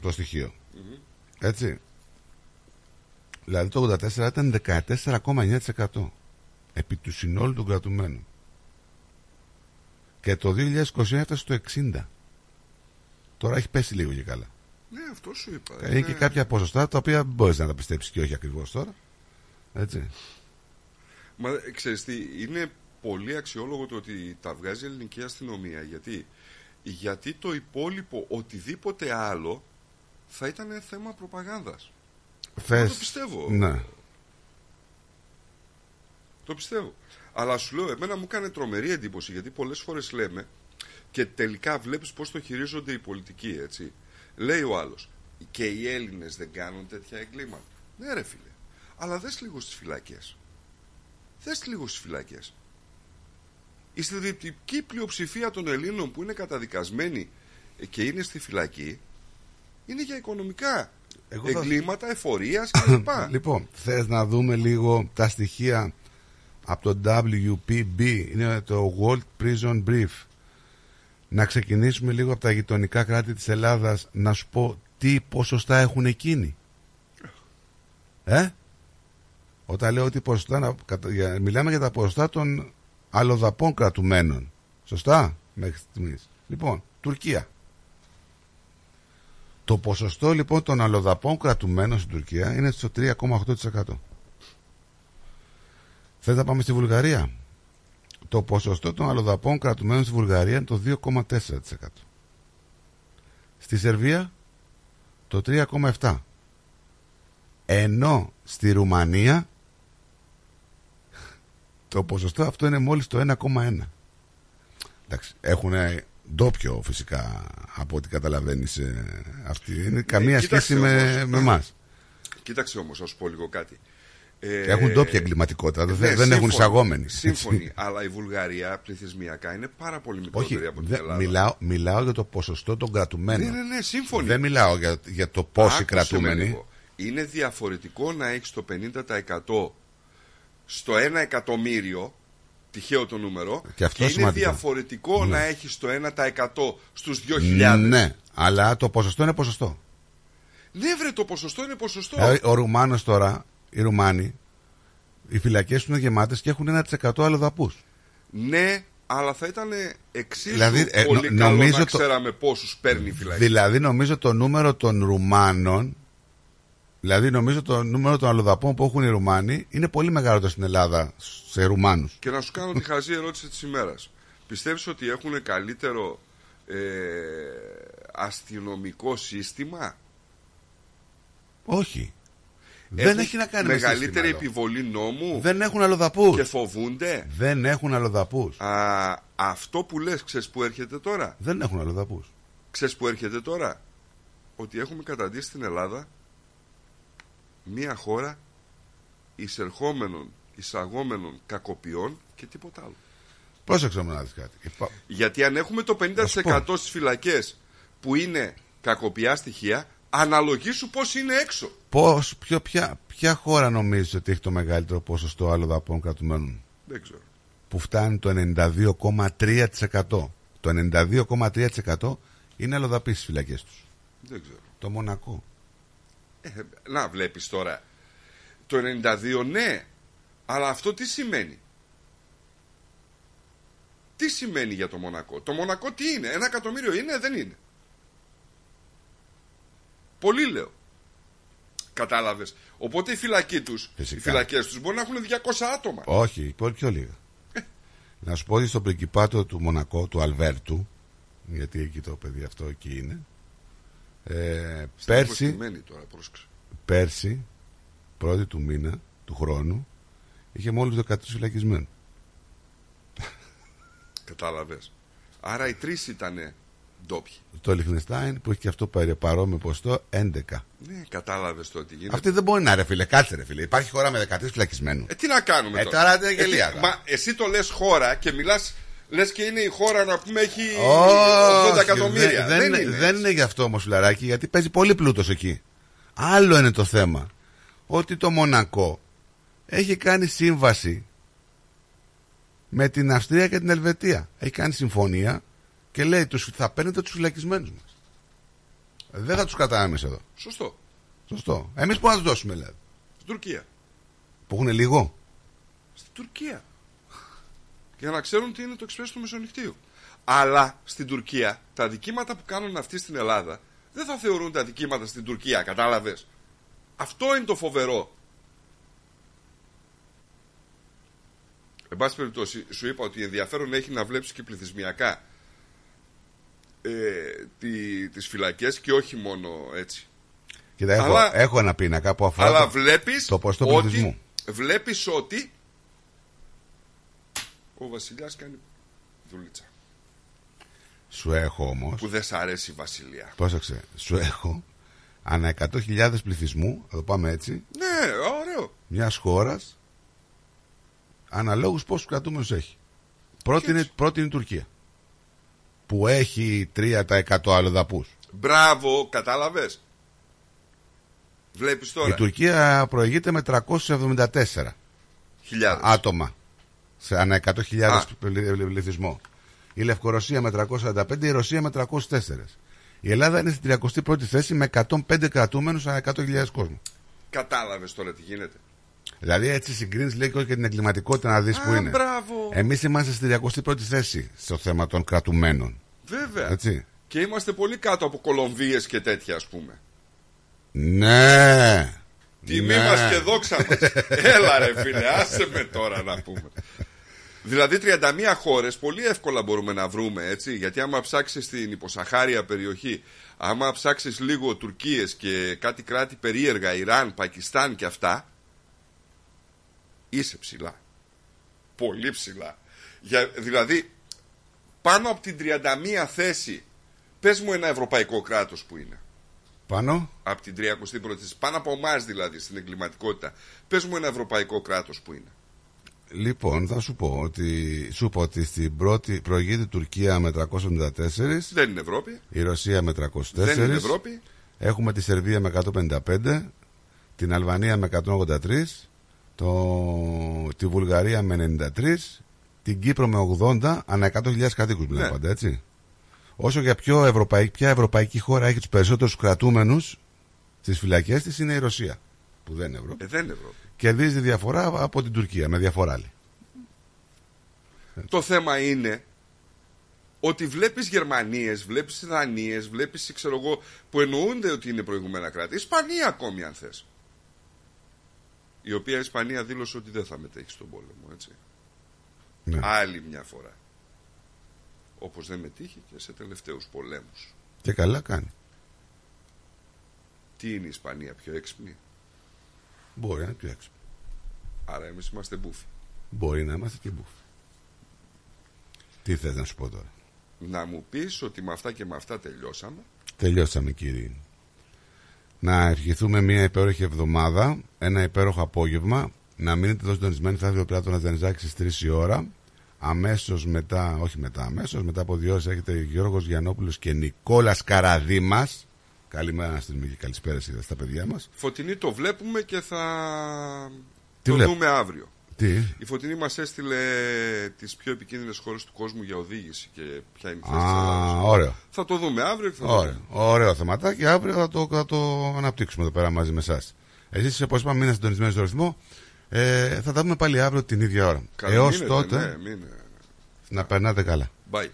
το στοιχείο. Έτσι. Δηλαδή το 84 ήταν 14,9% επί του συνόλου των κρατουμένων. Και το 2021 έφτασε στο 60. Τώρα έχει πέσει λίγο και καλά. Ναι, αυτό σου είπα. Είναι και κάποια ποσοστά τα οποία μπορείς να τα πιστέψεις και όχι ακριβώς τώρα. Έτσι. Μα ε, ξέρεις τι, είναι πολύ αξιόλογο το ότι τα βγάζει η ελληνική αστυνομία. Γιατί, γιατί το υπόλοιπο οτιδήποτε άλλο θα ήταν θέμα προπαγάνδας. Θες... το πιστεύω. Ναι. Το πιστεύω. Αλλά σου λέω, εμένα μου έκανε τρομερή εντύπωση γιατί πολλές φορές λέμε και τελικά βλέπεις πώς το χειρίζονται οι πολιτικοί, έτσι. Λέει ο άλλος, και οι Έλληνες δεν κάνουν τέτοια εγκλήματα. Ναι ρε φίλε, αλλά δες λίγο στις φυλακές. Δες λίγο στις φυλακές. Η συντριπτική πλειοψηφία των Ελλήνων που είναι καταδικασμένοι και είναι στη φυλακή είναι για οικονομικά Εγώ θα- εγκλήματα, εφορίας κλπ. Λοιπόν, θες να δούμε λίγο τα στοιχεία από το WPB, είναι το World Prison Brief. Να ξεκινήσουμε λίγο από τα γειτονικά κράτη της Ελλάδας, να σου πω τι ποσοστά έχουν εκείνοι. Ε; Όταν λέω ότι ποσοστά, να- κατα- για- μιλάμε για τα ποσοστά των αλλοδαπών κρατουμένων. Σωστά, μέχρι στιγμής. Λοιπόν, Τουρκία. Το ποσοστό λοιπόν των αλλοδαπών κρατουμένων στην Τουρκία είναι στο 3,8%. Θες να πάμε στη Βουλγαρία; Το ποσοστό των αλλοδαπών κρατουμένων στη Βουλγαρία είναι το 2,4%. Στη Σερβία το 3,7%. Ενώ στη Ρουμανία το ποσοστό αυτό είναι μόλις το 1,1%. Εντάξει, έχουν ντόπιο φυσικά από ό,τι καταλαβαίνεις ε, αυτή. Είναι καμία κοίταξε σχέση με, όμως. με εμάς. Κοίταξε όμως, να σου πω λίγο κάτι. Ε, Έχουν ντόπια εγκληματικότητα, δεν- ναι, δεν έχουν σύμφωνοι, εισαγόμενοι. Σύμφωνοι, αλλά η Βουλγαρία πληθυσμιακά είναι πάρα πολύ μικρότερη Όχι, από την δεν- Ελλάδα. μιλάω, μιλάω για το ποσοστό των κρατουμένων. Ναι, ναι, ναι, σύμφωνοι. Δεν μιλάω για, για το πόσοι Άκουσε με κρατούμενοι. λίγο. Είναι διαφορετικό να έχεις το 50% στο 1 εκατομμύριο, τυχαίο το νούμερο, Και αυτό είναι σημαντικό. διαφορετικό Ναι. να έχεις το 1% στους 2.000. Ναι, αλλά το ποσοστό είναι ποσοστό. Ναι, βρε, το ποσοστό είναι ποσοστό. Δηλαδή, ο Ρουμάνος τώρα, οι Ρουμάνοι, οι φυλακές τους είναι γεμάτες και έχουν 1% αλλοδαπούς. Ναι, αλλά θα ήταν εξίσου Δηλαδή, ε, πολύ νο- καλό νομίζω να το- ξέραμε πόσους παίρνει η φυλακή. Δηλαδή νομίζω το νούμερο των Ρουμάνων Δηλαδή νομίζω το νούμερο των αλλοδαπών που έχουν οι Ρουμάνοι είναι πολύ μεγαλύτερο στην Ελλάδα σε Ρουμάνους. Και να σου κάνω τη χαζή ερώτηση της ημέρας. Πιστεύεις ότι έχουν καλύτερο ε, αστυνομικό σύστημα; Όχι. Δεν Έχουν έχει να κάνει με μεγαλύτερη σύστημα, λέω. επιβολή νόμου Δεν έχουν αλλοδαπούς. και φοβούνται; Δεν έχουν αλλοδαπούς. Α, αυτό που λες, ξέρεις που έρχεται τώρα; Δεν έχουν αλλοδαπούς. Ξέρεις που έρχεται τώρα; Ότι έχουμε καταντήσει στην Ελλάδα μία χώρα εισερχόμενων, εισαγόμενων κακοποιών και τίποτα άλλο. Πρόσεξε όμως να δεις κάτι. Υπά- Γιατί αν έχουμε το 50% στις φυλακές που είναι κακοποιά στοιχεία, αναλογήσου πώς είναι έξω. Πώς, ποιο, ποια, ποια χώρα νομίζεις ότι έχει το μεγαλύτερο ποσοστό αλλοδαπών κρατουμένων; Δεν ξέρω. που φτάνει το 92,3%. Το 92,3% είναι αλλοδαποί στις φυλακές τους. Δεν ξέρω. Το Μονακό. Ε, να βλέπεις τώρα. Το 92 ναι, αλλά αυτό τι σημαίνει; Τι σημαίνει για το Μονακό; Το Μονακό τι είναι; Ένα εκατομμύριο είναι, δεν είναι. Πολύ λέω. Κατάλαβες. Οπότε οι φυλακοί τους, οι Φυσικά. φυλακές τους μπορεί να έχουν 200 άτομα. Όχι, πολύ πιο λίγα. να σου πω ότι στο πρικυπάτο του Μονακό, του Αλβέρτου, γιατί εκεί το παιδί αυτό εκεί είναι, ε, πέρσι, Υποστημένη τώρα, πρόσεξε. πέρσι, πρώτη του μήνα, του χρόνου, είχε μόλις 13 φυλακισμένους. Κατάλαβες. Άρα οι τρεις ήταν ντόπιοι. Το Λιχνεστάιν που έχει και αυτό παρε- παρόμοιο ποστό 11. Ναι, κατάλαβες το τι γίνεται. Αυτή δεν μπορεί να είναι ρε φίλε, κάτσε ρε φίλε. Υπάρχει χώρα με 13 φυλακισμένους. Ε, τι να κάνουμε Ε, τώρα; τώρα είναι Ε, γελία, τι- τώρα. Μα εσύ το λες χώρα και μιλάς, λες και είναι η χώρα να πούμε έχει 80 Όχι, εκατομμύρια. Δεν, δεν, είναι, δεν είναι γι' αυτό όμως, φιλαράκι, γιατί παίζει πολύ πλούτος εκεί. Άλλο είναι το θέμα. Ότι το Μονακό έχει κάνει σύμβαση με την Αυστρία και την Ελβετία. Έχει κάνει συμφωνία και λέει τους, θα παίρνετε τους φυλακισμένους μας. Δεν θα τους κρατάμε εμείς εδώ. Σωστό. Σωστό. Εμείς που να τους δώσουμε, δηλαδή; Στην Τουρκία. Που έχουν λίγο. Στην Τουρκία. Για να ξέρουν τι είναι το εξπρέσιο του Μεσονυχτίου. Αλλά στην Τουρκία τα δικήματα που κάνουν αυτοί στην Ελλάδα δεν θα θεωρούν τα δικήματα στην Τουρκία. Κατάλαβες. Αυτό είναι το φοβερό. Εν πάση περιπτώσει, σου είπα ότι ενδιαφέρον έχει να βλέπεις και πληθυσμιακά ε, τι, τις φυλακές και όχι μόνο έτσι. Κοίτα, έχω, Αλλά- έχω ένα πίνακα που αφορά Αλλά το, βλέπεις το ποστό ότι, πληθυσμού. βλέπεις ότι ο βασιλιάς κάνει δουλίτσα. Σου έχω όμω. Που δεν σ' αρέσει η βασιλεία. Πρόσεξε, σου έχω ανά 100.000 πληθυσμού, θα το πάμε έτσι, Ναι, ωραίο. μιας χώρας αναλόγου πόσους κρατούμενους έχει. Πρώτη είναι, πρώτη είναι η Τουρκία. Που έχει 3% αλλοδαπούς. Μπράβο, κατάλαβες. Βλέπεις τώρα. Η Τουρκία προηγείται με 374 Χιλιάδες. άτομα σε ανά 100.000 Α. πλη- πληθυσμό. Η Λευκορωσία με 345, η Ρωσία με 304. Η Ελλάδα είναι στην 31η θέση με 105 κρατούμενους ανά 100.000 κόσμο. Κατάλαβες τώρα τι γίνεται. Δηλαδή έτσι συγκρίνεις λίγο και την εγκληματικότητα να δεις που Α, είναι. μπράβο. Εμείς είμαστε στη 31η θέση στο θέμα των κρατουμένων. Βέβαια. Έτσι. Και είμαστε πολύ κάτω από Κολομβίες και τέτοια ας πούμε. Ναι. Τιμή ναι. μας και δόξα μας. Έλα ρε φίλε, άσε με τώρα να πούμε. Δηλαδή 31 χώρες πολύ εύκολα μπορούμε να βρούμε έτσι γιατί άμα ψάξεις στην υποσαχάρια περιοχή άμα ψάξεις λίγο Τουρκίες και κάτι κράτη περίεργα Ιράν, Πακιστάν και αυτά είσαι ψηλά. Πολύ ψηλά. Για, δηλαδή πάνω από την 31 θέση πες μου ένα ευρωπαϊκό κράτος που είναι. Πάνω; Από την 31η, πάνω από εμάς δηλαδή στην εγκληματικότητα. Πες μου ένα ευρωπαϊκό κράτος που είναι. Λοιπόν, θα σου πω ότι, σου πω ότι στην πρώτη προηγείται η Τουρκία με 374, Δεν είναι Ευρώπη. η Ρωσία με 304, Δεν είναι Ευρώπη. έχουμε τη Σερβία με 155, την Αλβανία με 183, το, τη Βουλγαρία με 93, την Κύπρο με 80, ανά 100.000 κατοίκους μιλάμε Ναι. πάντα, έτσι. Όσο για πιο ευρωπαϊκή, ποια ευρωπαϊκή χώρα έχει τους περισσότερους κρατούμενους στις φυλακές της είναι η Ρωσία, που δεν είναι Ευρώπη. Ε, δεν είναι Ευρώπη. Κερδίζει τη διαφορά από την Τουρκία, με διαφορά άλλη. Το θέμα είναι ότι βλέπεις Γερμανίες, βλέπεις Δανίες, βλέπεις ξέρω εγώ, που εννοούνται ότι είναι προηγουμένα κράτη. Ισπανία ακόμη αν θες. Η οποία Ισπανία δήλωσε ότι δεν θα μετέχει στον πόλεμο, έτσι. Ναι. Άλλη μια φορά. Όπως δεν μετήχε και σε τελευταίους πολέμους. Και καλά κάνει. Τι είναι η Ισπανία, πιο έξυπνη; Μπορεί να είναι πιο έξυπνο. Άρα εμείς είμαστε μπούφοι. Μπορεί να είμαστε και μπουφ. Τι θες να σου πω τώρα; Να μου πεις ότι με αυτά και με αυτά τελειώσαμε. Τελειώσαμε κύριε. Να ευχηθούμε μια υπέροχη εβδομάδα, ένα υπέροχο απόγευμα. Να μείνετε εδώ συντονισμένοι, θα έρθει ο Πλάτωνας Δανιζάκης στις 3 η ώρα. Αμέσως μετά, όχι μετά, αμέσως μετά από δύο ώρες έχετε Γιώργος Γιαννόπουλος και Νικόλας Καραδήμας. Καλημέρα να στείλουμε και καλησπέρα στα παιδιά μας. Φωτεινή το βλέπουμε και θα Τι το βλέπ- δούμε αύριο. Τι, Η Φωτεινή μας έστειλε τις πιο επικίνδυνες χώρες του κόσμου για οδήγηση και ποια είναι η θέση της Α, Ελλάδας. ωραίο. Θα το δούμε αύριο και θα το Ωραίο, δούμε. ωραίο θεματάκι. Αύριο θα το, θα το αναπτύξουμε εδώ πέρα μαζί με εσάς. Εσείς, όπως είπαμε, μείνετε συντονισμένοι στο ρυθμό. Ε, θα τα δούμε πάλι αύριο την ίδια ώρα. Καλή Έως μείνετε, τότε, ναι, μείνε. να περνάτε καλά. Bye.